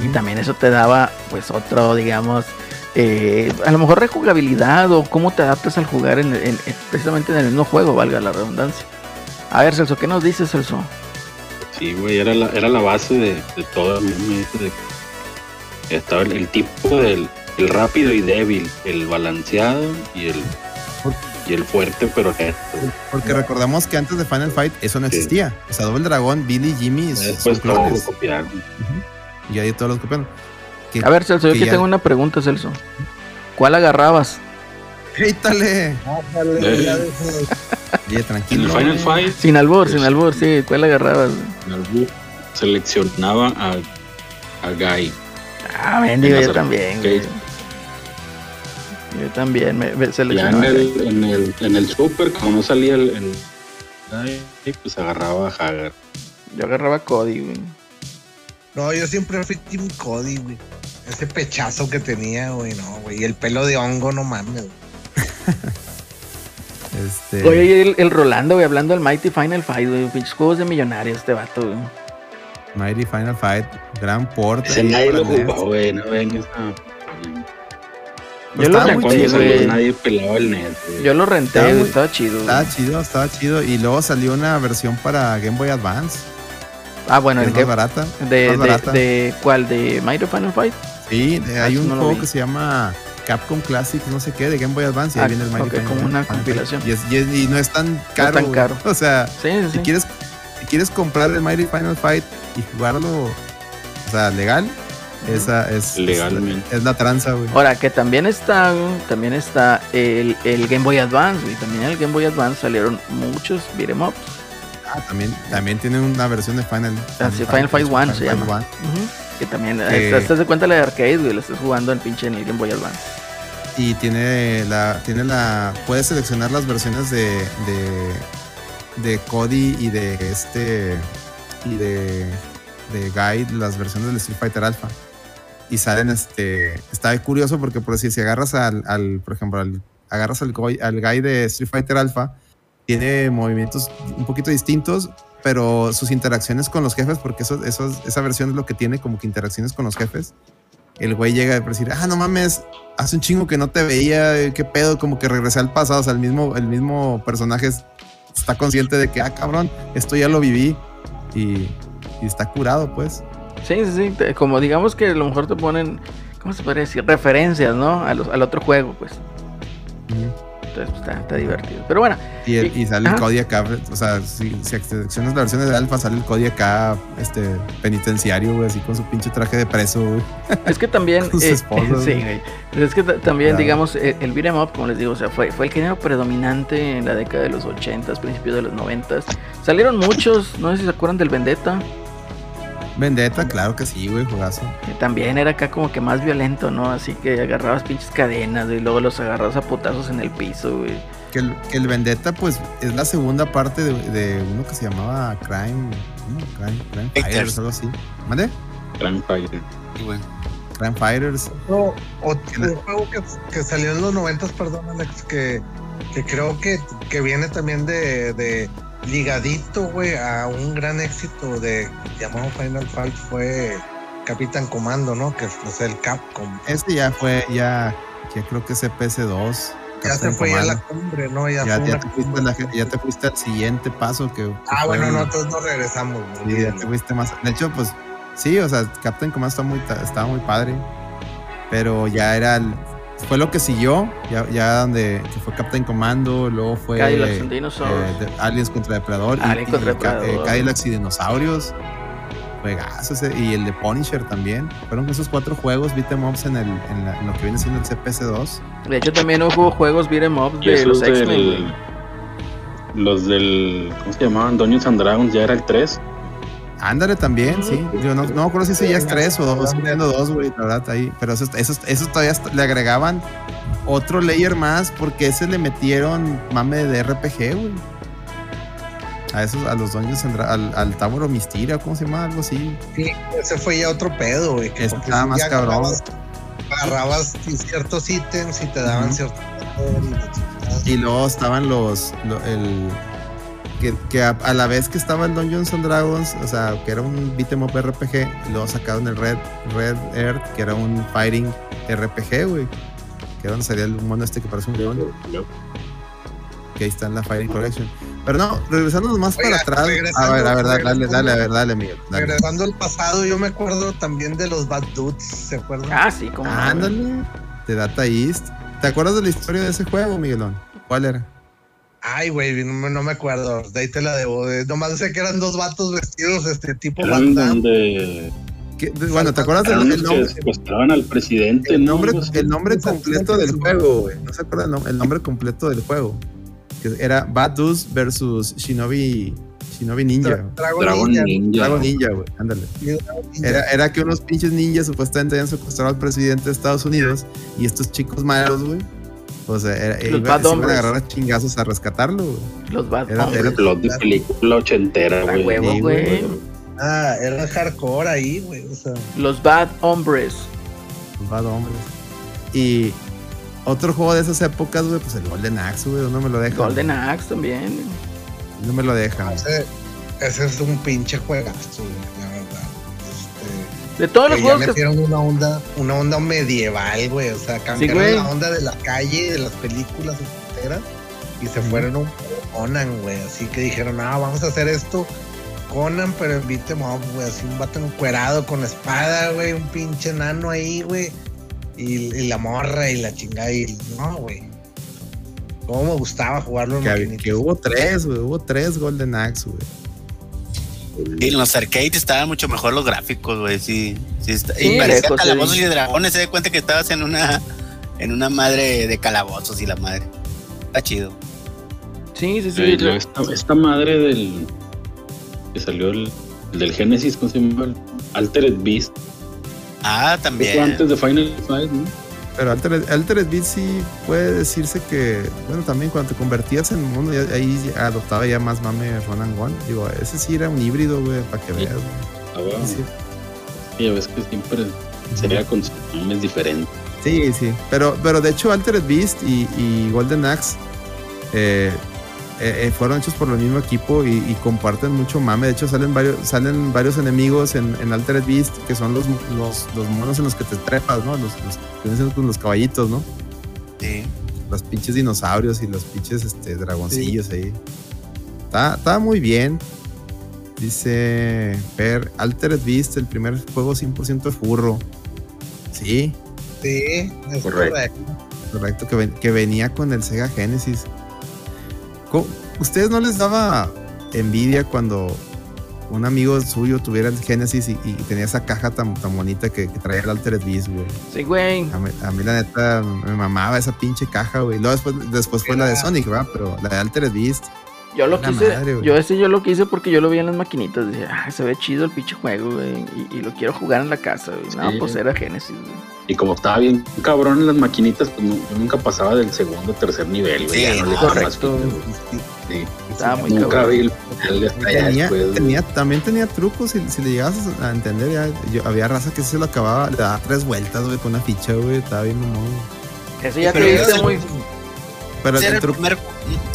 Y también eso te daba, pues, otro, digamos, eh, a lo mejor rejugabilidad o cómo te adaptas al jugar en, en- en- precisamente en el mismo juego, valga la redundancia. A ver, Celso, ¿qué nos dices, Celso? Sí, güey, era la, era la base de, de todo. estaba el, el tipo del el rápido y débil, el balanceado y el, y el fuerte pero. Porque recordamos que antes de Final Fight eso no Sí. existía. O sea, Double Dragon, Billy Jimmy es- son Después todo lo clones. copiaron. Y ahí todos los copiaron. Que- A ver, Celso, yo que aquí ya- tengo una pregunta, Celso. ¿Cuál agarrabas? Quítale. Oye, tranquilo. En el Final Fight. Sin albor, sin albor, sí. ¿Cuál agarrabas? Sin albor. Seleccionaba a, a Guy. Ah, bendigo, yo también. Yo también me, me seleccionaba. Ya en el, en el, en el Super, como no salía el, el pues agarraba a Hagar. Yo agarraba a Cody, güey. No, yo siempre fui Team Cody, güey. Ese pechazo que tenía, güey, no, güey. Y el pelo de hongo, no mames, este... Oye, el, Rolando, güey, hablando del Mighty Final Fight, güey. Pinches juegos de millonarios, este vato, güey. Mighty Final Fight, gran port. Ese nadie lo jugó, güey, no ven, está... Yo lo renté, güey. Nadie pelaba el net, Yo lo renté, estaba, chido. Estaba chido, estaba chido. Y luego salió una versión para Game Boy Advance. Ah, bueno, es más barata. De, de, cuál? ¿De Mighty Final Fight? Sí, hay un juego que se llama Capcom Classic, no sé qué, de Game Boy Advance y ahí ah, viene el Mighty okay, como una compilación. Y, no es tan caro. tan caro. O sea, si, quieres, si quieres comprar el Mighty Final Fight y jugarlo, o sea, legal, esa es, Legalmente. Es, la tranza, güey. Ahora, que también está, también está el, el Game Boy Advance, y también en el Game Boy Advance salieron muchos beat'em ups. Ah, también, también tiene una versión de Final. Final, Fight 1 se llama. Que también, estás de cuenta la de arcade, güey, la estás jugando en pinche en el Game Boy Advance. Y tiene la, tiene la, puedes seleccionar las versiones de, de, de Cody y de este, y de, de Guide, las versiones del Street Fighter Alpha y salen este está curioso porque por decir si agarras al, al por ejemplo agarras al, al guy de Street Fighter Alpha tiene movimientos un poquito distintos pero sus interacciones con los jefes porque eso, eso esa versión es lo que tiene como que interacciones con los jefes el güey llega a decir ah no mames hace un chingo que no te veía qué pedo como que regresé al pasado o sea el mismo el mismo personaje está consciente de que ah cabrón esto ya lo viví y está curado pues Sí, sí, sí. Como digamos que a lo mejor te ponen, ¿cómo se puede decir? Referencias, ¿no? al otro juego, pues. Entonces pues, está, divertido. Pero bueno. Y, sale el código acá, o sea, si, si seleccionas la versión de alfa, sale el código acá, este, penitenciario, güey, así con su pinche traje de preso, güey. Es que también. eh, sí, güey. Es que también, digamos, el, el beat'em up, como les digo, o sea, fue, fue el género predominante en la década de los 80s, principios de los 90s. Salieron muchos, no sé si se acuerdan del Vendetta. Vendetta, claro que sí, güey, jugazo. también era acá como que más violento, ¿no? Así que agarrabas pinches cadenas y luego los agarrabas a putazos en el piso, güey. Que el, que el Vendetta, pues, es la segunda parte de, uno que se llamaba Crime. Crime, Crime Fighters, algo así. ¿Mande? Crime Fighters. Sí, güey. Crime Fighters. otro juego que, salió en los noventas, perdón, Alex, que, que creo que, que viene también de ligadito, güey, a un gran éxito de llamado Final Fight fue Capitán Comando, ¿no? Que es el Capcom. Este ya fue, ya, ya creo que es PS2. Ya se fue a la cumbre, ¿no? Ya, ya, te fuiste al siguiente paso que... ah, bueno, no, entonces no regresamos. Sí, ya te fuiste más... De hecho, pues, sí, o sea, Captain Commando está muy, estaba muy padre, pero ya era el, fue lo que siguió, ya, ya donde fue Captain Commando, luego fue eh, Aliens contra Depredador, y, contra Depredador. Eh, Cadillacs y Dinosaurios. Juegazos, y el de Punisher también. Fueron esos cuatro juegos beat'em ups en, el, en, lo que viene siendo el CPS2. De hecho, también hubo juegos beat'em ups de los X-Men. Los del. ¿Cómo se llamaban? Dungeons and Dragons ya era el 3. Ándale también, sí. Yo no, no me acuerdo si ese ya es tres o dos, siendo dos, güey, la verdad, ahí. Pero eso, eso, todavía le agregaban otro layer más porque ese le metieron mame de RPG, güey. A esos, a los dueños, al, al Taboro Mistira, ¿cómo se llama? Algo así. Sí, ese fue ya otro pedo, güey. Que estaba más cabrón. Agarrabas, ciertos ítems y te daban ciertos y, y luego estaban los, el, que, a, la vez que estaba el Dungeons and Dragons, o sea, que era un beat'em up RPG, luego sacaron el Red, Red Earth, que era un fighting RPG, güey. Que era donde sería el mono este que parece un león. Que ahí está en la Fighting Collection. Pero no, regresando más para atrás. A ver, a ver, dale, dale, a ver, dale, Miguel. Regresando al pasado, yo me acuerdo también de los Bad Dudes, ¿se acuerdan? Ah, sí, como. Ándale, de Data East. ¿Te acuerdas de la historia de ese juego, Miguelón? ¿Cuál era? Ay, güey, no, me acuerdo. De ahí te la debo. Nomás sé que eran dos vatos vestidos, este tipo eran donde bueno, ¿te acuerdas del nombre? Secuestraban al presidente. El nombre, el nombre completo del juego, güey. No se acuerdan el nombre completo del juego. Que era Bad versus Shinobi Shinobi Ninja. Dragon, Ninja. Dragon Ninja, güey. Ándale. Era, era, que unos pinches ninjas supuestamente habían secuestrado al presidente de Estados Unidos y estos chicos malos, güey. O sea, era, Los iba, se iban a agarrar a chingazos a rescatarlo, güey. Los Bad era, Era el plot de película ochentera, güey. Huevo, güey. Ah, era hardcore ahí, güey. O sea. Los Bad Hombres. Los Bad Hombres. Y otro juego de esas épocas, güey, pues el Golden Axe, güey, no me lo deja. Golden Axe también. No me lo dejan. Ese, ese es un pinche juegazo. Este, de todos los juegos. Ya metieron una onda, una onda medieval, güey. O sea, cambiaron la onda de la calle, de las películas, etcétera. Y se fueron un Conan, güey. Así que dijeron, ah, vamos a hacer esto. Conan, pero en beat'em güey. Así un vato encuerado con espada, güey. Un pinche nano ahí, güey. Y, y, la morra y la chingada. Y no, güey. Cómo me gustaba jugarlo en que, que hubo tres, güey. Hubo tres Golden Axe, güey. Y en los arcades estaban mucho mejor los gráficos, güey. Sí, sí, y parecía calabozos y dragones. Se da cuenta que estabas en una en una madre de calabozos y la madre. Está chido. Sí, sí, sí. esta, madre del que salió el, del Genesis, ¿cómo se llama? Altered Beast. Ah, también. antes de Final Fight, ¿no? Pero Altered, Altered Beast sí puede decirse que, bueno, también cuando te convertías en un mundo, ahí adoptaba ya más mame Ronan One. Digo, ese sí era un híbrido, güey, para que veas, Ah, bueno. sí. sí, ves que siempre sería con mames diferentes. Sí, sí. Pero, pero de hecho, Altered Beast y, y Golden Axe eh, eh, eh, fueron hechos por el mismo equipo y, comparten mucho mame. De hecho, salen varios, salen varios enemigos en, en Altered Beast que son los, los, monos en los que te trepas, ¿no? Los, los, los caballitos, ¿no? Sí. Los pinches dinosaurios y los pinches este, dragoncillos ahí. Está, muy bien. Dice Per, Altered Beast, el primer juego 100% de furro. Sí. Sí, es correcto. Correcto, que, que venía con el Sega Genesis. ¿Ustedes no les daba envidia cuando un amigo suyo tuviera el Genesis y, tenía esa caja tan, tan bonita que, traía el Altered Beast, güey? Sí, güey. A mí, la neta me mamaba esa pinche caja, güey. Luego después, después fue la de Sonic, ¿verdad? Pero la de Altered Beast. Yo lo quise, yo ese yo lo quise porque yo lo vi en las maquinitas. Decía, ah, se ve chido el pinche juego, güey. Y, lo quiero jugar en la casa, güey. No, pues era Genesis, güey. Y como estaba bien cabrón en las maquinitas, pues yo nunca pasaba del segundo o tercer nivel, güey. Sí, no correcto. Sí, estaba muy nunca cabrón. vi el, tenía, tenía, también tenía trucos, si, si le llegabas a entender, ya, yo, había raza que se lo acababa, le daba tres vueltas, güey, con una ficha, güey, estaba bien mamón. Eso ya te viste muy... Pero el, truco... primer...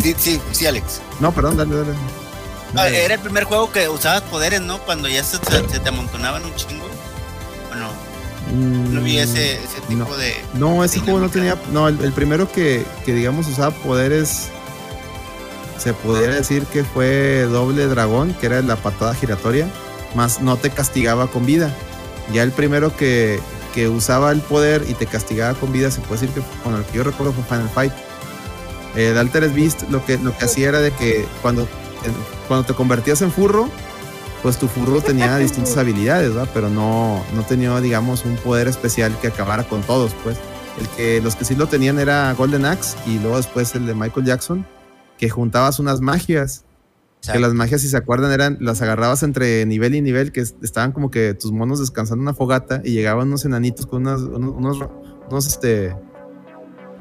Sí, sí, sí, Alex. No, perdón, dale, dale. Ah, era el primer juego que usabas poderes, ¿no? Cuando ya se, se te amontonaban un chingo. No vi ese, ese tipo de. No, ese juego no tenía. No, el, primero que, que, digamos, usaba poderes. Se podría decir que fue doble dragón, que era la patada giratoria. Más no te castigaba con vida. Ya el primero que, que usaba el poder y te castigaba con vida, se puede decir que con el que yo recuerdo fue Final Fight. El Altered Beast lo que, lo que hacía era de que cuando, cuando te convertías en furro, pues tu furro tenía distintas habilidades, ¿verdad? Pero no, no tenía, digamos, un poder especial que acabara con todos, pues. El que, los que sí lo tenían era Golden Axe y luego después el de Michael Jackson, que juntabas unas magias. Que las magias, si se acuerdan, eran, las agarrabas entre nivel y nivel, que estaban como que tus monos descansando en una fogata y llegaban unos enanitos con unos, unos, unos, este,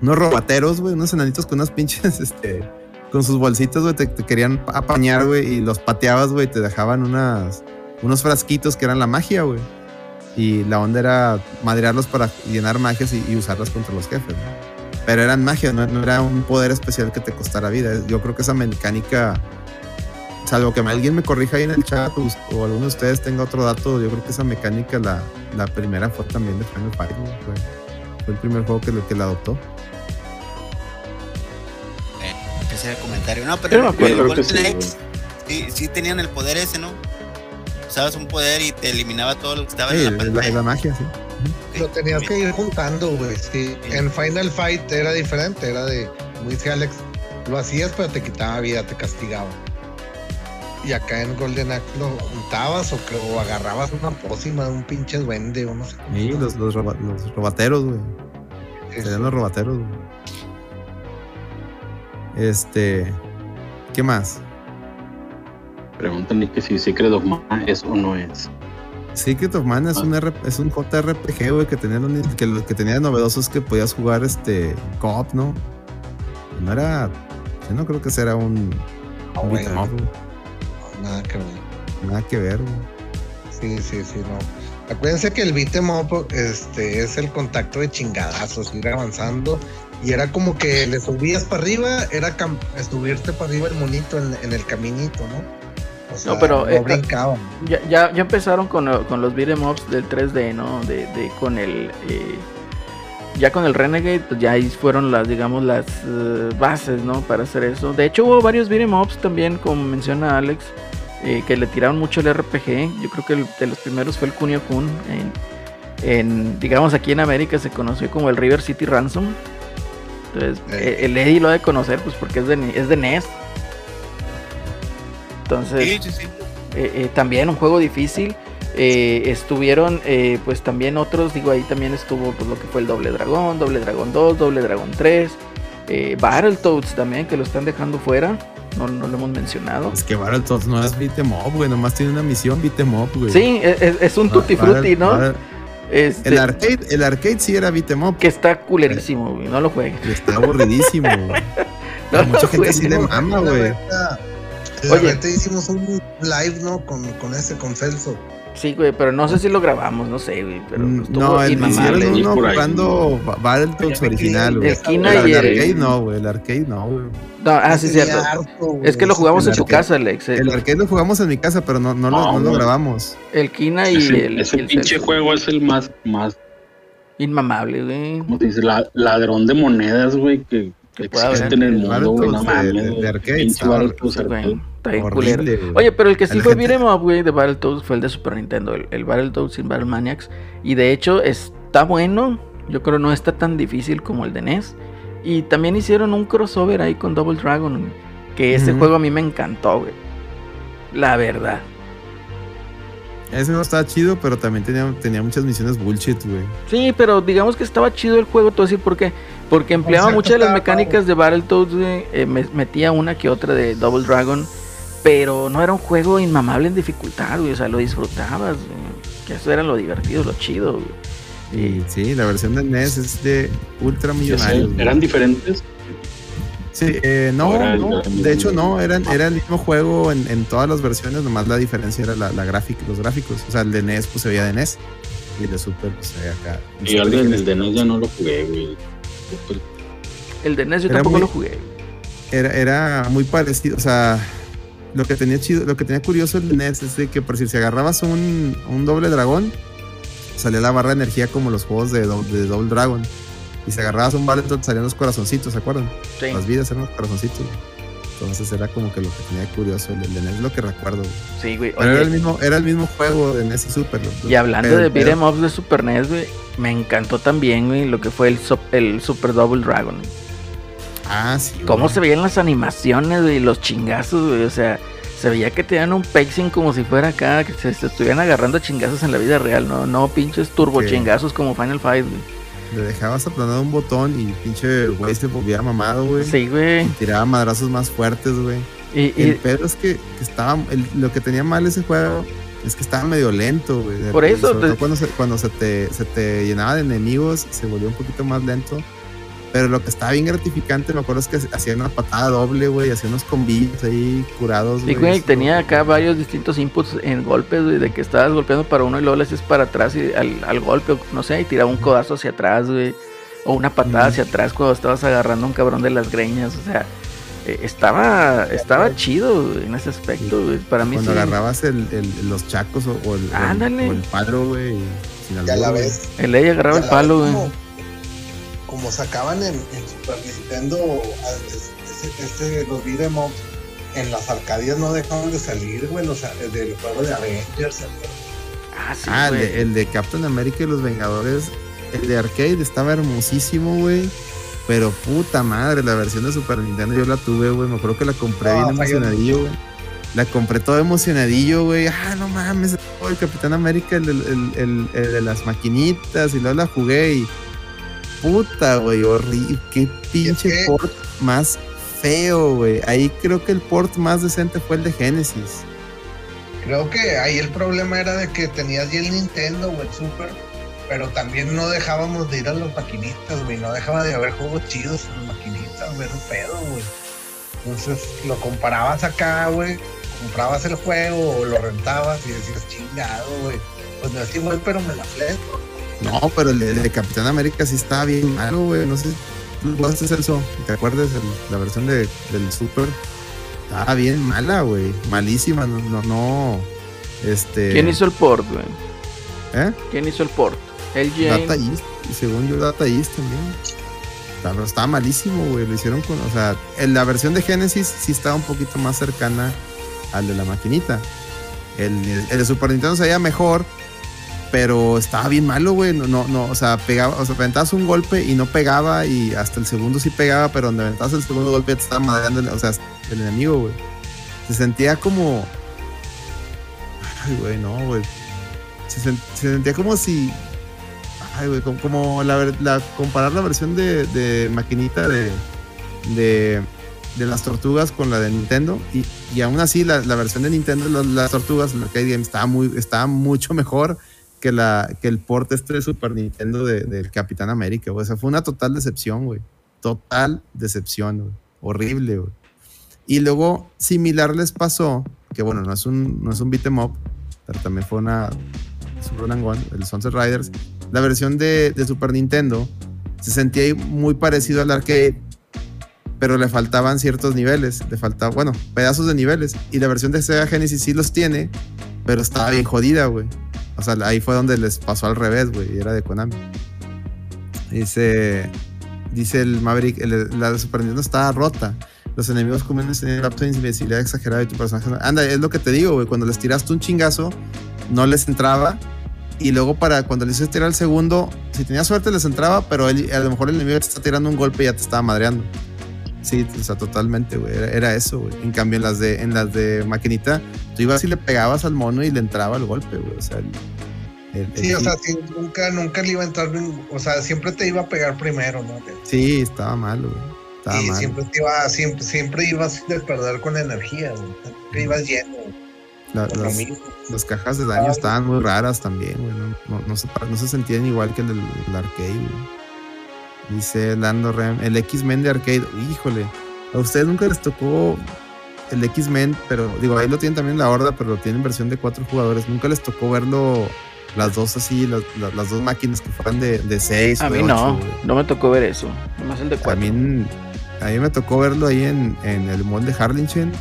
unos robateros, güey, unos enanitos con unas pinches, este, con sus bolsitas, güey, te, querían apañar, güey, y los pateabas, güey, te dejaban unas, unos frasquitos que eran la magia, güey. Y la onda era madrearlos para llenar magias y, usarlas contra los jefes. Pero eran magia, no, era un poder especial que te costara vida. Yo creo que esa mecánica, salvo que alguien me corrija ahí en el chat o, alguno de ustedes tenga otro dato, yo creo que esa mecánica, la, la primera fue también de Final Fight, fue, fue, el primer juego que, que la adoptó ese comentario. No, pero Golden sí, sí, tenían el poder ese, ¿no? Usabas un poder y te eliminaba todo lo que estaba en la pantalla. La, magia, sí. Lo tenías que ir juntando, güey. Sí. En Final Fight era diferente, era de, como dice Alex, lo hacías pero te quitaba vida, te castigaba. y acá en Golden Axe lo juntabas o, que, o agarrabas una pócima de un pinche duende o no sé. Sí, los, los, los robateros, güey. Serían los robateros, güey. Este. ¿Qué más? Pregúntale que si Secret of Mana es o no es. Secret of Mana es, Ah. un, R- es un JRPG, güey, que tenía, lo, que, lo que tenía de novedoso es que podías jugar este co-op, ¿no? No era. Yo no creo que sea un. No, un beat up, güey. Nada que ver. Nada que ver, güey. Sí, sí, sí, no. Acuérdense que el beat'em up este, es el contacto de chingadazos, ir avanzando. Y era como que le subías para arriba, era subirte para arriba el monito en, en el caminito, ¿no? O sea, pero, no eh, brincaban. Ya, ya, ya empezaron con, con los beat'em ups del 3D, ¿no? De, de- con el. eh, ya con el Renegade, pues ya ahí fueron las, digamos, las eh, bases, ¿no? Para hacer eso. De hecho, hubo varios beat'em ups también, como menciona Alex, eh, que le tiraron mucho el RPG. Yo creo que el- de los primeros fue el Kunio Kun. En, en, digamos, aquí en América se conoció como el River City Ransom. Entonces, Eh. eh, el Eddie lo ha de conocer, pues porque es de, es de NES. Entonces, Sí, sí, sí. eh, eh, también un juego difícil. Eh, estuvieron eh, pues también otros, digo ahí también estuvo pues lo que fue el Doble Dragón, Doble Dragón 2, Doble Dragón 3, eh, Battletoads también que lo están dejando fuera, no, no lo hemos mencionado. Es que Battletoads no es beat'em up, güey. Nomás tiene una misión beat'em up, güey. Sí, es, es- es un tutti frutti, ¿no? Battle- Este, El arcade, el arcade sí era beat'em up. que está culerísimo, güey, no lo juegues. Está aburridísimo. No mucha gente sí le mama, güey. Oye. hicimos un live, ¿no? Con, con ese, con Celso. Sí, güey, pero no sé si lo grabamos, no sé, güey, pero Mm, No, el, hicieron uno jugando Ba- Battletoads original, güey. El el el- arcade no, güey. El arcade no, güey. No, ah, sí, cierto. harto, Es que lo jugamos en el tu arcade. casa, Alex. El El, arcade lo jugamos en mi casa, pero no, no, lo, No, grabamos. el Kina y Ese, el, ese pinche Celso. juego es el más, más, Inmamable, güey. ¿cómo te dice? La- ladrón de monedas, güey, que, haber. en el mundo, güey. No mames, de- arcade. Horrible. Oye, pero el que sí fue gente- güey, de Battletoads fue el de Super Nintendo, el, el Battletoads sin Battle Maniacs. Y de hecho está bueno, yo creo no está tan difícil como el de NES. Y también hicieron un crossover ahí con Double Dragon, que ese juego a mí me encantó, güey. La verdad. Ese no estaba chido, pero también tenía, tenía muchas misiones bullshit, güey. Sí, pero digamos que estaba chido el juego, todo así, ¿por qué? Porque empleaba muchas de las mecánicas de Battletoads, eh, me- metía una que otra de Double Dragon, pero no era un juego inmamable en dificultad, güey, o sea, lo disfrutabas, güey, que eso era lo divertido, lo chido, güey. Y sí, la versión de NES es de Ultra Millonarios. güey. ¿Eran diferentes? Sí, eh, no, no, de hecho no, eran, era el mismo juego en, en todas las versiones, nomás la diferencia era la, la gráfica, los gráficos. O sea, el de NES pues se veía de NES y el de Super pues se veía acá. Y el de NES ya no lo jugué, güey. Super- El de NES yo Era tampoco muy- lo jugué. era, era muy parecido, o sea, lo que tenía chido, lo que tenía curioso el NES es de que por si, si agarrabas un, un doble dragón, salía la barra de energía como los juegos de, do- de Double Dragon. Y si agarrabas un Battletoad salían los corazoncitos, ¿se acuerdan? Sí. Las vidas eran los corazoncitos. Güey. Entonces era como que lo que tenía curioso el, de NES, lo que recuerdo. güey. Sí, güey. Pero era el mismo, era el mismo juego de NES y Super. lo- y hablando de beat'em ups de Super NES, güey, me encantó también, güey, lo que fue el, el Super Double Dragon. Ah, sí. Cómo güey. se veían las animaciones, güey, los chingazos, güey, o sea, se veía que tenían un pacing como si fuera acá, que se, se estuvieran agarrando chingazos en la vida real, no, no pinches turbo Sí. chingazos como Final Fight, güey. Le dejabas aplanado un botón y pinche güey se volvía mamado, güey. Sí, güey. Tiraba madrazos más fuertes, güey. Y, El pedo es que, que estaba. el- lo que tenía mal ese juego es que estaba medio lento, güey. Por eso, Sobre te- todo cuando, se, cuando se, te, se te llenaba de enemigos, se volvió un poquito más lento. Pero lo que estaba bien gratificante, me acuerdo, es que hacía una patada doble, güey. Hacía unos combillos ahí curados, y, güey, tenía acá varios distintos inputs en golpes, güey, de que estabas golpeando para uno y luego le hacías para atrás y al, al golpe, no sé, y tiraba un codazo hacia atrás, güey. O una patada Mm. hacia atrás cuando estabas agarrando a un cabrón de las greñas, o sea, eh, estaba, estaba chido güey, en ese aspecto, güey. Para mí Cuando sí. agarrabas el, el- los chacos o, o el, o el- Ándale. o el palo, güey. y sin Ya la güey. ves. El Eddie agarraba ya el palo, güey. Como, sacaban en, en Super Nintendo, ese, ese- los beat'em en las arcadias no dejaban de salir, güey, los, del juego de Avengers. Ah, sí, Ah, el de, el de Captain America y los Vengadores. El de arcade estaba hermosísimo, güey. Pero puta madre, la versión de Super Nintendo yo la tuve, güey. Me acuerdo que la compré No, bien emocionadillo, güey. La compré todo emocionadillo, güey. Ah, no mames, el Capitán América, el, el, el, de las maquinitas. Y luego la jugué y. Puta, güey, horrible. Qué pinche port más feo, güey. Ahí creo que el port más decente fue el de Genesis. Creo que ahí el problema era de que tenías ya el Nintendo o el Super, pero también no dejábamos de ir a las maquinitas, güey. No dejaba de haber juegos chidos en las maquinitas, güey. un pedo, güey. Entonces lo comparabas acá, güey. Comprabas el juego o lo rentabas y decías, chingado, güey. Pues no es igual, pero me la fleto. No, pero el de, Capitán América sí estaba bien malo, güey. No sé, ¿tú jugaste eso? ¿Te acuerdas? la versión de, del Super estaba bien mala, güey. Malísima, no, no, no. Este. ¿Quién hizo el port, güey? ¿Eh? ¿Quién hizo el port? LG. Data East, y según yo, Data East también. Estaba, estaba malísimo, güey. Lo hicieron con. O sea, en la versión de Genesis sí estaba un poquito más cercana al de la maquinita. El, el de Super Nintendo se veía mejor, pero estaba bien malo, güey. No, no, no, o sea, pegaba, o sea, aventabas un golpe y no pegaba y hasta el segundo sí pegaba, pero donde aventabas el segundo golpe te estaba madreando, o sea, el enemigo, güey. Se sentía como... Ay, güey, no, güey. Se, sentía como si... Ay, güey, como, la, la, comparar la versión de, de maquinita de, de, de, las tortugas con la de Nintendo y, y aún así la, versión de Nintendo de las tortugas, la Arcade Game, estaba, muy, estaba mucho mejor que, la, que el port este de Super Nintendo del de, Capitán América, O sea, fue una total decepción, güey. Total decepción, güey. Horrible, güey. Y luego, similar les pasó, que bueno, no es un, no es un beat'em up, pero también fue una Super One, el Sunset Riders. La versión de, de Super Nintendo se sentía muy parecido al arcade, pero le faltaban ciertos niveles, le faltaban, bueno, pedazos de niveles. Y la versión de Sega Genesis sí los tiene, pero estaba bien jodida, güey. O sea, ahí fue donde les pasó al revés, güey, era de Konami. Dice, dice el Maverick, la de Super Nintendo estaba rota. Los enemigos comunes tenían lapso de invisibilidad exagerada y tu personaje... Anda, es lo que te digo, güey, cuando les tiraste un chingazo, no les entraba. Y luego para cuando les hiciste tirar el segundo, si tenías suerte les entraba, pero a lo mejor el enemigo te está tirando un golpe y ya te estaba madreando. Sí, o sea, totalmente, güey. Era, eso, güey. En cambio, en las de, en las de maquinita, tú ibas y le pegabas al mono y le entraba el golpe, güey. O sea, sí, o sea, nunca, nunca le iba a entrar, o sea, siempre te iba a pegar primero, ¿no? Sí, estaba mal, güey. Estaba mal. siempre te iba, siempre, siempre ibas a perder con energía, güey. Siempre ibas lleno. las, cajas de daño estaban muy raras también, güey. No, no, se, no se sentían igual que el del arcade, güey. Dice Lando Rem, el X-Men de arcade. Híjole, a ustedes nunca les tocó el X-Men, pero digo, ahí lo tienen también la horda, pero lo tienen versión de cuatro jugadores. Nunca les tocó verlo las dos así, las, las, dos máquinas que fueran de, de seis. A mí no, no me tocó ver eso. Nomás el de cuatro. A mí, a mí me tocó verlo ahí en, en el mall de Harlingen.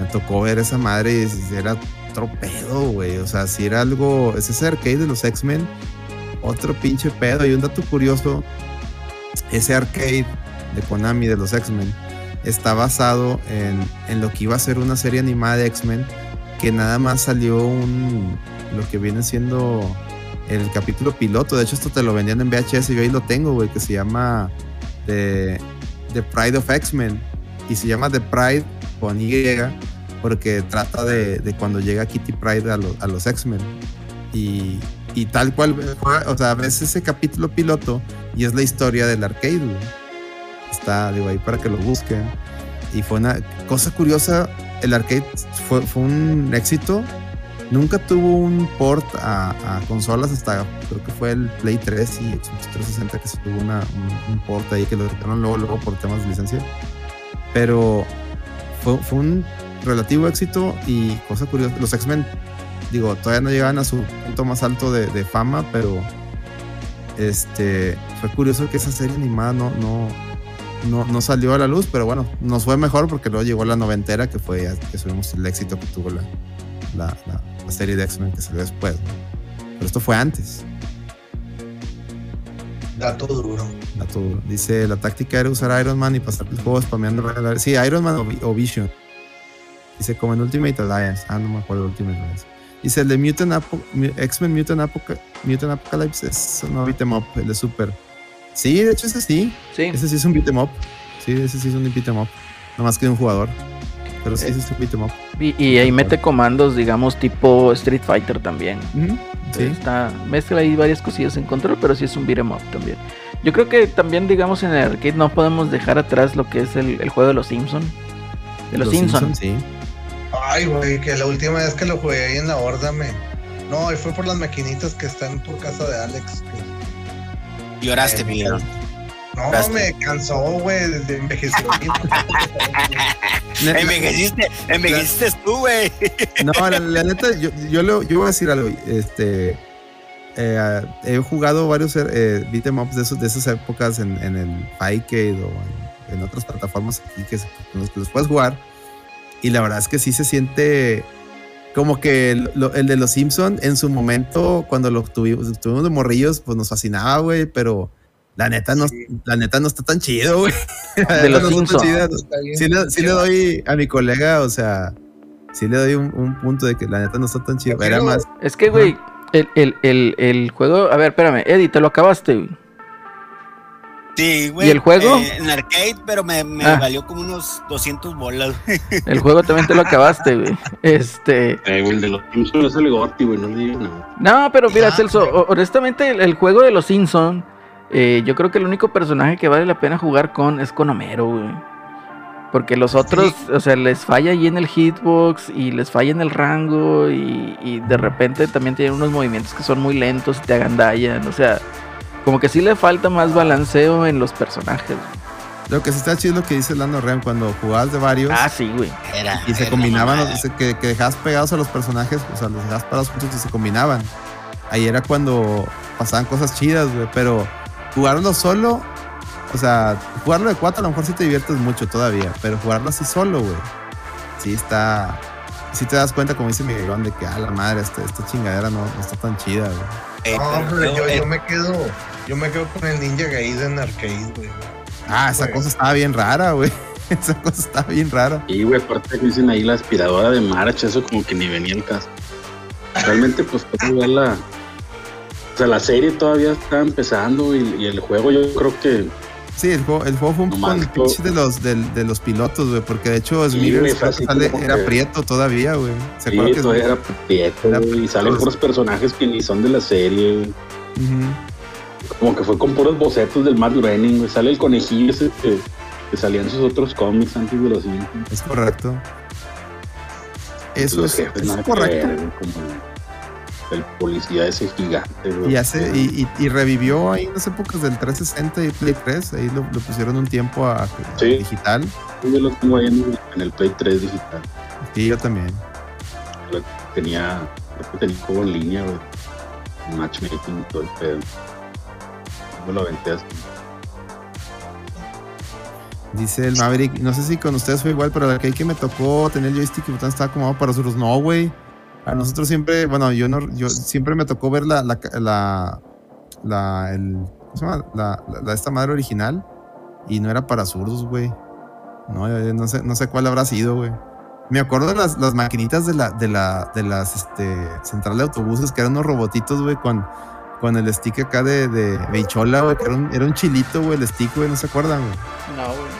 Me tocó ver esa madre y era otro pedo, güey. O sea, si era algo. Es ese arcade de los X-Men otro pinche pedo. Y un dato curioso, ese arcade de Konami de los X-Men está basado en, lo que iba a ser una serie animada de X-Men, que nada más salió un, lo que viene siendo el capítulo piloto. De hecho, esto te lo vendían en VHS y yo ahí lo tengo, güey, que se llama The, Pride of X-Men. Y se llama The Pride con Y, porque trata de, cuando llega Kitty Pride a, a los X-Men. Y, y tal cual, o sea, ves ese capítulo piloto y es la historia del arcade, Está, digo, ahí para que lo busquen. Y fue una cosa curiosa, el arcade fue, fue un éxito. Nunca tuvo un port a, consolas hasta creo que fue el Play 3 y Xbox 360 que se tuvo una, un, port ahí que lo retiraron luego, luego por temas de licencia. Pero fue, fue un relativo éxito y cosa curiosa, los X-Men digo, todavía no llegaban a su punto más alto de, fama, pero este fue curioso que esa serie animada no, no, no, salió a la luz, pero bueno, nos fue mejor porque luego llegó la noventera, que fue que subimos el éxito que tuvo la, la, serie de X-Men que salió después. Pero esto fue antes. Dato duro. Dato duro. Dice, la táctica era usar Iron Man y pasar el juego spameando. Sí, Iron Man o, Vision. Dice, como en Ultimate Alliance. Ah, no me acuerdo Ultimate Alliance. Dice el de Mutant X-Men Mutant, Apocalypse es un beat'em up, el de Super. Sí, de hecho ese sí. sí. Ese sí es un beat'em up. Sí, ese sí es un beat'em up. No más que de un jugador. Pero sí, es un beat'em up. Y, ahí mete comandos, digamos, tipo Street Fighter también. Sí. Está, mezcla ahí varias cosillas en control, pero sí es un beat'em up también. Yo creo que también, digamos, en el arcade no podemos dejar atrás lo que es el, juego de los Simpsons. De los, Simpsons. sí. Ay, güey, que la última vez que lo jugué ahí en la horda me. No, y fue por las maquinitas que están por casa de Alex. Lloraste, eh, Miguel. No, me cansó, güey, desde envejecimiento. envejeciste, envejeciste tú, güey. no, la, neta, yo, yo, yo, voy a decir algo. Este, eh, he jugado varios eh, beat'em ups de, esos, de esas épocas en, en el Fightcade o en, otras plataformas aquí que, que los puedes jugar. Y la verdad es que sí se siente como que el, de los Simpsons en su momento, cuando lo tuvimos, tuvimos de morrillos, pues nos fascinaba, güey, pero la neta no, la neta no está tan chido, güey. De los Simpsons. Sí, le, sí le, doy a mi colega, o sea, sí le doy un, punto de que la neta no está tan chido. Era más. Es que, güey, el, el, el, el, juego. A ver, espérame, Eddie, te lo acabaste, güey. Sí, güey. ¿Y el juego? Eh, en arcade, pero me, me ah. valió como unos 200 bolas. El juego también te lo acabaste, güey. Este. Eh, güey, el de los Simpsons es el Gorty, güey, no le digo nada. No, pero mira, Celso, honestamente, el, juego de los Simpsons, eh, yo creo que el único personaje que vale la pena jugar con es con Homero, güey. Porque los otros, o sea, les falla ahí en el hitbox y les falla en el rango y, de repente también tienen unos movimientos que son muy lentos y te agandallan. O sea, como que sí le falta más balanceo en los personajes. Lo que se está chido es lo que dice Lando Ren cuando jugabas de varios. Ah, sí, güey. y se combinaban, que, que dejabas pegados a los personajes, o sea, los dejabas pegados juntos y se combinaban. Ahí era cuando pasaban cosas chidas, güey. Pero jugarlo solo o sea, jugarlo de cuatro a lo mejor sí te diviertes mucho todavía, pero jugarlo así solo, güey. Sí está. Sí te das cuenta, como dice Miguelón, de que, a la madre, esta, esta chingadera no, está tan chida, güey. Eh, no, yo, yo, me quedo. Yo me quedo con el Ninja Gaiden arcade, güey. Ah, esa cosa estaba bien rara, güey. Esa cosa está bien rara. Y, güey, aparte que dicen ahí la aspiradora de marcha, eso como que ni venía el caso. Realmente, pues, ver la. O sea, la serie todavía está empezando y, y el juego yo creo que Sí, el juego, el juego fue un poco el pitch de los, de, de los pilotos, güey, porque de hecho Smithers sale, era prieto todavía, güey. ¿Se sí, que todavía era prieto, y salen puros personajes que ni son de la serie, güey. Como que fue con puros bocetos del Matt Groening, güey. Sale el conejillo ese que, que salía en sus otros cómics antes de los Simpsons. Es correcto. Eso es, es correcto el policía ese gigante. Y, hace, y, revivió ahí en las épocas del 360 y Play 3, ahí lo, pusieron un tiempo a, digital. Yo lo tengo ahí en, el Play 3 digital. Sí, yo también. tenía, tenía juego en línea, güey. Matchmaking y todo el pedo. Me lo aventé así. Dice el Maverick, no sé si con ustedes fue igual, pero la que, que me tocó tener el joystick y botón estaba acomodado para nosotros. No, güey. A nosotros siempre, bueno, yo no, yo siempre me tocó ver la, la, la, la ¿cómo se llama? La, la, esta madre original y no era para zurdos, güey. No, no sé, no sé cuál habrá sido, güey. Me acuerdo de las, las maquinitas de la, de la, de las, este, central de autobuses que eran unos robotitos, güey, con, con el stick acá de, de Beichola, güey, que era un, era un chilito, güey, el stick, güey, ¿no se acuerdan, güey? No, güey.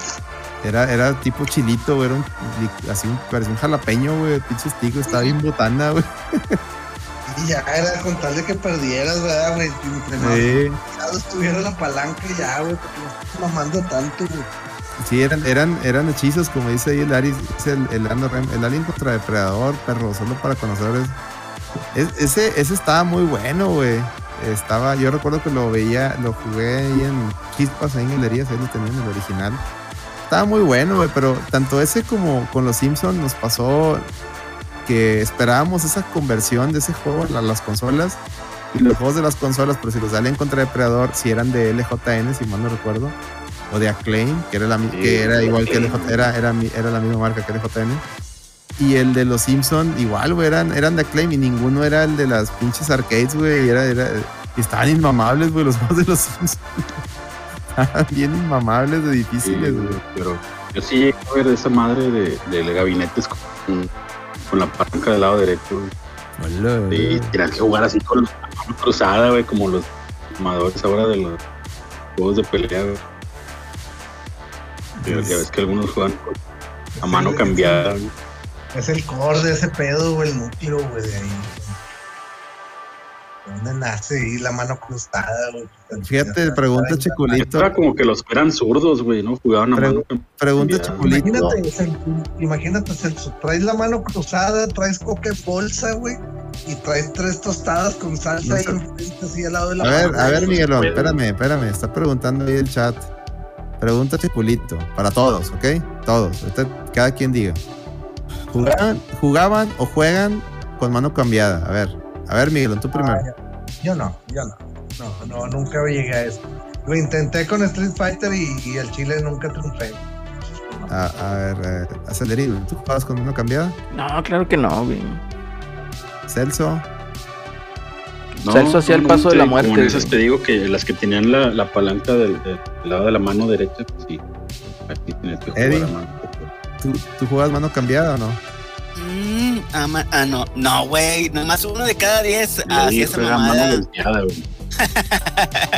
Era, era tipo chilito, güey. Era un, así, parecía un jalapeño, güey. Pinche estico, estaba bien botana, güey. Y ya era con tal de que perdieras, ¿verdad, güey? Sí. estuviera la palanca ya, güey, porque no estás mamando tanto, güey. Sí, eran, eran, eran hechizos, como dice ahí el Aris, el, el, el Alien contra Depredador, perro, solo para conocedores. ese, ese estaba muy bueno, güey. Estaba, yo recuerdo que lo veía, lo jugué ahí en Chispas, ahí en galerías, ahí lo tenía en el original. Estaba muy bueno, güey, pero tanto ese como con los Simpsons nos pasó que esperábamos esa conversión de ese juego a las consolas. Y los juegos de las consolas, pero si los salían contra Depredador, si eran de LJN, si mal no recuerdo, o de Acclaim, que era, la, que era igual que LJN, era, era, era la misma marca que LJN. Y el de los Simpsons, igual, güey, eran, eran de Acclaim y ninguno era el de las pinches arcades, güey. Era, era, estaban inmamables, güey, los juegos de los Simpsons. bien inmamables de difíciles, güey. pero yo sí llegué a ver esa madre de, de gabinetes con, con, la palanca del lado derecho, güey. y tenían que jugar así con la cruzada, güey, como los amadores ahora de los juegos de pelea, güey. Pero ya ves que algunos juegan A mano cambiada. Es el core de ese pedo, güey, el núcleo, güey, de ahí. ¿Dónde nace y la mano cruzada, güey? Fíjate, pregunta Chiculito. Era como que los eran zurdos, güey, ¿no? Jugaban a Pre- mano Pregunta Chiculito. Imagínate, imagínate, traes la mano cruzada, traes coca en bolsa, güey, y traes tres tostadas con salsa No ahí sé. enfrente, así al lado de la A ver, mano, a ver. Miguelón, espérame, espérame. Está preguntando ahí el chat. Pregunta Chiculito. Para todos, ¿ok? Todos. Cada quien diga. ¿Jugaban, jugaban o juegan con mano cambiada? A ver, a ver, Miguelón, tú primero. Ah, Yo no, yo no. No, no, nunca llegué a eso. Lo intenté con Street Fighter y, y el Chile nunca triunfé. A, a ver, eh, ¿tú jugabas con mano cambiada? No, claro que no, güey. Celso. Celso hacía el paso de la muerte, Como en esas güey. te digo que las que tenían la, la palanca del, del lado de la mano derecha, pues sí. Aquí tienes que jugar Eddie. a mano. ¿Tú, ¿Tú jugabas mano cambiada o no? Mm, ah, ah, no, no, güey, nomás uno de cada diez hacía esa mano.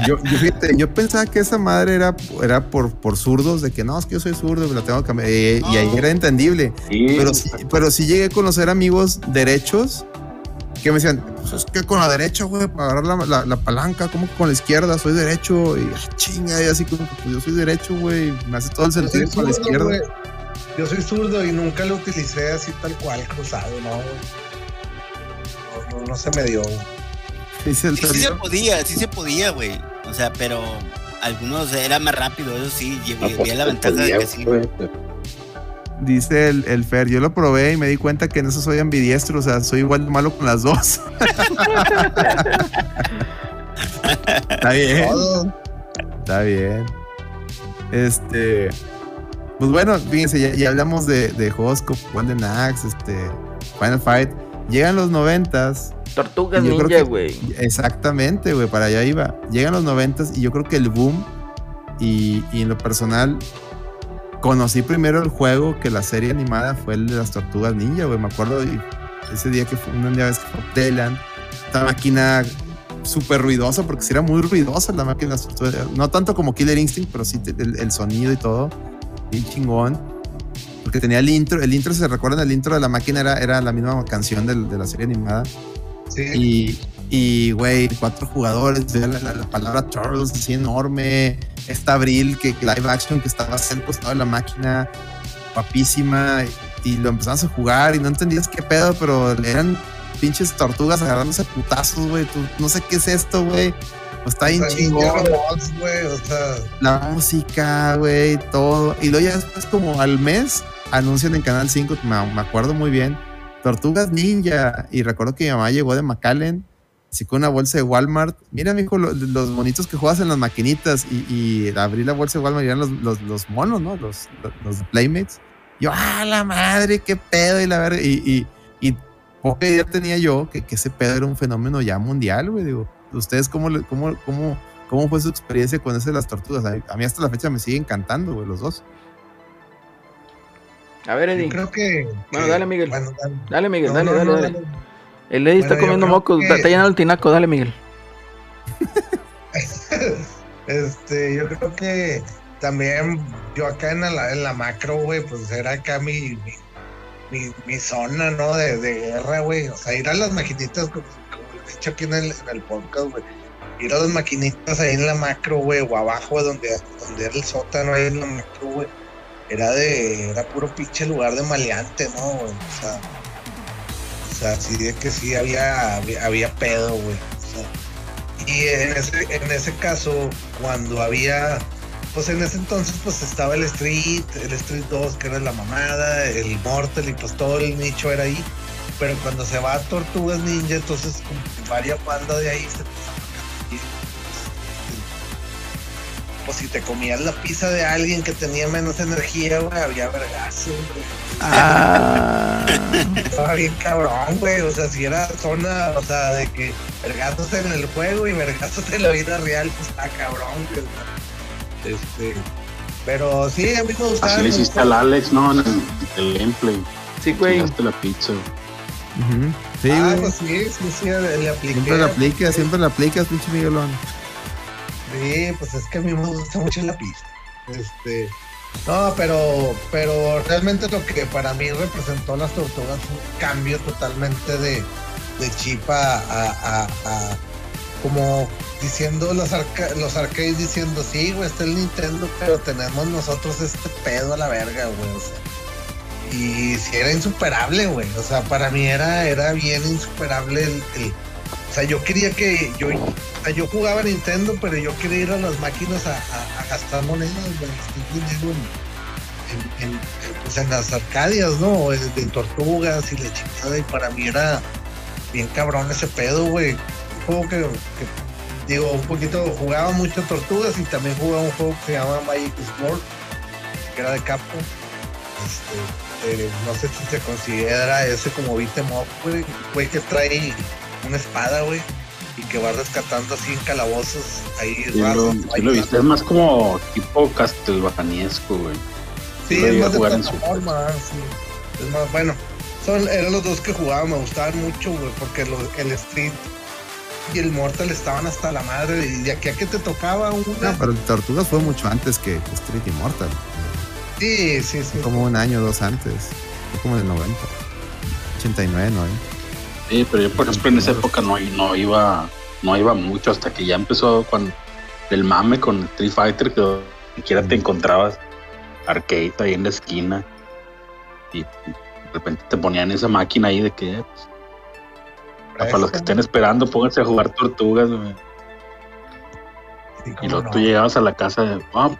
Yo, yo, fíjate, yo pensaba que esa madre era, era por, por zurdos, de que no, es que yo soy zurdo, la tengo que cambiar. Y, y ahí era entendible. Sí, Pero sí, pero sí llegué a conocer amigos derechos que me decían, pues es que con la derecha, güey, para agarrar la, la- la palanca, como que con la izquierda, soy derecho. Y ah, chinga, y así como que pues yo soy derecho, güey. Me hace todo el Yo soy sentido con la izquierda. Yo soy zurdo y nunca lo utilicé así tal cual, cruzado, no, güey. No, no, no se me dio. güey. Dice el Sí, sí se podía, sí se podía, güey. O sea, pero algunos era más rápido, eso sí, ¿A llevé poco la te ventaja de que sí. güey? Dice el, el Fer, yo lo probé y me di cuenta que en eso soy ambidiestro, o sea, soy igual de malo con las dos. Está bien. Todo. Está bien. Este. Pues bueno, fíjense, ya, ya hablamos de, de como Golden Axe, este, Final Fight. Llegan los noventas. Tortugas ninja, güey. Exactamente, güey, para allá iba. Llegan los noventas y yo creo que el boom. Y, y en lo personal, conocí primero el juego que la serie animada fue el de las tortugas ninja, güey. Me acuerdo y ese día que fue un día vez que fue Playland, esta máquina súper ruidosa, porque sí era muy ruidosa la máquina. de las tortugas. No tanto como Killer Instinct, pero sí el sonido y todo. Bien chingón. Porque tenía el intro. El intro, si se recuerdan, el intro de la máquina era, era la misma canción de la serie animada. Sí. Y, y, güey, cuatro jugadores, la, la- la palabra Turtles así enorme. Esta Abril, que live action que estaba al costado de la máquina, guapísima. Y lo empezamos a jugar y no entendías qué pedo, pero eran pinches tortugas agarrándose putazos, güey. No sé qué es esto, güey. Pues está bien chingón la música, güey, todo. Y luego ya después, como al mes, anuncian en Canal 5, me, acuerdo muy bien, Tortugas Ninja. Y recuerdo que mi mamá llegó de McAllen, así con una bolsa de Walmart. Mira, mijo, lo- los bonitos que juegas en las maquinitas. Y, y abrí la bolsa de Walmart y eran los, los, los monos, ¿no? Los, los, los Playmates. Yo, ¡ah, la madre, qué pedo! Y la verga. Y, y, y poca idea tenía yo que, que ese pedo era un fenómeno ya mundial, güey. Digo, ¿ustedes cómo, cómo, cómo, cómo fue su experiencia con ese de las tortugas? A mí, a mí hasta la fecha me sigue encantando, güey, los dos. A ver, yo Eddie. creo que. Bueno, que- dale, Miguel. bueno, dale. Dale, Miguel, No, dale, no, dale, no, dale. dale. El Eddie está Bueno, yo comiendo mocos. que- Está, está llenando el tinaco. Dale, Miguel. Este, yo creo que también yo acá en la, en la macro, güey, pues era acá mi, mi, mi, mi zona, ¿no? De, de guerra, güey. O sea, ir a las maquinitas, dicho aquí en el, en el podcast, güey. Ir a las maquinitas ahí en la macro, güey, o abajo, donde, donde era el sótano ahí en la macro, güey. Era de, era puro pinche lugar de maleante, ¿no, güey? O sea, o sea, sí de que sí había, había, había pedo, güey. O sea, y en ese, en ese caso, cuando había, pues en ese entonces, pues estaba el Street, el Street 2, que era la mamada, el Mortal, y pues todo el nicho era ahí. Pero cuando se va a Tortugas Ninja, entonces como que varias bandas de ahí se caer. Pues si te comías la pizza de alguien que tenía menos energía, güey, había vergazo, güey. Ah. Estaba bien cabrón, güey. O sea, si era zona, o sea, de que vergazos en el juego y vergazos en la vida real, pues está cabrón, güey. Este. Pero sí, a mí me gustaba. Así le hiciste al Alex, ¿no? En el, el gameplay. Sí, güey. La pizza. Ujú. Sí, ah, güey. pues sí, sí, sí, le apliqué. siempre la aplicas, siempre la aplicas, pinche Miguelón. Sí, pues es que a mí me gusta mucho la pista. Este. No, pero, pero realmente lo que para mí representó las tortugas fue un cambio totalmente de, de chip a, como diciendo los, los arcades diciendo, sí, güey, está el Nintendo, pero tenemos nosotros este pedo a la verga, güey. Y si era insuperable, güey. O sea, para mí era, era bien insuperable el, o sea, yo quería que yo, yo jugaba Nintendo, pero yo quería ir a las máquinas a, gastar monedas, en, en, pues en, las arcadias, ¿no? De, tortugas y la chingada, y para mí era bien cabrón ese pedo, güey. Un juego que, digo, un poquito jugaba mucho tortugas y también jugaba un juego que se llama Magic Sport, que era de Capcom. Este, eh, no sé si se considera ese como beat'em up, güey, güey que trae una espada, güey, y que va rescatando así en calabozos ahí. Sí, lo, lo viste, es más como tipo castelvaniesco, güey. Sí, es más de plataforma, sí. Es más, bueno, son, eran los dos que jugaban, me gustaban mucho, güey, porque el Street y el Mortal estaban hasta la madre, y de aquí a que te tocaba una. No, pero Tortugas fue mucho antes que Street y Mortal. Sí, sí, sí. como un año o dos antes. Fue como del 90. 89, 90. Sí, pero yo por ejemplo en esa época no, no iba no iba mucho hasta que ya empezó con el mame con Street Fighter que ni siquiera te encontrabas arcade ahí en la esquina y de repente te ponían esa máquina ahí de que pues, para los que estén esperando pónganse a jugar tortugas y luego tú llegabas a la casa de, ah,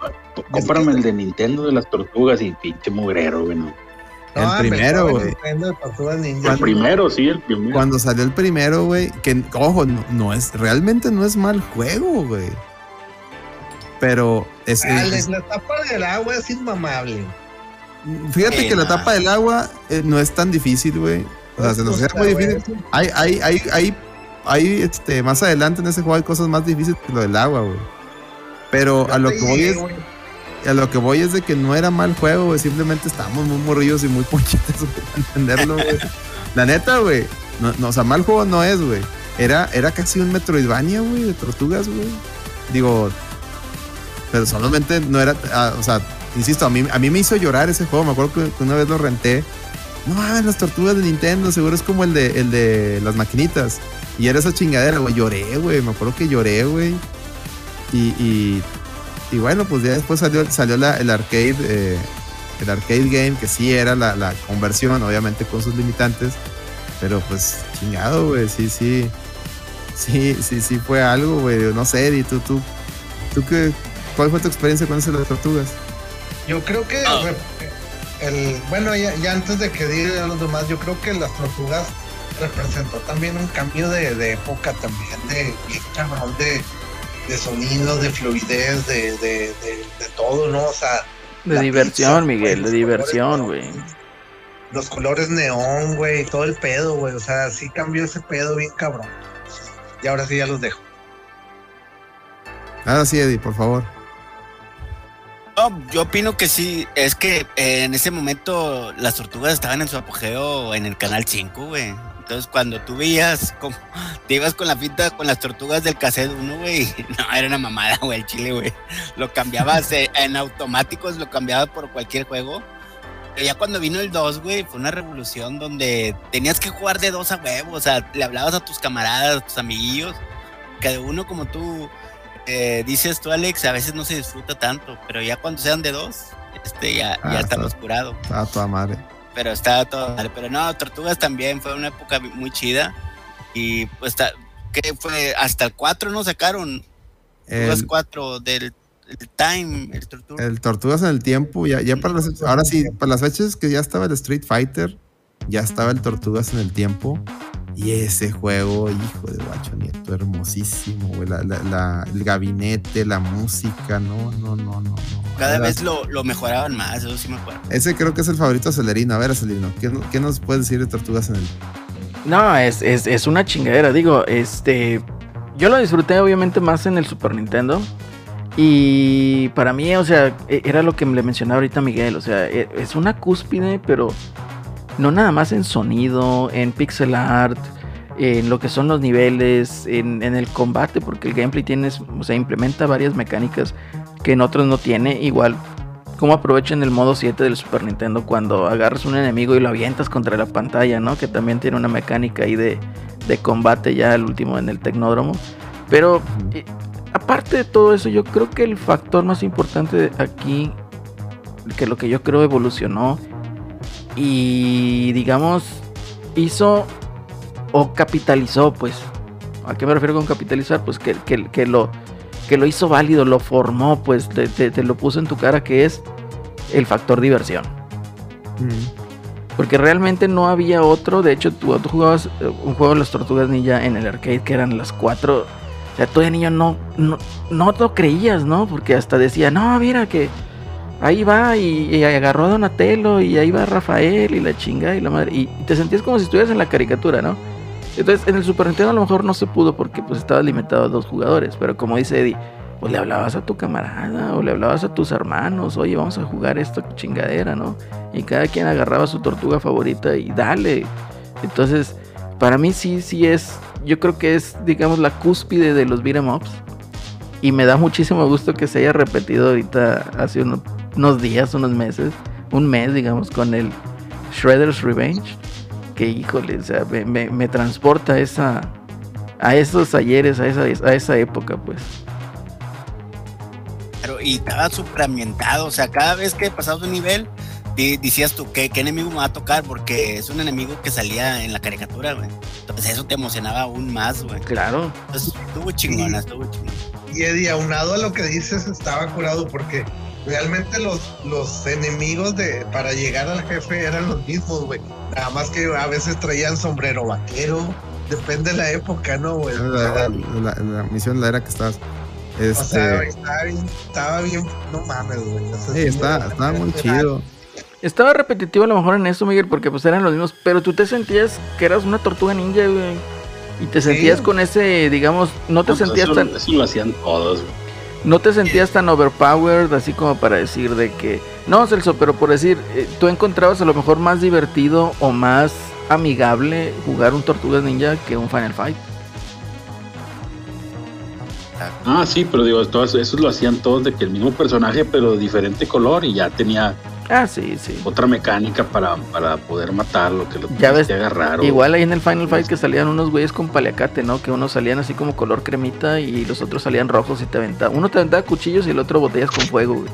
cómprame el de Nintendo de las tortugas y pinche mugrero, güey. ¿no? el primero, güey. El primero, sí, el primero. Cuando salió el primero, güey, que, ojo, no, es, realmente no es mal juego, güey. Pero es, La tapa del agua es inmamable. Fíjate que la tapa del agua eh, no es tan difícil, güey. O sea, se nos hace muy difícil. Hay, hay, hay, hay, hay, este, más adelante en ese juego hay cosas más difíciles que lo del agua, güey. Pero a lo que voy es a lo que voy es de que no era mal juego, güey. Simplemente estábamos muy morrillos y muy ponchitos para entenderlo, güey. La neta, güey. No, o sea, mal juego no es, güey. Era, era casi un Metroidvania, güey, de tortugas, güey. Digo, pero solamente no era, ah, o sea, insisto, a mí, a mí me hizo llorar ese juego. Me acuerdo que, una vez lo renté. No mames, las tortugas de Nintendo, seguro es como el de, el de las maquinitas. Y era esa chingadera, güey. Lloré, güey. Me acuerdo que lloré, güey. Y, y y bueno, pues ya después salió, salió la, el arcade, eh, el arcade game, que sí era la, la, conversión, obviamente con sus limitantes, pero pues chingado, güey, sí, sí, sí, sí, sí fue algo, güey, no sé, y tú, tú, tú qué, ¿cuál fue tu experiencia con eso de las tortugas? Yo creo que, ah. el, bueno, ya, antes de que diga los demás, yo creo que las tortugas representó también un cambio de, de época también, de, de de sonido, de fluidez, de, de, de, todo, ¿no? O sea. De diversión, Miguel, de diversión, güey. Los colores neón, güey, todo el pedo, güey. O sea, sí cambió ese pedo bien cabrón. Y ahora sí ya los dejo. Ahora sí, Eddie, por favor. No, yo opino que sí. Es que eh, en ese momento las tortugas estaban en su apogeo en el canal 5, güey. Entonces, cuando tú veías, como, te ibas con la finta con las tortugas del cassette 1, güey, no, era una mamada, güey, el chile, güey. Lo cambiabas en automáticos, lo cambiabas por cualquier juego. Pero ya cuando vino el 2, güey, fue una revolución donde tenías que jugar de dos a huevo. O sea, le hablabas a tus camaradas, a tus amiguillos. Que de uno, como tú eh, dices tú, Alex, a veces no se disfruta tanto. Pero ya cuando sean de dos, este, ya, ya ah, está oscurado. Ah, toda madre pero estaba todo mal. Pero no, Tortugas también fue una época muy chida. Y pues, ¿qué fue? Hasta el 4 no sacaron. Tortugas 4 del Time, el Tortugas. El Tortugas en el tiempo, ya, ya para las, ahora sí, para las fechas que ya estaba el Street Fighter, ya estaba el Tortugas en el tiempo. Y ese juego, hijo de guacho nieto, hermosísimo, güey. el gabinete, la música, no, no, no, no. Cada vez lo, mejoraban más, eso sí me acuerdo. Ese creo que es el favorito de Celerino. A ver, Celerino, ¿qué, nos puedes decir de Tortugas en el? No, es, es, una chingadera, digo, este. Yo lo disfruté obviamente más en el Super Nintendo. Y para mí, o sea, e, era lo que le mencionaba ahorita Miguel. O sea, e, es una cúspide, pero no nada más en sonido, en pixel art, en lo que son los niveles, en, el combate, porque el gameplay tiene, o sea, implementa varias mecánicas que en otros no tiene. Igual cómo aprovechan el modo 7 del Super Nintendo cuando agarras un enemigo y lo avientas contra la pantalla, ¿no? Que también tiene una mecánica ahí de, de combate ya el último en el Tecnódromo. Pero eh, aparte de todo eso, yo creo que el factor más importante aquí, que lo que yo creo evolucionó y digamos hizo o capitalizó, pues. ¿A qué me refiero con capitalizar? Pues que, que, lo, que lo hizo válido, lo formó, pues te, lo puso en tu cara, que es el factor diversión. Porque realmente no había otro. De hecho, tú, tú, jugabas eh, un juego de las tortugas ninja en el arcade que eran las cuatro. O sea, tú de niño no, no, no lo creías, ¿no? Porque hasta decía, no, mira que ahí va y, agarró a Donatello y ahí va Rafael y la chinga y la madre. Y, te sentías como si estuvieras en la caricatura, ¿no? Entonces en el Super Nintendo a lo mejor no se pudo porque pues estaba limitado a dos jugadores. Pero como dice Eddie, pues le hablabas a tu camarada o le hablabas a tus hermanos, oye, vamos a jugar esta chingadera, ¿no? Y cada quien agarraba su tortuga favorita y dale. Entonces, para mí sí, sí es, yo creo que es, digamos, la cúspide de los beat'em ups. Y me da muchísimo gusto que se haya repetido ahorita hace unos días, unos meses, un mes, digamos, con el Shredder's Revenge. Que híjole, o sea, me, transporta a esa, a esos ayeres, a esa, a esa época, pues y estaba súper ambientado. O sea, cada vez que pasabas un nivel, decías tú, ¿qué, ¿qué, enemigo me va a tocar? Porque es un enemigo que salía en la caricatura, güey. Entonces eso te emocionaba aún más, güey. Claro. Entonces estuvo chingona, estuvo chingona. Y Eddie, aunado a lo que dices, estaba curado porque realmente los, los enemigos de para llegar al jefe eran los mismos, güey. Nada más que a veces traían sombrero vaquero. Depende de la época, ¿no, güey? La, la, misión la era que estabas este... O sea, estaba bien, estaba bien, no mames, güey. sí, está, estaba muy chido. Estaba repetitivo a lo mejor en eso, Miguel, porque pues eran los mismos, pero tú te sentías que eras una tortuga ninja, güey. Y te sentías con ese, digamos, no te sentías tan... Eso lo hacían todos, güey. No te sentías tan overpowered, así como para decir de que... No, Celso, pero por decir, eh, tú encontrabas a lo mejor más divertido o más amigable jugar un Tortugas Ninja que un Final Fight. Ah, sí, pero digo, esos lo hacían todos de que el mismo personaje, pero diferente color y ya tenía ah, sí, sí. otra mecánica para, para poder matarlo, que lo ya ves, que agarrar. Igual ahí en el Final Fight que salían unos güeyes con paliacate, ¿no? Que unos salían así como color cremita y los otros salían rojos y te aventaban. Uno te aventaba cuchillos y el otro botellas con fuego, güey.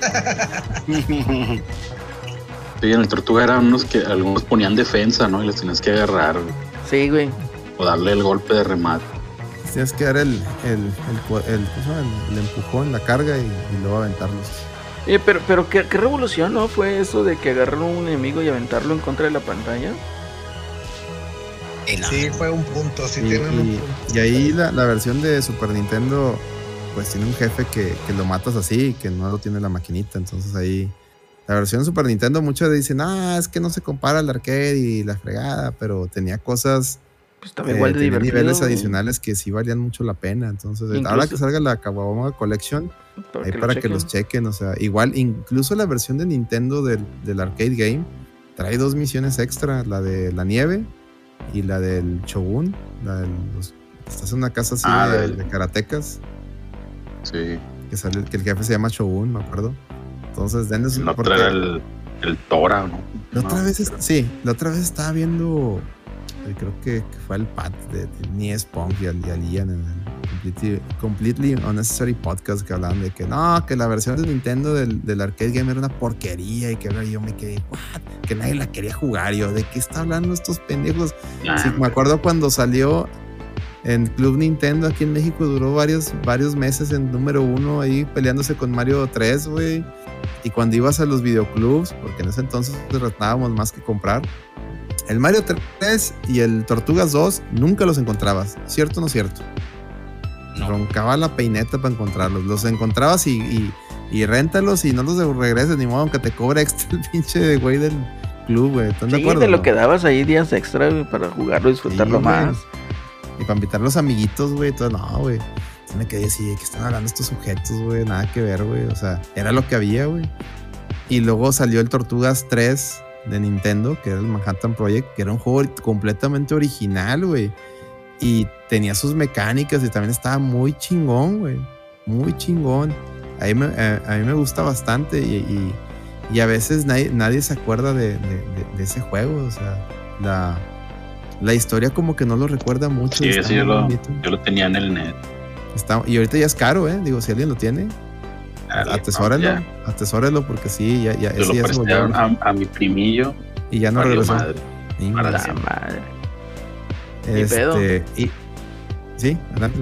Sí, en el Tortuga eran unos que algunos ponían defensa, ¿no? Y los tenías que agarrar. Sí, güey. O darle el golpe de remate tienes que dar el, el, el, empujón, la carga y, luego aventarlos. Eh, pero, pero ¿qué, revolución, ¿no? Fue eso de que agarraron un enemigo y aventarlo en contra de la pantalla. Sí, fue un punto, sí y, un Y ahí la, versión de Super Nintendo, pues tiene un jefe que, que lo matas así, que no lo tiene la maquinita, entonces ahí... La versión de Super Nintendo, muchos dicen, ah, es que no se compara al arcade y la fregada, pero tenía cosas pues estaba igual de eh, niveles adicionales que sí valían mucho la pena. Entonces, ahora que salga la Kawabonga Collection, para, ahí que, para que los chequen. O sea, igual, incluso la versión de Nintendo del, arcade game trae dos misiones extra: la de la nieve y la del Shogun. La estás en una casa así ah, de, karatecas. Sí. Que, sale, que el jefe se llama Shogun, me acuerdo. Entonces, denles un trae el, el Tora, ¿no? La otra vez, sí, la otra vez estaba viendo creo que, fue el Pat de, Nies Punk y, y al Ian en el completely, Unnecessary Podcast que hablaban de que no, que la versión de Nintendo del, del, arcade game era una porquería y que yo me quedé, que nadie la quería jugar. Yo, ¿de qué está hablando estos pendejos? me acuerdo cuando salió en Club Nintendo aquí en México, duró varios, varios meses en número uno ahí peleándose con Mario 3, güey. Y cuando ibas a los videoclubs, porque en ese entonces tratábamos más que comprar, el Mario 3 y el Tortugas 2 nunca los encontrabas, ¿cierto o no cierto? No. Roncaba la peineta para encontrarlos. Los encontrabas y, y, y réntalos y no los regreses, ni modo, aunque te cobre extra el pinche güey del club, güey. ¿Están de acuerdo? te lo quedabas ahí días extra, para jugarlo y disfrutarlo más. Y para invitar a los amiguitos, güey, todo, no, güey. Se me quedé así, que están hablando estos sujetos, güey, nada que ver, güey. O sea, era lo que había, güey. Y luego salió el Tortugas 3 de Nintendo, que era el Manhattan Project, que era un juego completamente original, güey. Y tenía sus mecánicas y también estaba muy chingón, güey. Muy chingón. A mí me, a, mí me gusta bastante y, y, a veces nadie, nadie se acuerda de, de, ese juego. O sea, la, la historia como que no lo recuerda mucho. Sí, sí yo, lo, yo, lo, tenía en el net. Está, y ahorita ya es caro, ¿eh? Digo, si alguien lo tiene, atesórelo, atesórelo porque sí, ya, ya, Yo lo presté a, mi primillo. Y ya no regresó. Madre. Para la madre. Ni este, pedo. Y, sí, adelante,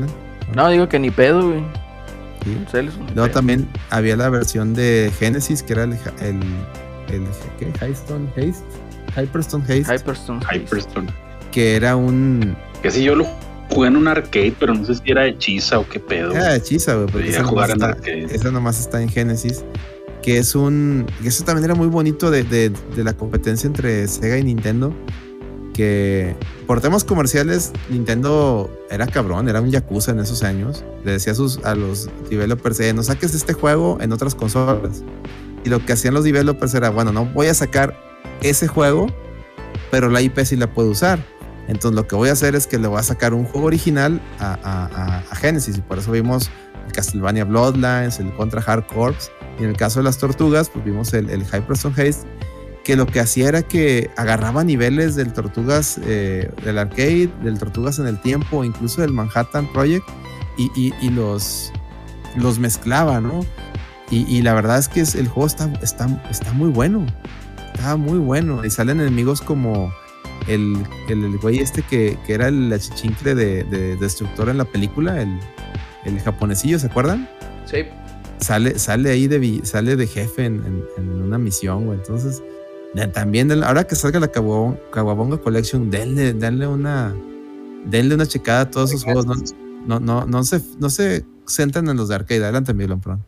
No, digo que ni pedo, güey. Sí. Luego también había la versión de Genesis, que era el, el, el ¿qué? Hyperstone Haste. Hyperstone Haste. Hyperstone Hyperstone. Que era un. Que si yo lo jugué en un arcade, pero no sé si era hechiza o qué pedo. Era hechiza, güey. Porque esa jugar en arcade. Esa nomás está en Genesis. Que es un. Eso también era muy bonito de, de, de la competencia entre Sega y Nintendo que por temas comerciales Nintendo era cabrón, era un yakuza en esos años. Le decía a, sus, a los developers, eh, no saques este juego en otras consolas. Y lo que hacían los developers era, bueno, no voy a sacar ese juego, pero la IP sí la puedo usar. Entonces lo que voy a hacer es que le voy a sacar un juego original a, Genesis y por eso vimos el Castlevania Bloodlines, el Contra Hard Corps y en el caso de las tortugas pues vimos el, el Hyperstone Haste que lo que hacía era que agarraba niveles del Tortugas eh, del arcade, del Tortugas en el tiempo, incluso del Manhattan Project, y, los, mezclaba, ¿no? Y, la verdad es que el juego está muy bueno, está muy bueno, y salen enemigos como el, el, güey este que, era el achichincle de, destructor en la película, el, el japonesillo, ¿se acuerdan? Sí. Sale, sale ahí de, sale de jefe en, en una misión, güey. Entonces, también, ahora que salga la Kawabonga Collection, denle, denle una denle una checada a todos esos juegos. No, no, no, se, no se centran en los de arcade. Adelante, Miguel Pron.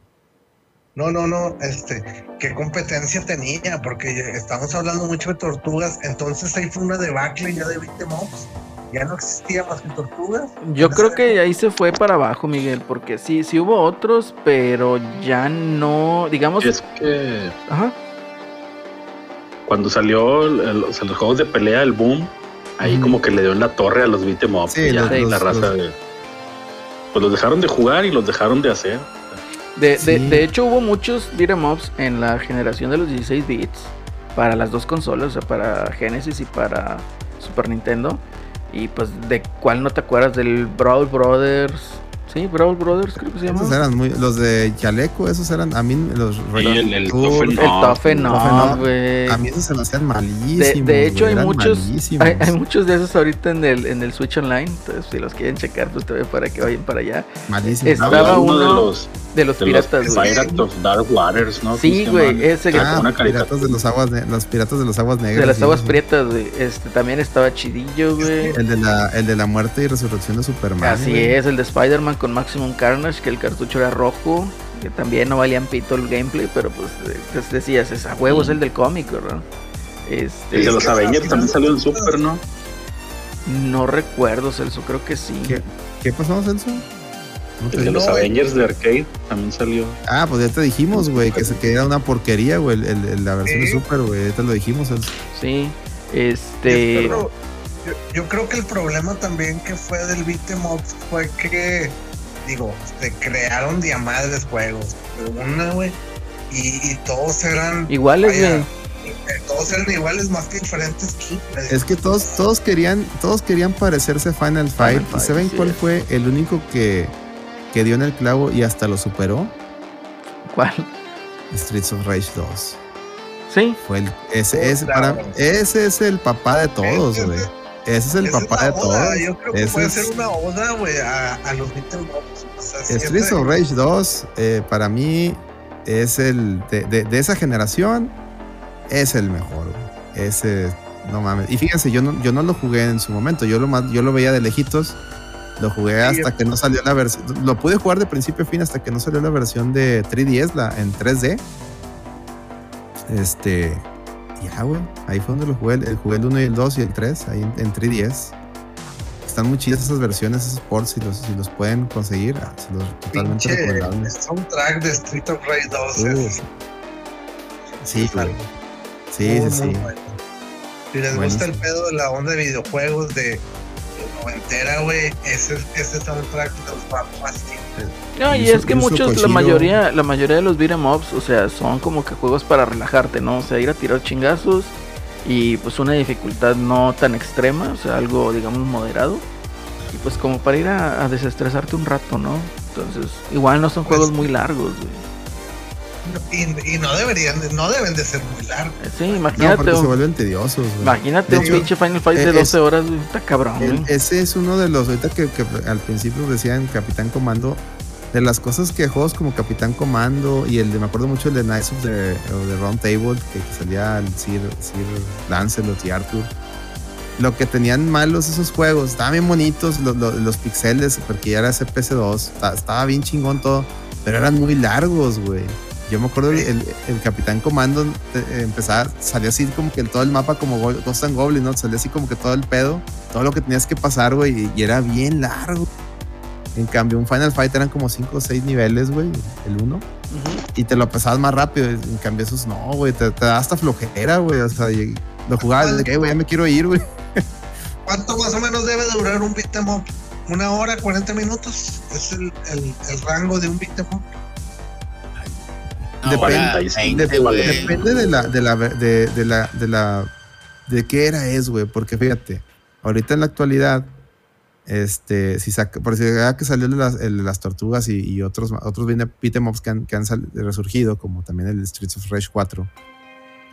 No, no, no, este, qué competencia tenía, porque estamos hablando mucho de tortugas, entonces ahí fue una debacle ya de 20 mobs, ya no existía más que tortugas. Yo creo que ahí se fue para abajo, Miguel, porque sí, sí hubo otros, pero ya no, digamos. Es que. Ajá cuando salió los juegos de pelea, el boom, ahí como que le dio en la torre a los beat'em up. Sí, la raza de. Pues los dejaron de jugar y los dejaron de hacer. De, de, hecho, hubo muchos beat'em ups en la generación de los 16 bits para las dos consolas, o sea, para Genesis y para Super Nintendo. Y pues, ¿de cuál no te acuerdas? Del Brawl Brothers, Sí, Brawl Brothers, creo que se llama. Esos eran muy. Los de Chaleco, esos eran. A mí los. Y el, el, Toughen no, güey. A mí esos se me hacían malísimos. De, hecho, hay muchos. Hay, hay, muchos de esos ahorita en el, en el Switch Online. Entonces, si los quieren checar, pues te para que vayan para allá. Malísimos. Estaba uno, de los. De los piratas, güey. Pirates of Dark Waters, ¿no? Sí, güey. Ese ah, una piratas de los aguas los piratas de las aguas negras. De las aguas prietas, güey. Este también estaba chidillo, güey. El de la, el de la muerte y resurrección de Superman. Así es, el de Spider-Man con Maximum Carnage, que el cartucho era rojo. Que también no valían pito el gameplay, pero pues, pues decías, es a huevo, es el del cómic, ¿verdad? Este, el de los Avengers también salió en Super, ¿no? No recuerdo, Celso, creo que sí. ¿Qué, ¿Qué pasó, Celso? el de los Avengers de arcade también salió. Ah, pues ya te dijimos, güey, que se queda una porquería, güey, la versión de Super, güey, ya te lo dijimos. Sí, este... Yo, creo que el problema también que fue del beat'em fue que, digo, se crearon diamadres juegos, una, güey, y, todos eran... Iguales, güey eh, todos eran iguales más que diferentes Es que todos, todos querían, todos querían parecerse a Final Fight. ¿Y saben cuál fue el único que, que dio en el clavo y hasta lo superó. ¿Cuál? Streets of Rage 2. Sí. Fue el, ese, ese, para, ese es el papá de todos, güey. Ese es el papá de todos. Yo creo que puede ser una oda, güey, a, a, los Little Streets of Rage 2, eh, para mí, es el. De, de, de, esa generación, es el mejor, güey. Ese. No mames. Y fíjense, yo no, yo no lo jugué en su momento. Yo lo, yo lo veía de lejitos lo jugué hasta que no salió la versión. Lo pude jugar de principio a fin hasta que no salió la versión de 3DS, la en 3D. Este. Ya, güey. Ahí fue donde lo jugué. El, jugué el 1 y el 2 y el 3, ahí en, 3DS. Están muy chidas esas versiones, esos ports, si los, si los pueden conseguir. Ah, los, totalmente recomendables. Soundtrack de Street of Rage 2. sí, güey. Sí, sí, sí. Si les gusta el pedo de la onda de videojuegos, de noventera, güey, ese, ese soundtrack los va más No, y es que muchos, la mayoría, la mayoría de los beat'em ups, o sea, son como que juegos para relajarte, ¿no? O sea, ir a tirar chingazos y pues una dificultad no tan extrema, o sea, algo digamos moderado. Y pues como para ir a, desestresarte un rato, ¿no? Entonces, igual no son juegos pues muy largos, güey. Y, no deberían, no deben de ser muy largos. Sí, imagínate. No, se vuelven tediosos. Imagínate un pinche Final Fight de 12 horas, está cabrón. ese es uno de los, ahorita que, al principio decían Capitán Comando, de las cosas que juegos como Capitán Comando y el de, me acuerdo mucho el de Knights of the, Round Table, que, salía el Sir, Sir Lancelot y Arthur. Lo que tenían malos esos juegos, estaban bien bonitos los, los, pixeles, porque ya era CPS2, estaba, estaba bien chingón todo, pero eran muy largos, güey. Yo me acuerdo el, el, Capitán Comando eh, empezaba, salía así como que todo el mapa como Ghost and Goblin, ¿no? Salía así como que todo el pedo, todo lo que tenías que pasar, güey, y, era bien largo. En cambio, un Final Fight eran como 5 o 6 niveles, güey, el 1. Y te lo pasabas más rápido. En cambio, esos no, güey, te, da hasta flojera, güey. O sea, lo jugabas de que, güey, ya me quiero ir, güey. ¿Cuánto más o menos debe durar un beat'em up? ¿Una hora, 40 minutos? Es el, el, el rango de un beat'em up depende, depende, de la, de la, de, de la, de la, de qué era es, güey, porque fíjate, ahorita en la actualidad, este, si saca, por si que salió de las, el de las tortugas y, y, otros, otros beat'em ups que han, que han resurgido, como también el Streets of Rage 4.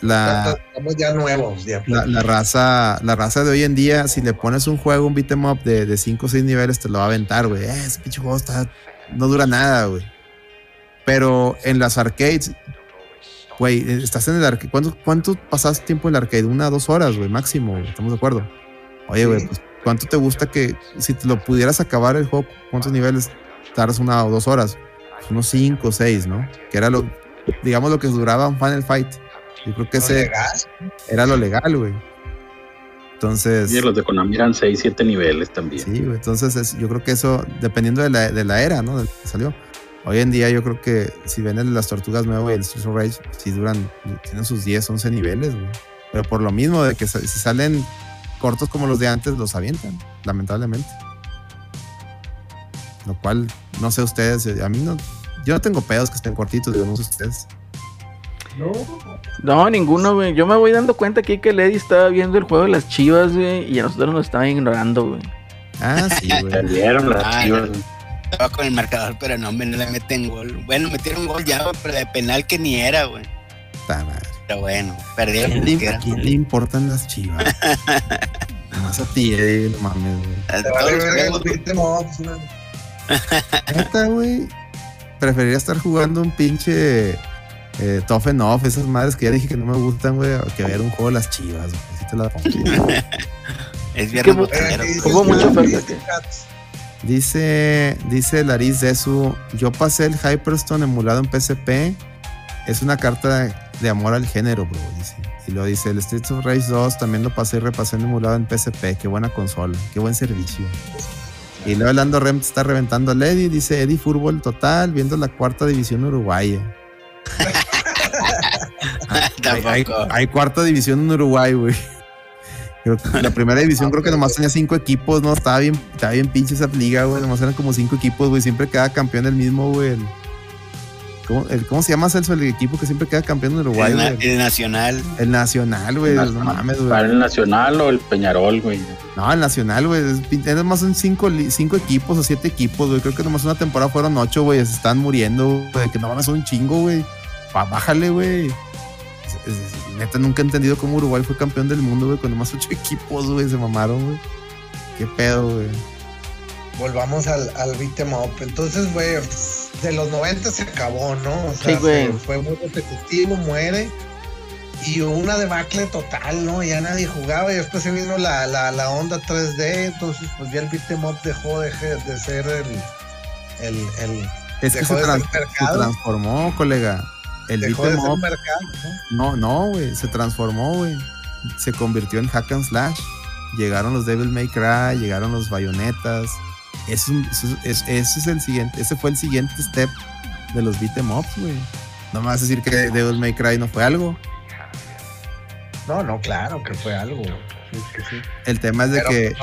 La, ya nuevos, La, raza, la raza de hoy en día, si le pones un juego, un beat'em up de 5 o 6 niveles, te lo va a aventar, güey. Eh, ese pinche juego está, no dura nada, güey. Pero en las arcades, güey, estás en el arcade. ¿Cuánto, ¿Cuánto pasas tiempo en el arcade? Una dos horas, güey, máximo, estamos de acuerdo. Oye, güey, pues, ¿cuánto te gusta que si te lo pudieras acabar el juego, cuántos niveles tardas una o dos horas? Pues unos cinco o seis, ¿no? Que era lo, digamos, lo que duraba un Final Fight. Yo creo que ese era lo legal, güey. Entonces. Y los de Konami eran 6, 7 niveles también. Sí, güey. Entonces, yo creo que eso, dependiendo de la, de la era, ¿no? De que salió. Hoy en día yo creo que si ven las tortugas nuevas y el Streets of Rage, si duran, tienen sus 10, 11 niveles, güey. Pero por lo mismo de que si salen cortos como los de antes, los avientan, lamentablemente. Lo cual, no sé ustedes, a mí no, yo no tengo pedos que estén cortitos, digo, no sé ustedes. No. No, ninguno, güey. Yo me voy dando cuenta aquí que Lady estaba viendo el juego de las chivas, güey, y a nosotros nos estaban ignorando, güey. Ah, sí, güey. Las ah, chivas, estaba con el marcador, pero no, me no le meten gol. Bueno, metieron gol ya, pero de penal que ni era, güey. Pero bueno, perdieron. ¿A quién, le, importan las chivas? Más a ti, eh, no mames, güey. Neta, güey. Preferiría estar jugando un pinche eh, Tough Off, esas madres que ya dije que no me gustan, güey, que ver un juego de las chivas, güey. Así te la pongo. es viernes Hubo mucho oferta. Dice, dice Laris su yo pasé el Hyperstone emulado en PSP. Es una carta de amor al género, bro. Dice. Y lo dice, el Streets of Rage 2 también lo pasé y repasé en emulado en PSP. Qué buena consola, qué buen servicio. Y luego Lando Rem está reventando a Lady. Dice Eddie Fútbol total, viendo la cuarta división uruguaya. hay, hay, cuarta división en Uruguay, güey la primera división creo que nomás tenía cinco equipos, ¿no? Estaba bien, estaba bien pinche esa liga, güey. Nomás eran como cinco equipos, güey. Siempre queda campeón el mismo, güey. ¿Cómo, ¿Cómo, se llama Celso el equipo que siempre queda campeón en Uruguay? El, Nacional. El Nacional, güey. No mames, güey. ¿Para el Nacional o el Peñarol, güey? No, el Nacional, güey. Nomás son cinco, cinco equipos o siete equipos, güey. Creo que nomás una temporada fueron ocho, güey. Se están muriendo, güey. Que no van a ser un chingo, güey. Bájale, güey neta nunca he entendido cómo Uruguay fue campeón del mundo, güey, con más ocho equipos, güey, se mamaron, güey. Qué pedo, güey. Volvamos al, al beat'em up. Entonces, güey, de los 90 se acabó, ¿no? O sea, fue muy repetitivo, muere. Y una debacle total, ¿no? Ya nadie jugaba y después se vino la, la, la onda 3D, entonces pues ya el beat'em up dejó de, de ser el... el, el es que se, se transformó, colega. El Dejó de ¿no? No, güey, se transformó, güey. Se convirtió en hack and slash. Llegaron los Devil May Cry, llegaron los bayonetas. Eso, es, es el siguiente, ese fue el siguiente step de los beat'em ups, güey. No me vas a decir que Devil May Cry no fue algo. No, no, claro que fue algo. El tema es de que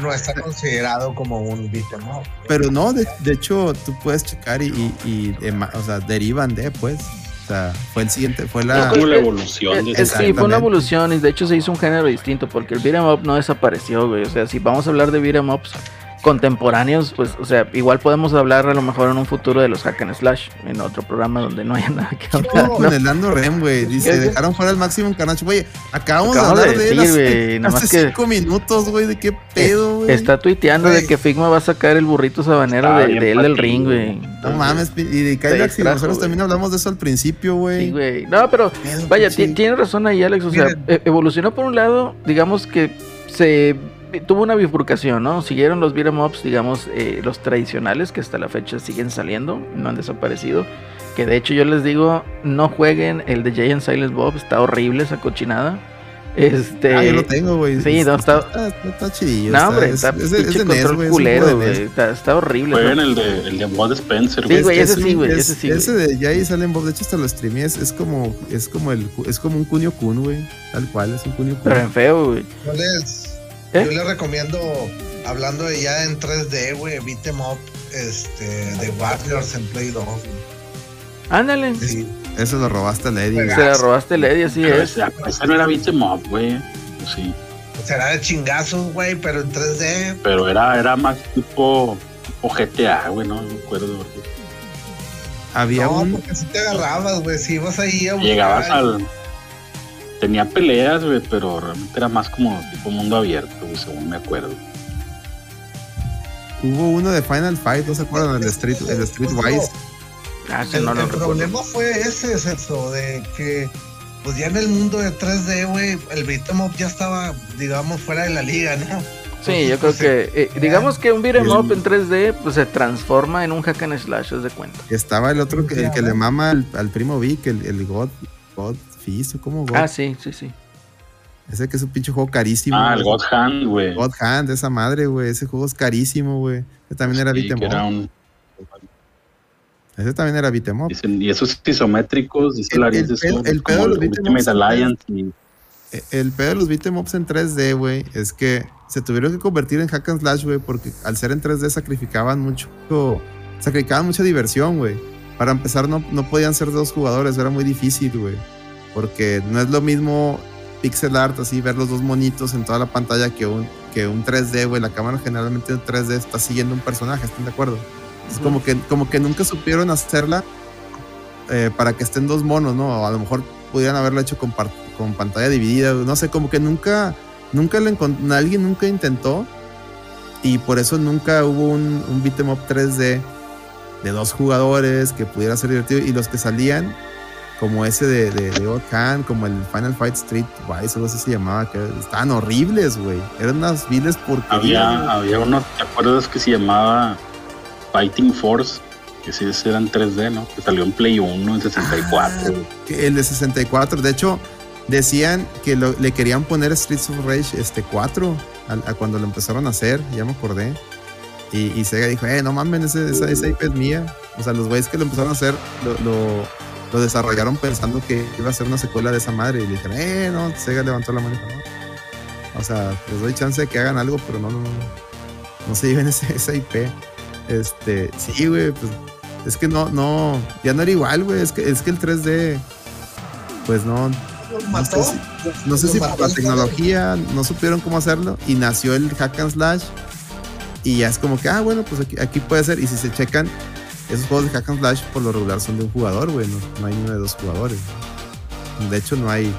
no, está, considerado como un beat'em up. Pero no, de, hecho tú puedes checar y, y, o sea, derivan de pues. O sea, fue el siguiente, fue la, evolución. De sí, fue una evolución y de hecho se hizo un género distinto porque el beat'em up no desapareció, güey. O sea, si vamos a hablar de beat'em ups, contemporáneos, pues, o sea, igual podemos hablar a lo mejor en un futuro de los hack and slash, en otro programa donde no haya nada que hablar. No, en el Lando Rem, güey, dice, dejaron fuera el máximo encarnacho, güey, acabamos, de hablar de, decir, él hace, que cinco minutos, güey, de qué pedo, güey. Está tuiteando de que Figma va a sacar el burrito sabanero de, él del ring, güey. No mames, y de Kylax y nosotros también hablamos de eso al principio, güey. Sí, güey. No, pero, vaya, tiene razón ahí, Alex, o sea, e-, evolucionó por un lado, digamos que se tuvo una bifurcación, ¿no? Siguieron los beat'em ups, digamos, eh, los tradicionales que hasta la fecha siguen saliendo, no han desaparecido. Que de hecho yo les digo, no jueguen el de Jay and Silent Bob, está horrible esa cochinada. Este. Ah, yo lo tengo, güey. Sí, no, está. Está, chidillo. No, hombre, está, es, es, de control NES, culero, güey. Está, está, horrible. Jueguen el de, el de Bob Spencer, Sí, güey, ese sí, güey. Ese sí. Ese de Jay Silent Bob, de hecho, hasta lo streamé. Es, es como. Es como el. Es como un Kunio Kun, güey. Tal cual, es un Kunio Kun. Pero en feo, güey. ¿Cuál es? ¿Eh? Yo le recomiendo, hablando de ya en 3D, güey, beat'em up, este, de Warriors en Play 2. Ándale. Sí. Eso lo robaste a Lady. Se lo robaste a Lady, así es. Esa, no era beat'em up, güey. Sí. Será de chingazos, güey, pero en 3D. Pero era, era más tipo, tipo GTA, güey, no me acuerdo. Había no, un... porque si te agarrabas, güey, si ibas ahí a buscar... Llegabas al tenía peleas, güey, pero realmente era más como tipo mundo abierto, güey, según me acuerdo. Hubo uno de Final Fight, ¿no se acuerdan? El Street, el Streetwise. Ah, el, el problema fue ese, es eso, de que pues ya en el mundo de 3D, güey, el beat'em up ya estaba, digamos, fuera de la liga, ¿no? Sí, yo creo que, eh, digamos que un beat'em up en 3D, pues se transforma en un hack and slash, es de cuenta. Estaba el otro, que, el que le mama al, al primo Vic, el, el God, God Fist, ¿cómo? Ah, sí, sí, sí. Ese que es un pinche juego carísimo. Ah, el God Hand, güey. God Hand, esa madre, güey. Ese juego es carísimo, güey. Ese también era beat'em up. Ese también era beat'em up. Y esos isométricos, dice el, el, el, el pedo de los beat'em ups. Alliance El pedo de los beat'em ups en 3D, güey, es que se tuvieron que convertir en hack and slash, güey, porque al ser en 3D sacrificaban mucho, sacrificaban mucha diversión, güey. Para empezar, no, no podían ser dos jugadores, era muy difícil, güey. Porque no es lo mismo pixel art, así ver los dos monitos en toda la pantalla que un, que un 3D, güey. La cámara generalmente en 3D está siguiendo un personaje, ¿están de acuerdo? Es como que, como que nunca supieron hacerla eh, para que estén dos monos, ¿no? A lo mejor pudieran haberlo hecho con, con pantalla dividida, no sé, como que nunca, nunca le alguien nunca intentó y por eso nunca hubo un, un beat'em up 3D de dos jugadores que pudiera ser divertido y los que salían como ese de, de, de como el Final Fight Street Wise, o así se llamaba, que estaban horribles, güey. Eran unas viles porque Había, había uno, ¿te acuerdas que se llamaba Fighting Force? Que sí, eran 3D, ¿no? Que salió en Play 1, en 64. Ah, el de 64, de hecho, decían que le querían poner Streets of Rage este 4 a, cuando lo empezaron a hacer, ya me acordé. Y, y Sega dijo, eh, no mames, esa, esa IP es mía. O sea, los güeyes que lo empezaron a hacer lo lo desarrollaron pensando que iba a ser una secuela de esa madre y le dijeron, eh, no, Sega levantó la mano no. O sea, les doy chance de que hagan algo, pero no, no, no, no se lleven ese, esa IP. Este, sí, güey, pues es que no, no, ya no era igual, güey, es que, es que el 3D, pues no, no sé si, no sé si por la tecnología no supieron cómo hacerlo y nació el hack and slash y ya es como que, ah, bueno, pues aquí, aquí puede ser. Y si se checan, esos juegos de hack and slash por lo regular son de un jugador, güey, no, hay uno de dos jugadores. De hecho, no hay,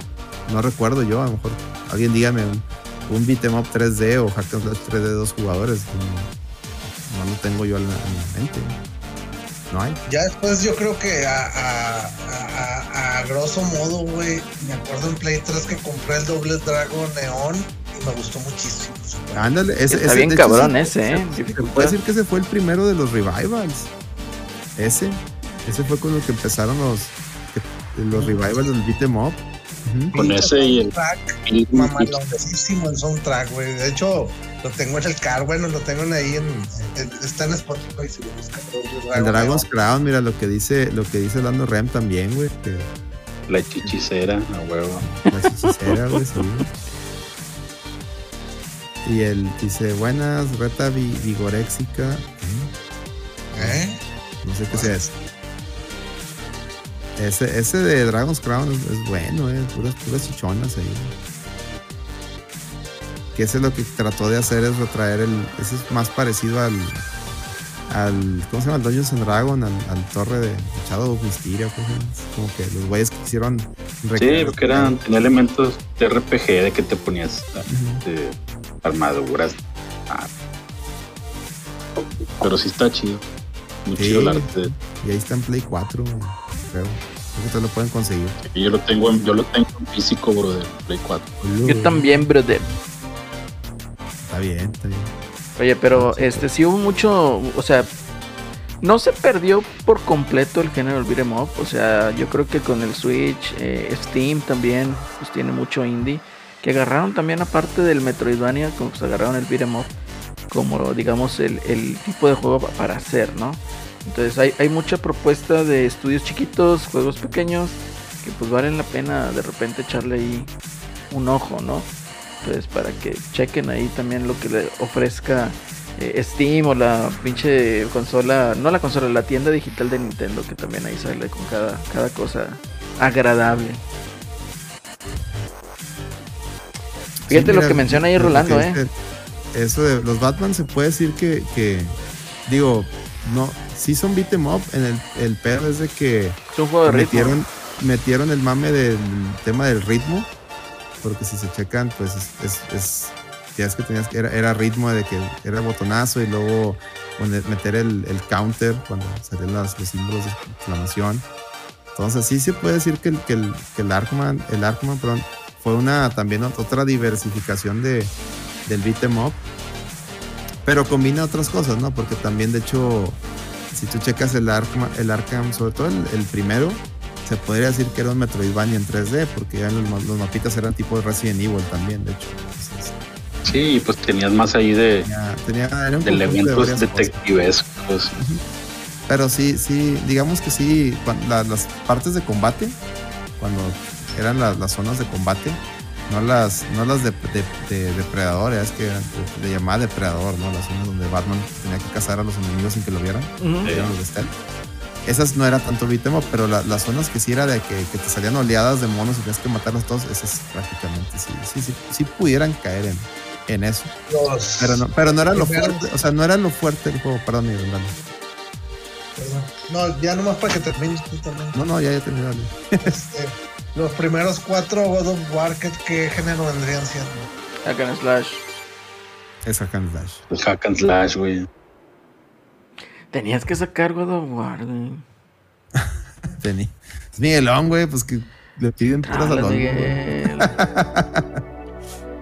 no recuerdo yo, a lo mejor alguien dígame un, un beat'em up 3D o hack and slash 3D de dos jugadores. No, lo tengo yo en la, mente. No hay. Ya después yo creo que a, a, a, grosso modo, güey, me acuerdo en Play 3 que compré el Doble Dragon Neon y me gustó muchísimo. Ándale, ese, Está bien cabrón ese, ¿eh? Se puede decir que ese fue el primero de los revivals. Ese, ese fue con lo que empezaron los, los revivals del beat'em up. Con ese y el. el mamaloncísimo el soundtrack, güey. De hecho, lo tengo en el car, bueno, lo tengo ahí en. está en Spotify si lo buscan. El Dragon's Crown, mira lo que dice, lo que dice Lando Rem también, güey. La chichicera, a huevo. La chichicera, güey, sí. Y él dice, buenas, reta vigoréxica. ¿Eh? No sé qué sea eso. Ese, ese de Dragon's Crown es, bueno, eh, puras, puras chichonas ahí. Que ese lo que trató de hacer es retraer el. Ese es más parecido al. al ¿Cómo se llama? El Dungeons and Dragon, al, torre de Shadow of Mysteria. Como que los güeyes que hicieron. Sí, porque eran, tenía elementos de RPG de que te ponías de armaduras. Ah. Pero sí está chido. Muy chido el arte. Y ahí está en Play 4, creo. Creo que ustedes lo pueden conseguir. yo lo tengo en, yo lo tengo en físico, brother. Play 4. Yo también, brother. Está bien, está bien. Oye, pero este sí hubo mucho, o sea, no se perdió por completo el género del beat'em up. O sea, yo creo que con el Switch, eh, Steam también, pues tiene mucho indie. Que agarraron también, aparte del Metroidvania, como se agarraron el beat'em up como, digamos, el, el, tipo de juego para hacer, ¿no? Entonces hay, hay mucha propuesta de estudios chiquitos, juegos pequeños, que pues valen la pena de repente echarle ahí un ojo, ¿no? Entonces para que chequen ahí también lo que le ofrezca eh, Steam o la pinche consola, no la consola, la tienda digital de Nintendo, que también ahí sale con cada, cada cosa agradable. Fíjate lo que menciona ahí Rolando, eh. Eso de los Batman se puede decir que, que digo, no, sí son beat em up, en el, el pedo es de que metieron, metieron el mame del tema del ritmo, porque si se checan, pues es, es, ya es que tenías que, era, era ritmo de que era botonazo y luego meter el, el counter cuando salían los, símbolos de exclamación. Entonces sí se puede decir que el, que el, que el Arkman, el Arkman, perdón, fue una también otra diversificación de, del beat em up pero combina otras cosas, ¿no? Porque también, de hecho, si tú checas el Arkham, el Arkham sobre todo el, primero, se podría decir que era un Metroidvania en 3D, porque ya los, los mapitas eran tipo de Resident Evil también, de hecho. sí, pues tenías más ahí de, tenía, de elementos detectivescos. Pero sí, sí, digamos que sí, las partes de combate, cuando eran las zonas de combate, no las, no las de, depredadores, que de, llamada depredador, ¿no? Las zonas donde Batman tenía que cazar a los enemigos sin que lo vieran. Esas no eran tanto beat'em pero las zonas que sí era de que, te salían oleadas de monos y tenías que matarlos todos, esas prácticamente sí, sí, sí, sí pudieran caer en, en eso. pero no, pero no era lo fuerte, o sea, no era lo fuerte el juego, perdón, mi Perdón. No, ya nomás para que termines tú también. No, no, ya ya terminé. Este, los primeros cuatro God of War, ¿qué, género vendrían siendo? Hack and Slash. Es Hack and Slash. Es Hack and Slash, güey. Tenías que sacar God of War, güey. Tení. Es Miguelón, güey, pues que le piden puras a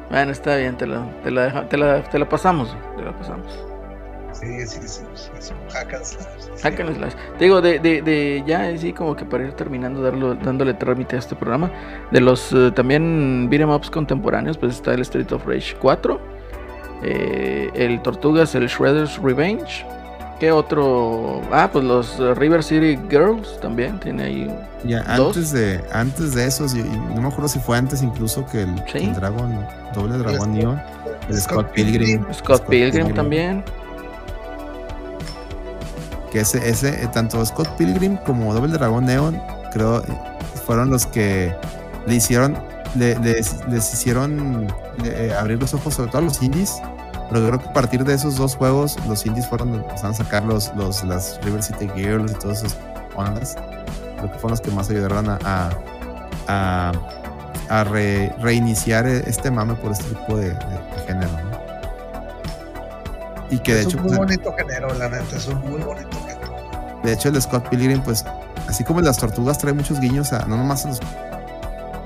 Bueno, está bien, te la, te la, te la, te la pasamos, te la pasamos. Sí, sí, sí, sí, hack and slash. Hack and slash. Te digo, de, de, de ya así como que para ir terminando, darlo, dándole trámite a este programa, de los uh, también beat'em ups contemporáneos, pues está el Street of Rage 4, eh, el Tortugas, el Shredder's Revenge. ¿Qué otro? Ah, pues los uh, River City Girls también tiene ahí. Ya, antes de, antes de esos, no me acuerdo si fue antes incluso que el, el Dragon, Doble Dragón Neon, el Scott, Pilgrim. Scott, Pilgrim también que ese, ese, eh, tanto Scott Pilgrim como Double Dragon Neon, creo, fueron los que le hicieron, le, les, hicieron eh, abrir los ojos sobre todo a los indies. Pero creo que a partir de esos dos juegos, los indies fueron empezaron a sacar los, los, las River City Girls y todas esas ondas. Creo que fueron los que más ayudaron a, a, a, reiniciar este mame por este tipo de, género. Y que de hecho. Es un muy pues, bonito género, la neta, es un muy bonito género. De hecho, el Scott Pilgrim, pues, así como las tortugas trae muchos guiños a no nomás a los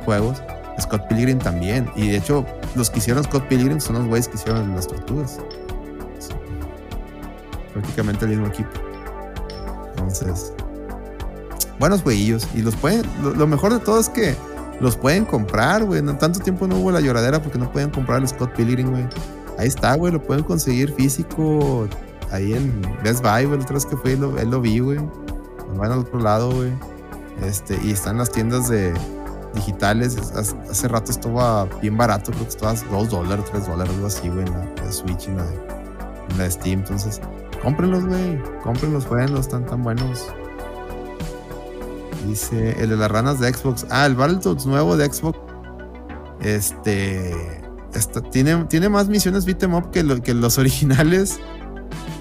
juegos, Scott Pilgrim también. Y de hecho, los que hicieron Scott Pilgrim son los güeyes que hicieron las tortugas. Prácticamente el mismo equipo. Entonces, buenos güeyillos. Y los pueden, lo, mejor de todo es que los pueden comprar, güey. No, tanto tiempo no hubo la lloradera porque no pueden comprar el Scott Pilgrim, güey. Ahí está, güey, lo pueden conseguir físico ahí en Best Buy, güey. La otra vez que fui, él lo vi, güey. Van al otro lado, güey. Este, y están las tiendas de, digitales. Hace, rato estaba bien barato, creo que estaba 2 dólares, 3 dólares, algo así, güey, en la Switch y en la, la Steam. Entonces, cómprenlos, güey. Cómprenlos, jueguenlos, están tan buenos. Dice el de las ranas de Xbox. Ah, el Battletoads nuevo de Xbox. Este. Tiene, tiene más misiones beat'em up que, que los originales.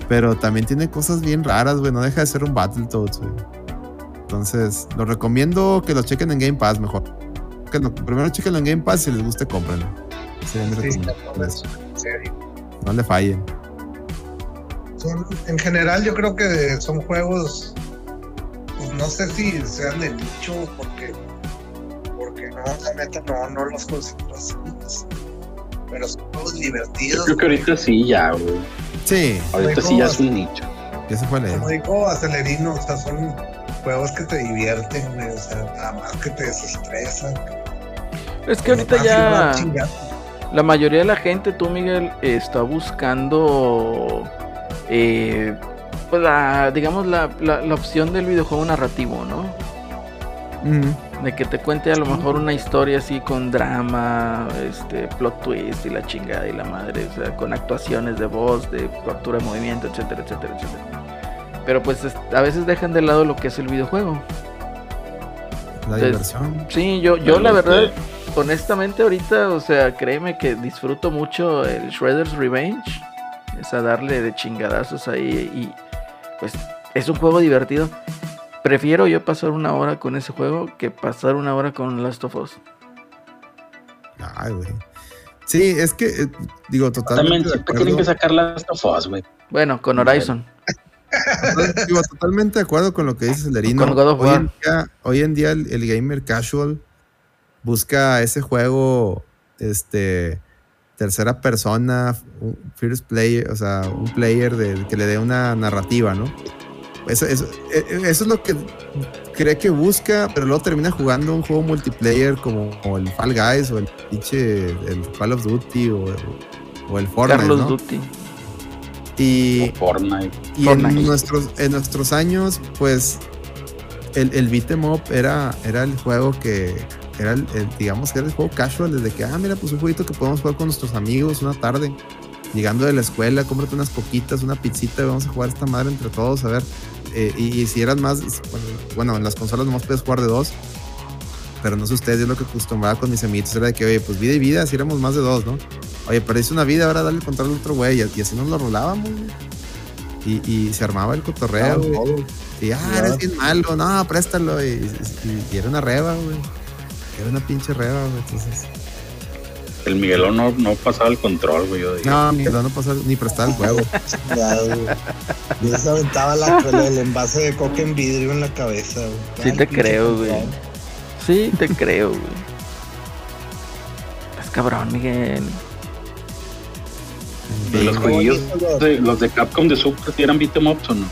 Pero también tiene cosas bien raras, güey. No deja de ser un Battletoads, güey. Entonces, lo recomiendo que lo chequen en Game Pass mejor. Que primero chequen en Game Pass si les guste, cómprenlo. no le fallen. en general, yo creo que son juegos. Pues no sé si sean de nicho, porque. Porque no, la neta, no, no los considero así. Pero son juegos divertidos. Yo creo que ahorita sí, ya, güey. Sí. Ahorita sí ya es un nicho. Ya se fue Como dijo Acelerino, o sea, son juegos que te divierten, o sea, nada más que te desestresan. Es que ahorita ya la mayoría de la gente, tú Miguel, está buscando, eh, pues la, digamos, la, la, opción del videojuego narrativo, ¿no? De que te cuente a lo mejor una historia así con drama, este, plot twist y la chingada y la madre, o sea, con actuaciones de voz, de captura de movimiento, etcétera, etcétera, etcétera. Pero pues a veces dejan de lado lo que es el videojuego. La diversión. Sí, yo, yo la verdad, honestamente ahorita, o sea, créeme que disfruto mucho el Shredder's Revenge. Es a darle de chingadazos ahí y pues es un juego divertido. Prefiero yo pasar una hora con ese juego que pasar una hora con Last of Us. Ay, güey. Sí, es que, eh, digo, totalmente. También tienen que sacar Last of Us, güey. Bueno, con Horizon. totalmente de acuerdo con lo que dice Celerino. Hoy en día, el, gamer casual busca ese juego, este, tercera persona, un first player, o sea, un player de, que le dé una narrativa, ¿no? Eso, eso, e, e, eso, es lo que cree que busca, pero luego termina jugando un juego multiplayer como, el Fall Guys o el pinche el Call of Duty o, o el Fortnite. ¿no? Duty. Y, y en nuestros, en nuestros años, pues el, el beat'em up era, era el juego que era el, digamos que era el juego casual, desde que, ah, mira, pues un jueguito que podemos jugar con nuestros amigos una tarde, llegando de la escuela, cómprate unas coquitas, una pizzita, y vamos a jugar esta madre entre todos, a ver. Eh, y, si eran más, bueno, en las consolas nomás puedes jugar de dos, pero no sé ustedes, yo lo que acostumbraba con mis amiguitos era de que, oye, pues vida y vida, si éramos más de dos, ¿no? Oye, parece una vida, ahora dale el control al otro güey. Y, así nos lo rolábamos, Y, y, se armaba el cotorreo, güey. Y, ah, eres bien malo, no, préstalo. Y, era una reba, güey. Era una pinche reba, güey. Entonces. El Miguelón no, no pasaba el control, güey. no, Miguelón no pasaba ni prestaba el juego. Yo se aventaba la, el envase de coca en vidrio en la cabeza, güey. Sí, te creo, güey. Sí, te creo, güey. Es cabrón, Miguel. Los jueguillos, de, los de Capcom de Super, eran beat'em ups o no?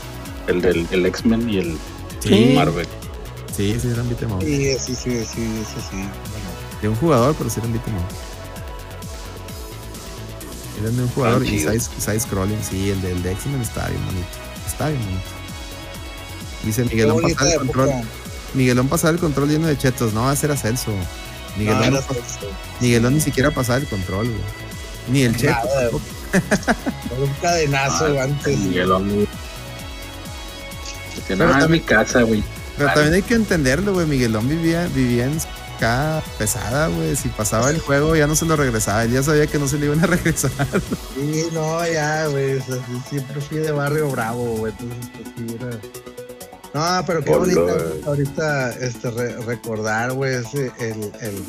El del el X-Men y el Marvel. Sí, sí, eran beat'em ups. Sí, sí, sí, sí, eso sí. De un jugador, pero sí eran beat'em ups. Eran de un jugador y side, scrolling, sí, el, de, de X-Men está bien bonito. Está bien bonito. Dice Miguelón pasar el control. Miguelón pasar el control lleno de chetos, no, ese era Celso. Miguelón, no, Miguelón ni siquiera pasaba el control, güey. Ni el cheto. un cadenazo ah, antes. Miguelón. Que no, mi casa, güey. Pero también hay que entenderlo, güey. Miguelón vivía, vivía en acá pesada, güey. Si pasaba el juego ya no se lo regresaba. Él ya sabía que no se le iban a regresar. Sí, no, ya, güey. siempre fui de barrio bravo, güey. Entonces, pues. No, pero qué bonito ahorita este, recordar, güey, el, el,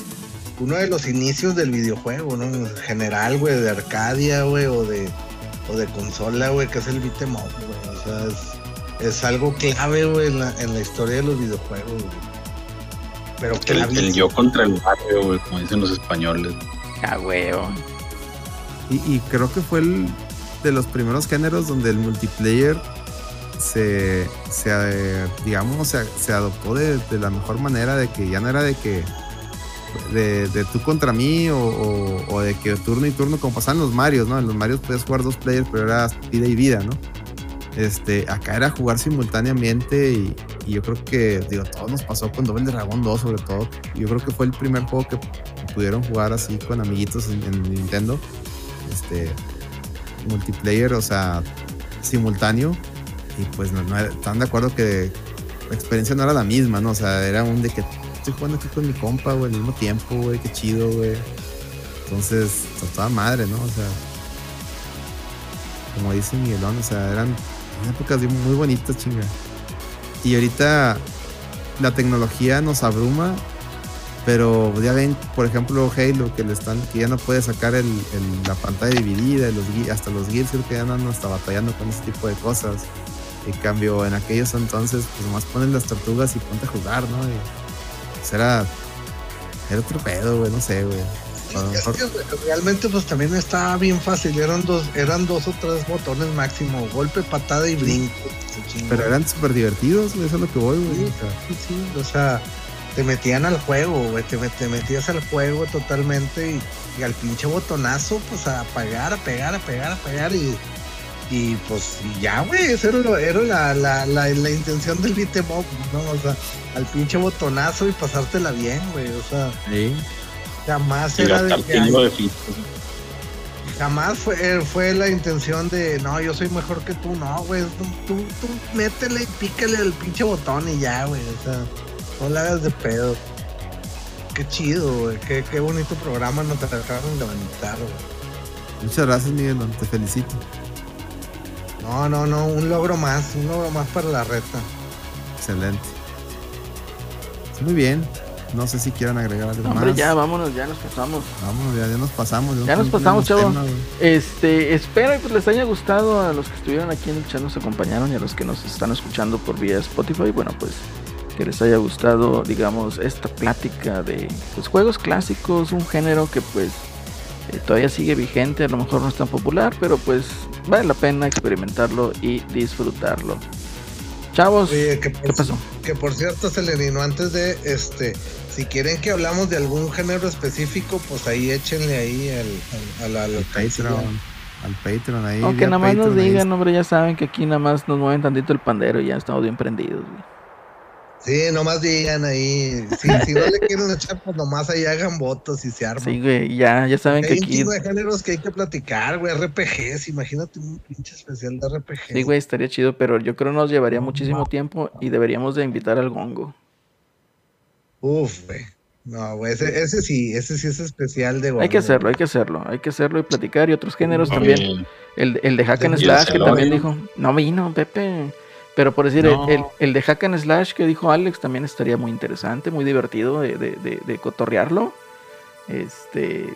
uno de los inicios del videojuego, ¿no? En general, güey, de Arcadia, güey, o de, o de consola, güey, que es el beat'em up, güey. O sea, es, algo clave, güey, en la, en la historia de los videojuegos, güey. Pero el, el yo contra el barrio, güey, como dicen los españoles. Ah, güey. Y, y creo que fue el de los primeros géneros donde el multiplayer se, se eh, digamos, se, se adoptó de, de, la mejor manera, de que ya no era de que de, tú contra mí o, de que turno y turno, como pasaban los Marios, ¿no? En los Marios podías jugar dos players, pero era vida y vida, ¿no? Este, acá era jugar simultáneamente y, yo creo que, digo, todo nos pasó con Double Dragon 2 sobre todo. Yo creo que fue el primer juego que pudieron jugar así con amiguitos en, Nintendo. Este, multiplayer, o sea, simultáneo. Y pues no, están de acuerdo que la experiencia no era la misma, ¿no? O sea, era un de que estoy jugando aquí con mi compa, güey, al mismo tiempo, güey, qué chido, güey. Entonces, toda madre, ¿no? O sea, como dice Miguelón, o sea, eran épocas muy bonitas, chinga. Y ahorita la tecnología nos abruma, pero ya ven, por ejemplo, Halo, que le están, que ya no puede sacar el, la pantalla dividida, los, hasta los Gears que ya andan hasta batallando con ese tipo de cosas. En cambio, en aquellos entonces, pues nomás ponen las tortugas y ponte a jugar, ¿no? Y, pues era, era otro pedo, güey, no sé, güey realmente pues también estaba bien fácil, eran dos, eran dos o tres botones máximo, golpe, patada y brinco. Pero eran súper divertidos, eso es lo que voy, güey. o sea, te metían al juego, güey, te, metías al juego totalmente y, al pinche botonazo, pues a apagar, a pegar, a pegar, a pegar y, y pues ya, güey, eso era, la, la, la, la, intención del beat'em ¿no? O sea, al pinche botonazo y pasártela bien, güey, o sea. Sí. Jamás era de, Jamás fue, eh, fue la intención de, no, yo soy mejor que tú, no, güey. Tú, tú, métele y pícale el pinche botón y ya, güey. O sea, no le hagas de pedo. Qué chido, güey. Qué, qué bonito programa nos acabaron de levantar, güey. Muchas gracias, Miguel. Te felicito. No, no, no. Un logro más. Un logro más para la reta. Excelente. Muy bien. No sé si quieran agregar algo Hombre, ya, vámonos, ya nos pasamos. Vámonos, ya, nos pasamos. Ya, nos pasamos, chavos. este, espero que pues, les haya gustado a los que estuvieron aquí en el chat, nos acompañaron y a los que nos están escuchando por vía Spotify. Bueno, pues que les haya gustado, digamos, esta plática de pues, juegos clásicos, un género que pues eh, todavía sigue vigente, a lo mejor no es tan popular, pero pues vale la pena experimentarlo y disfrutarlo. Chavos, ¿qué pasó? Que por cierto, Celerino, antes de este, si quieren que hablamos de algún género específico, pues ahí échenle ahí al, al, al, Patreon. Al Patreon ahí. Aunque nada más nos digan, hombre, ya saben que aquí nada más nos mueven tantito el pandero y ya estamos bien prendidos. Sí, nomás digan ahí. Si, si no le quieren echar, pues nomás ahí hagan votos y se arman. Sí, güey, ya, ya saben que aquí. Hay un de géneros que hay que platicar, güey. RPGs, imagínate un pinche especial de RPGs. Sí, güey, estaría chido, pero yo creo nos llevaría muchísimo tiempo y deberíamos de invitar al Gongo. Uf, güey. No, güey, ese, ese, sí, ese sí es especial de Hay que hacerlo, hay que hacerlo, hay que hacerlo y platicar y otros géneros también. El, el de Hack and Slash que también dijo, no vino, Pepe. Pero por decir, el, el, de Hack and Slash que dijo Alex también estaría muy interesante, muy divertido de, de, de, cotorrearlo. Este,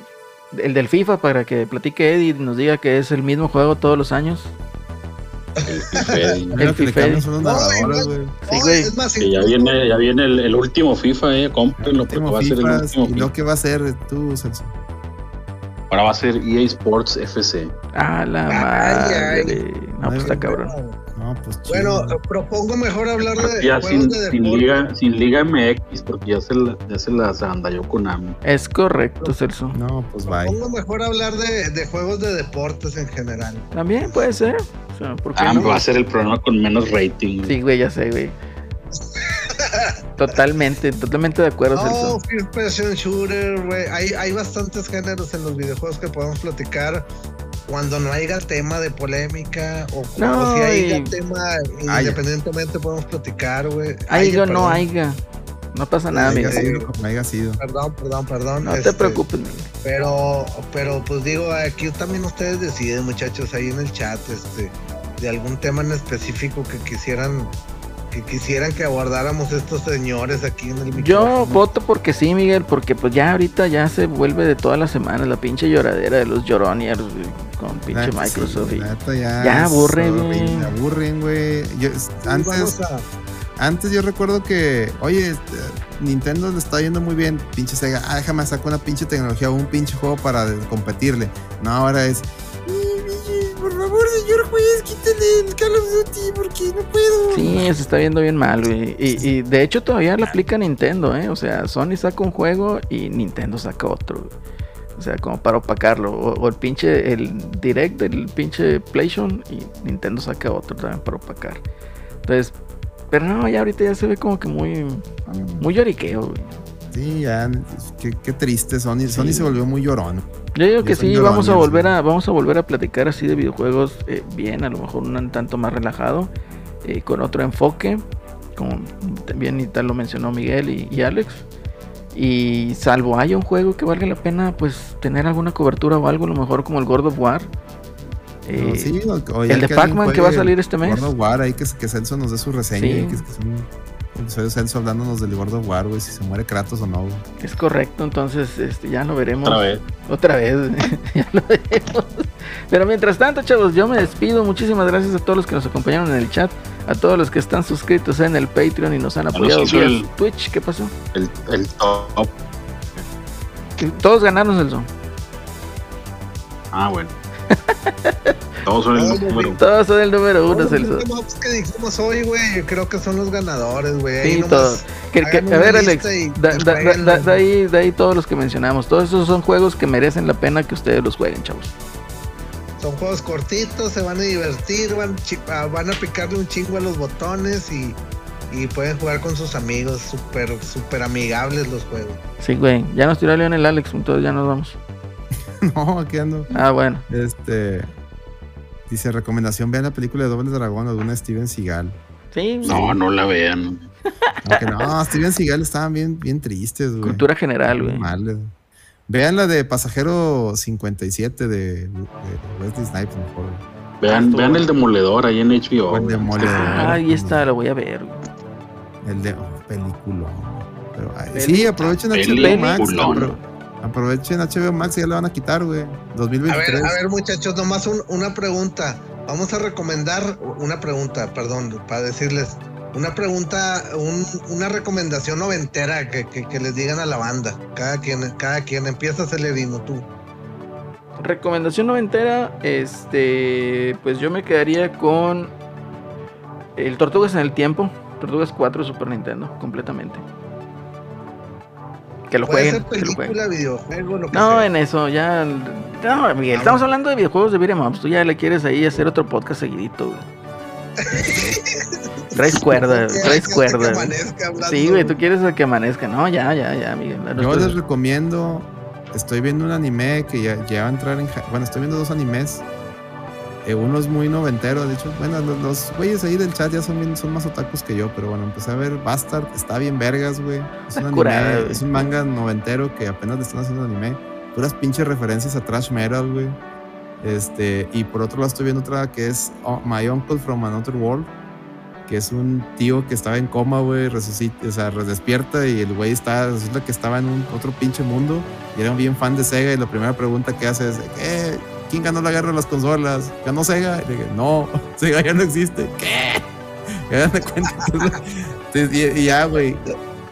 el del FIFA para que platique Eddie y nos diga que es el mismo juego todos los años. El FIFA. el FIFA. Son sí, güey. Es más, que ya viene, ya viene el, el último FIFA, eh. Cómprenlo porque va a ser el último. ¿Y lo que va a ser tú, Celso? Ahora va a ser EA Sports FC. Ah, la madre. No, pues está cabrón. No, pues bueno, propongo mejor hablar de. Ya sin, sin, Liga, sin Liga MX, porque ya se, la, ya se las andalló Konami. Es correcto, Celso. No, pues vaya. Propongo mejor hablar de, de, juegos de deportes en general. También puede ser. O sea, ah, va a ser el programa con menos rating. Sí, güey, ya sé, güey. totalmente, totalmente de acuerdo. No, First Person Shooter, güey. Hay, hay bastantes géneros en los videojuegos que podemos platicar cuando no haya tema de polémica o, cuando si haya tema independientemente podemos platicar, güey. Haya no haya. No pasa nada, amigo. haya sido. Perdón, perdón, perdón. No te este, preocupes, Pero, pero pues digo, aquí también ustedes deciden, muchachos, ahí en el chat, este, de algún tema en específico que quisieran que quisieran que abordáramos estos señores aquí en el micrófono. Yo voto porque sí, Miguel, porque pues ya ahorita ya se vuelve de todas las semanas la pinche lloradera de los lloroniers con pinche Microsoft. ya, ya aburren, güey. aburren, güey. Antes, antes yo recuerdo que, oye, este, Nintendo le está yendo muy bien, pinche Sega, ah, déjame sacar una pinche tecnología o un pinche juego para competirle. No, ahora es, quítale el Call of porque no puedo. Sí, se está viendo bien mal, güey. Y, de hecho todavía lo aplica Nintendo, ¿eh? O sea, Sony saca un juego y Nintendo saca otro. O sea, como para opacarlo. O, el pinche, el direct del pinche PlayStation y Nintendo saca otro también para opacar. Entonces, pero no, ya ahorita ya se ve como que muy, muy lloriqueo, güey. Sí, ya, qué, triste, Sony, Sony se volvió muy llorón. Yo digo que sí, vamos a volver a, vamos a volver a platicar así de videojuegos eh, bien, a lo mejor un tanto más relajado, eh, con otro enfoque, como también y tal lo mencionó Miguel y Alex. Y salvo haya un juego que valga la pena, pues tener alguna cobertura o algo, a lo mejor como el God of War. Eh, el de Pac-Man que va a salir este mes. War, ahí que, que Celso nos dé su reseña. Que, soy Celso hablándonos del God of War, güey, si se muere Kratos o no, Es correcto, entonces este, ya lo veremos. Otra vez. Otra vez, ya lo veremos. Pero mientras tanto, chavos, yo me despido. Muchísimas gracias a todos los que nos acompañaron en el chat, a todos los que están suscritos en el Patreon y nos han apoyado vía Twitch. ¿Qué pasó? El, el top. Todos ganaron el Ah, bueno. Todos son el número uno. Todos son el número uno, Celso. Los que dijimos hoy, güey, creo que son los ganadores, güey. Sí, todos. a ver, Alex, de ahí, de ahí todos los que mencionamos. Todos esos son juegos que merecen la pena que ustedes los jueguen, chavos. Son juegos cortitos, se van a divertir, van, ah, van a picarle un chingo a los botones y, y pueden jugar con sus amigos. Súper, súper amigables los juegos. Sí, güey. Ya nos tiró León el Alex, entonces ya nos vamos. no, aquí ando. Ah, bueno. Este. Dice: recomendación: vean la película de Doble Dragón o de una Steven Seagal. Sí. No, no la vean. Aunque no, Steven Seagal estaban bien, bien tristes, güey. Cultura general, güey. Vean la de Pasajero 57 de, de Wesley Snipes, mejor. Vean, vean el demoledor ahí en HBO. El demoledor. Ah, ahí está, lo voy a ver. El de oh, película. sí, aprovechen HBO Max. Aprovechen HBO Max y ya lo van a quitar, güey. 2023. A ver, a ver, muchachos, nomás una pregunta. Vamos a recomendar una pregunta, perdón, para decirles una pregunta, una recomendación noventera que, que, les digan a la banda. Cada quien, cada quien empieza a Celerino, tú. Recomendación noventera, este, pues yo me quedaría con el Tortugas en el Tiempo, Tortugas 4 Super Nintendo, completamente. Que lo jueguen. película, videojuego, lo que no, en eso, ya. No, Miguel, ah, estamos hablando de videojuegos de beat'em Tú ya le quieres ahí hacer otro podcast seguidito, Traes cuerda, traes cuerda. Sí, güey, tú quieres que amanezca. No, ya, ya, ya, Miguel. Yo les recomiendo. Estoy viendo un anime que ya, ya, va a entrar en. Bueno, estoy viendo dos animes. Eh, uno es muy noventero, de hecho. Bueno, los, güeyes ahí del chat ya son, son más otakus que yo, pero bueno, empecé a ver Bastard. Está bien vergas, güey. Es un anime, es un manga noventero que apenas le están haciendo anime. Puras pinches referencias a Trash Metal, güey. Este, y por otro lado estoy viendo otra que es oh, My Uncle from Another World, que es un tío que estaba en coma, güey, resucita, o sea, despierta y el güey está, resulta que estaba en un otro pinche mundo y era un bien fan de Sega y la primera pregunta que hace es, ¿qué? ¿Quién ganó la guerra de las consolas? ¿Ganó Sega? Y le dije, no, Sega ya no existe. ¿Qué? Ya me cuenta. y, ya, güey.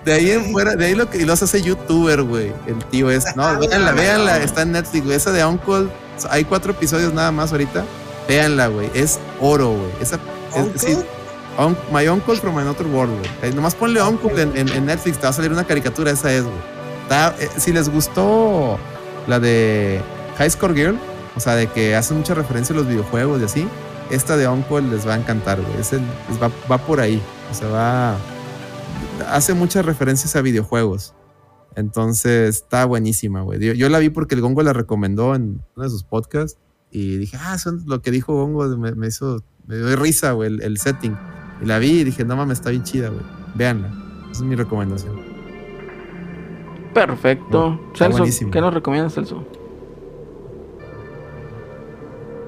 De ahí en fuera, de ahí lo que los hace youtuber, güey. El tío es. No, véanla, véanla. Está en Netflix, güey. Esa de Uncle. Hay cuatro episodios nada más ahorita. Véanla, güey. Es oro, güey. Esa. Es, My Uncle from Another World, güey. Nomás ponle Uncle en, Netflix, te va a salir una caricatura, esa es, güey. Eh, si les gustó la de High Score Girl, o sea, de que hace mucha referencia a los videojuegos y así, esta de Uncle les va a encantar, güey. Es va, por ahí. O sea, va. Hace muchas referencias a videojuegos. Entonces, está buenísima, güey. Yo, la vi porque el Gongo la recomendó en uno de sus podcasts y dije, ah, eso lo que dijo Gongo me, hizo. Me dio risa, güey, el setting. Y la vi y dije, no mames, está bien chida, güey. Véanla. Esa es mi recomendación. Perfecto. Celso, ¿qué nos recomiendas, Celso?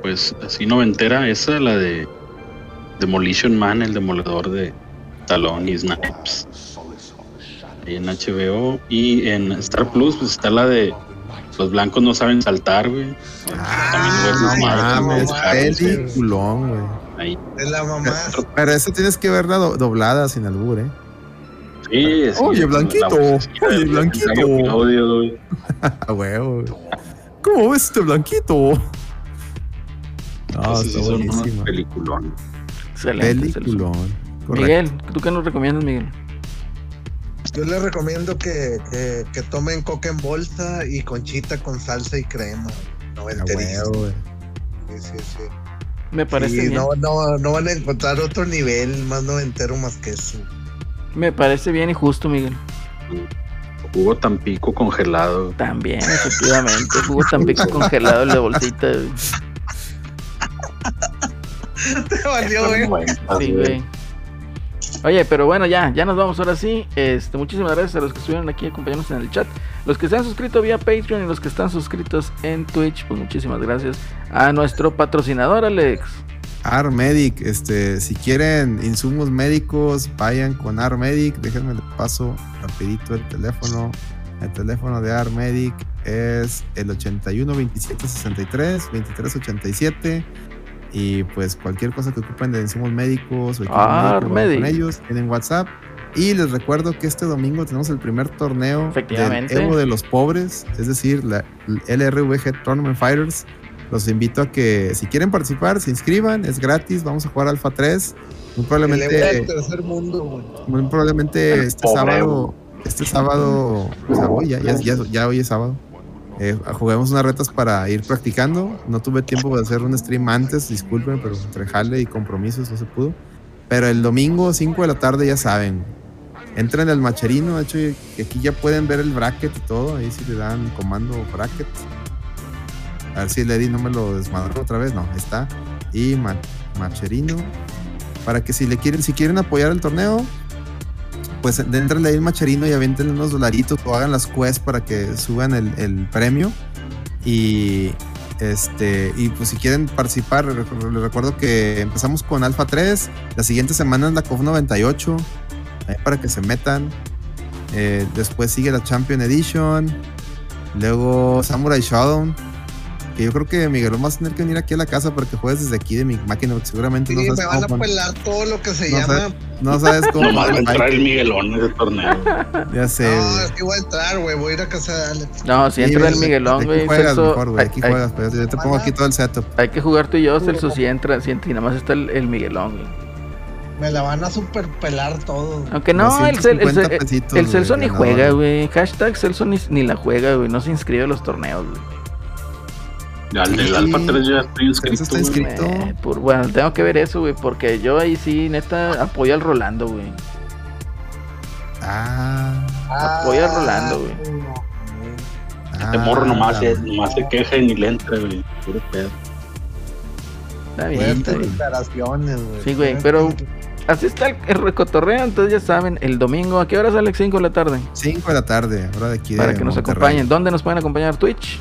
Pues así noventera, esa la de Demolition Man, el demoledor de Talón y Snipes. en HBO y en Star Plus, pues está la de Los blancos no saben saltar, güey. Ah, no mames, peliculón, güey. Ahí. Es la mamá. Pero eso tienes que verla doblada sin albur, ¿eh? Sí, sí. Oye, Blanquito. Oye, Blanquito. A huevo. ¿Cómo ves este Blanquito? No, está buenísimo. Peliculón. Excelente. Peliculón. Miguel, ¿tú qué nos recomiendas, Miguel? Yo les recomiendo que, que, tomen coca en bolsa y conchita con salsa y crema. No enterísimo. Sí, sí, sí. Me parece bien. No, no, no van a encontrar otro nivel más noventero más que eso. Me parece bien y justo, Miguel. Jugo Tampico congelado. También, efectivamente. Jugo Tampico congelado en la bolsita. Te valió, güey. Sí, güey. Oye, pero bueno, ya, ya nos vamos ahora sí. Este, muchísimas gracias a los que estuvieron aquí acompañándonos en el chat. Los que se han suscrito vía Patreon y los que están suscritos en Twitch, pues muchísimas gracias a nuestro patrocinador, Alex. Armedic, este, si quieren insumos médicos, vayan con Armedic. Déjenme le paso rapidito el teléfono. El teléfono de Armedic es el 81 27 63 23 87 y pues cualquier cosa que ocupen de insumos médicos o ah, con ellos, tienen WhatsApp. Y les recuerdo que este domingo tenemos el primer torneo del Evo de los pobres, es decir, la LRVG Tournament Fighters. Los invito a que si quieren participar, se inscriban, es gratis, vamos a jugar Alpha 3. Muy probablemente, tercer mundo, muy probablemente este sábado, este sábado, ya, ya, ya hoy es sábado eh, juguemos unas retas para ir practicando. No tuve tiempo de hacer un stream antes, disculpen, pero entre jale y compromisos no se pudo. Pero el domingo, 5 de la tarde, ya saben. Entren al macherino, de hecho, aquí ya pueden ver el bracket y todo. Ahí si le dan comando bracket. A ver si Lady no me lo desmadró otra vez. No, está. Y macherino. Para que si le quieren, si quieren apoyar el torneo, pues entrenle ahí el macherino y avienten unos dolaritos o hagan las quests para que suban el, premio. Y este, y pues si quieren participar, les recuerdo que empezamos con Alpha 3, la siguiente semana es la COF 98, para que se metan. Eh, después sigue la Champion Edition, luego Samurai Yo creo que Miguel vas a tener que venir aquí a la casa para que juegues desde aquí de mi máquina, porque seguramente no sabes me van a pelar todo lo que se llama. no sabes cómo. no va a entrar el Miguelón en ese torneo. ya sé. No, es que voy a entrar, güey. Voy a ir a casa de Alex. No, si entra el Miguelón, güey. Aquí juegas mejor, güey. Aquí juegas, pues. Yo te pongo aquí todo el setup. Hay que jugar tú y yo, Celso, si entra, si entra y nada más está el, el Miguelón, güey. Me la van a super pelar todo. Aunque no, el, Cel, el, el, Celso ni juega, güey. Hashtag Celso ni, ni la juega, güey. No se inscribe a los torneos, güey. Al del Alpha 3 ya estoy inscrito. está inscrito? Eh, por, bueno, tengo que ver eso, güey, porque yo ahí sí, neta, apoyo al Rolando, güey. Ah. Apoyo al Rolando, güey. este morro nomás, ah, se, nomás se queja y ni le entra, güey. Puro pedo. Está bien, bien. güey. Sí, güey, pero así está el, recotorreo, entonces ya saben, el domingo, ¿a qué hora sale? 5 de la tarde. 5 de la tarde, hora de aquí Para que nos acompañen. ¿Dónde nos pueden acompañar? Twitch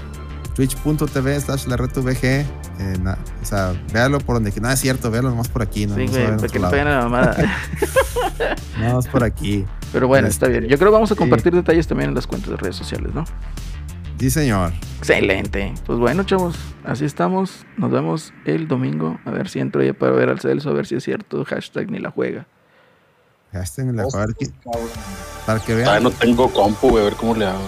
twitch.tv slash la VG. Eh, o sea, véalo por donde que nada es cierto, véalo nomás por aquí. No, sí, güey, para que no peguen la mamada. no, más por aquí. Pero bueno, está bien. Yo creo que vamos a compartir detalles también en las cuentas de redes sociales, ¿no? Sí, señor. Excelente. Pues bueno, chavos, así estamos. Nos vemos el domingo. A ver si entro ya para ver al Celso, a ver si es cierto. Hashtag ni la juega. Hashtag ni la juega. Para que vean. Ah, no tengo compu, güey, a ver cómo le hago.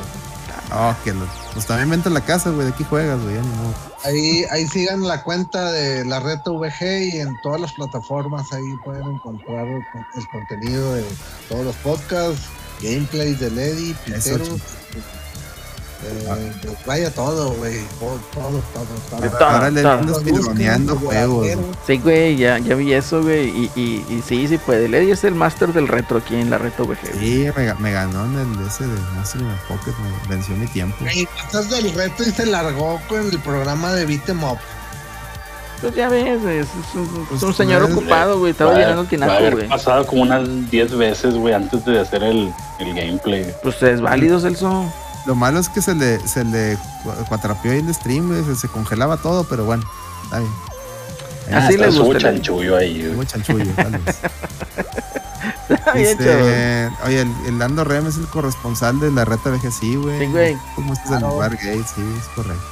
Oh, que pues también vente a la casa, güey, de aquí juegas, güey, Ahí, ahí sigan la cuenta de la red VG y en todas las plataformas ahí pueden encontrar el, contenido de todos los podcasts, gameplays de Lady, Piteros. Eh, pues vaya todo, güey. Todo, todo, todo. todo. Ahora le andas piloneando juegos. Sí, güey, ya, ya vi eso, güey. Y, y, y sí, sí puede. Lady es el máster del retro aquí en la Reto VG. Sí, me, me, ganó en el ese de Master Pocket. Me venció mi tiempo. Y estás del reto y se largó con el programa de Beat'em Up. Pues ya ves, es, un, pues un señor ocupado, güey. Estaba llenando el tinaco, güey. pasado como unas 10 veces, güey, antes de hacer el, el gameplay. Pues es válido, Celso. Lo malo es que se le, se le cuatrapeó ahí el stream, se, congelaba todo, pero bueno, está bien. Así le gusta. Mucho chanchullo ahí. Mucho chanchullo, tal Dice, oye, el, el, Lando Rem es el corresponsal de la reta VGC, güey. Sí, güey. ¿Cómo estás en el bar gay? Sí, es correcto.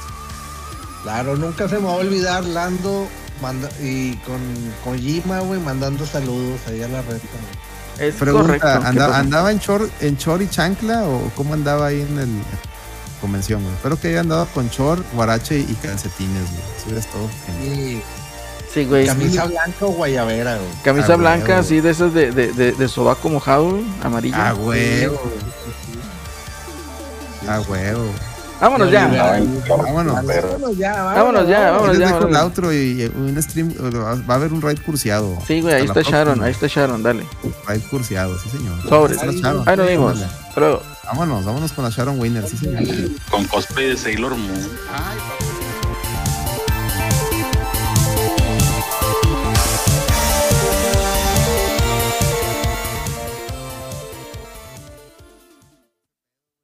Claro, nunca se me va a olvidar Lando y con Kojima, güey, mandando saludos ahí a la reta, güey. Es correcto. ¿andaba, en chor, en chor y chancla o cómo andaba ahí en el convención, güey? Espero que haya andado con chor, guarache y calcetines, güey. Eso es todo Sí. Sí, güey. Camisa blanca o guayabera, güey. Camisa Ah, blanca, así de esas de, de, de, de sobaco mojado, güey, amarillo. Ah, huevo. Ah, huevo. Vámonos ya. Vámonos. Vámonos ya, Vámonos ya, vámonos ya. outro y un stream. Va a haber un raid cursiado. Sí, güey, ahí Hasta está Sharon, ahí está Sharon, dale. Raid cursiado, sí, señor. Sobres. Ahí nos vimos. Órale. Pero Vámonos, vámonos con la Sharon Winner, sí, señor. Con cosplay de Sailor Moon. Ay,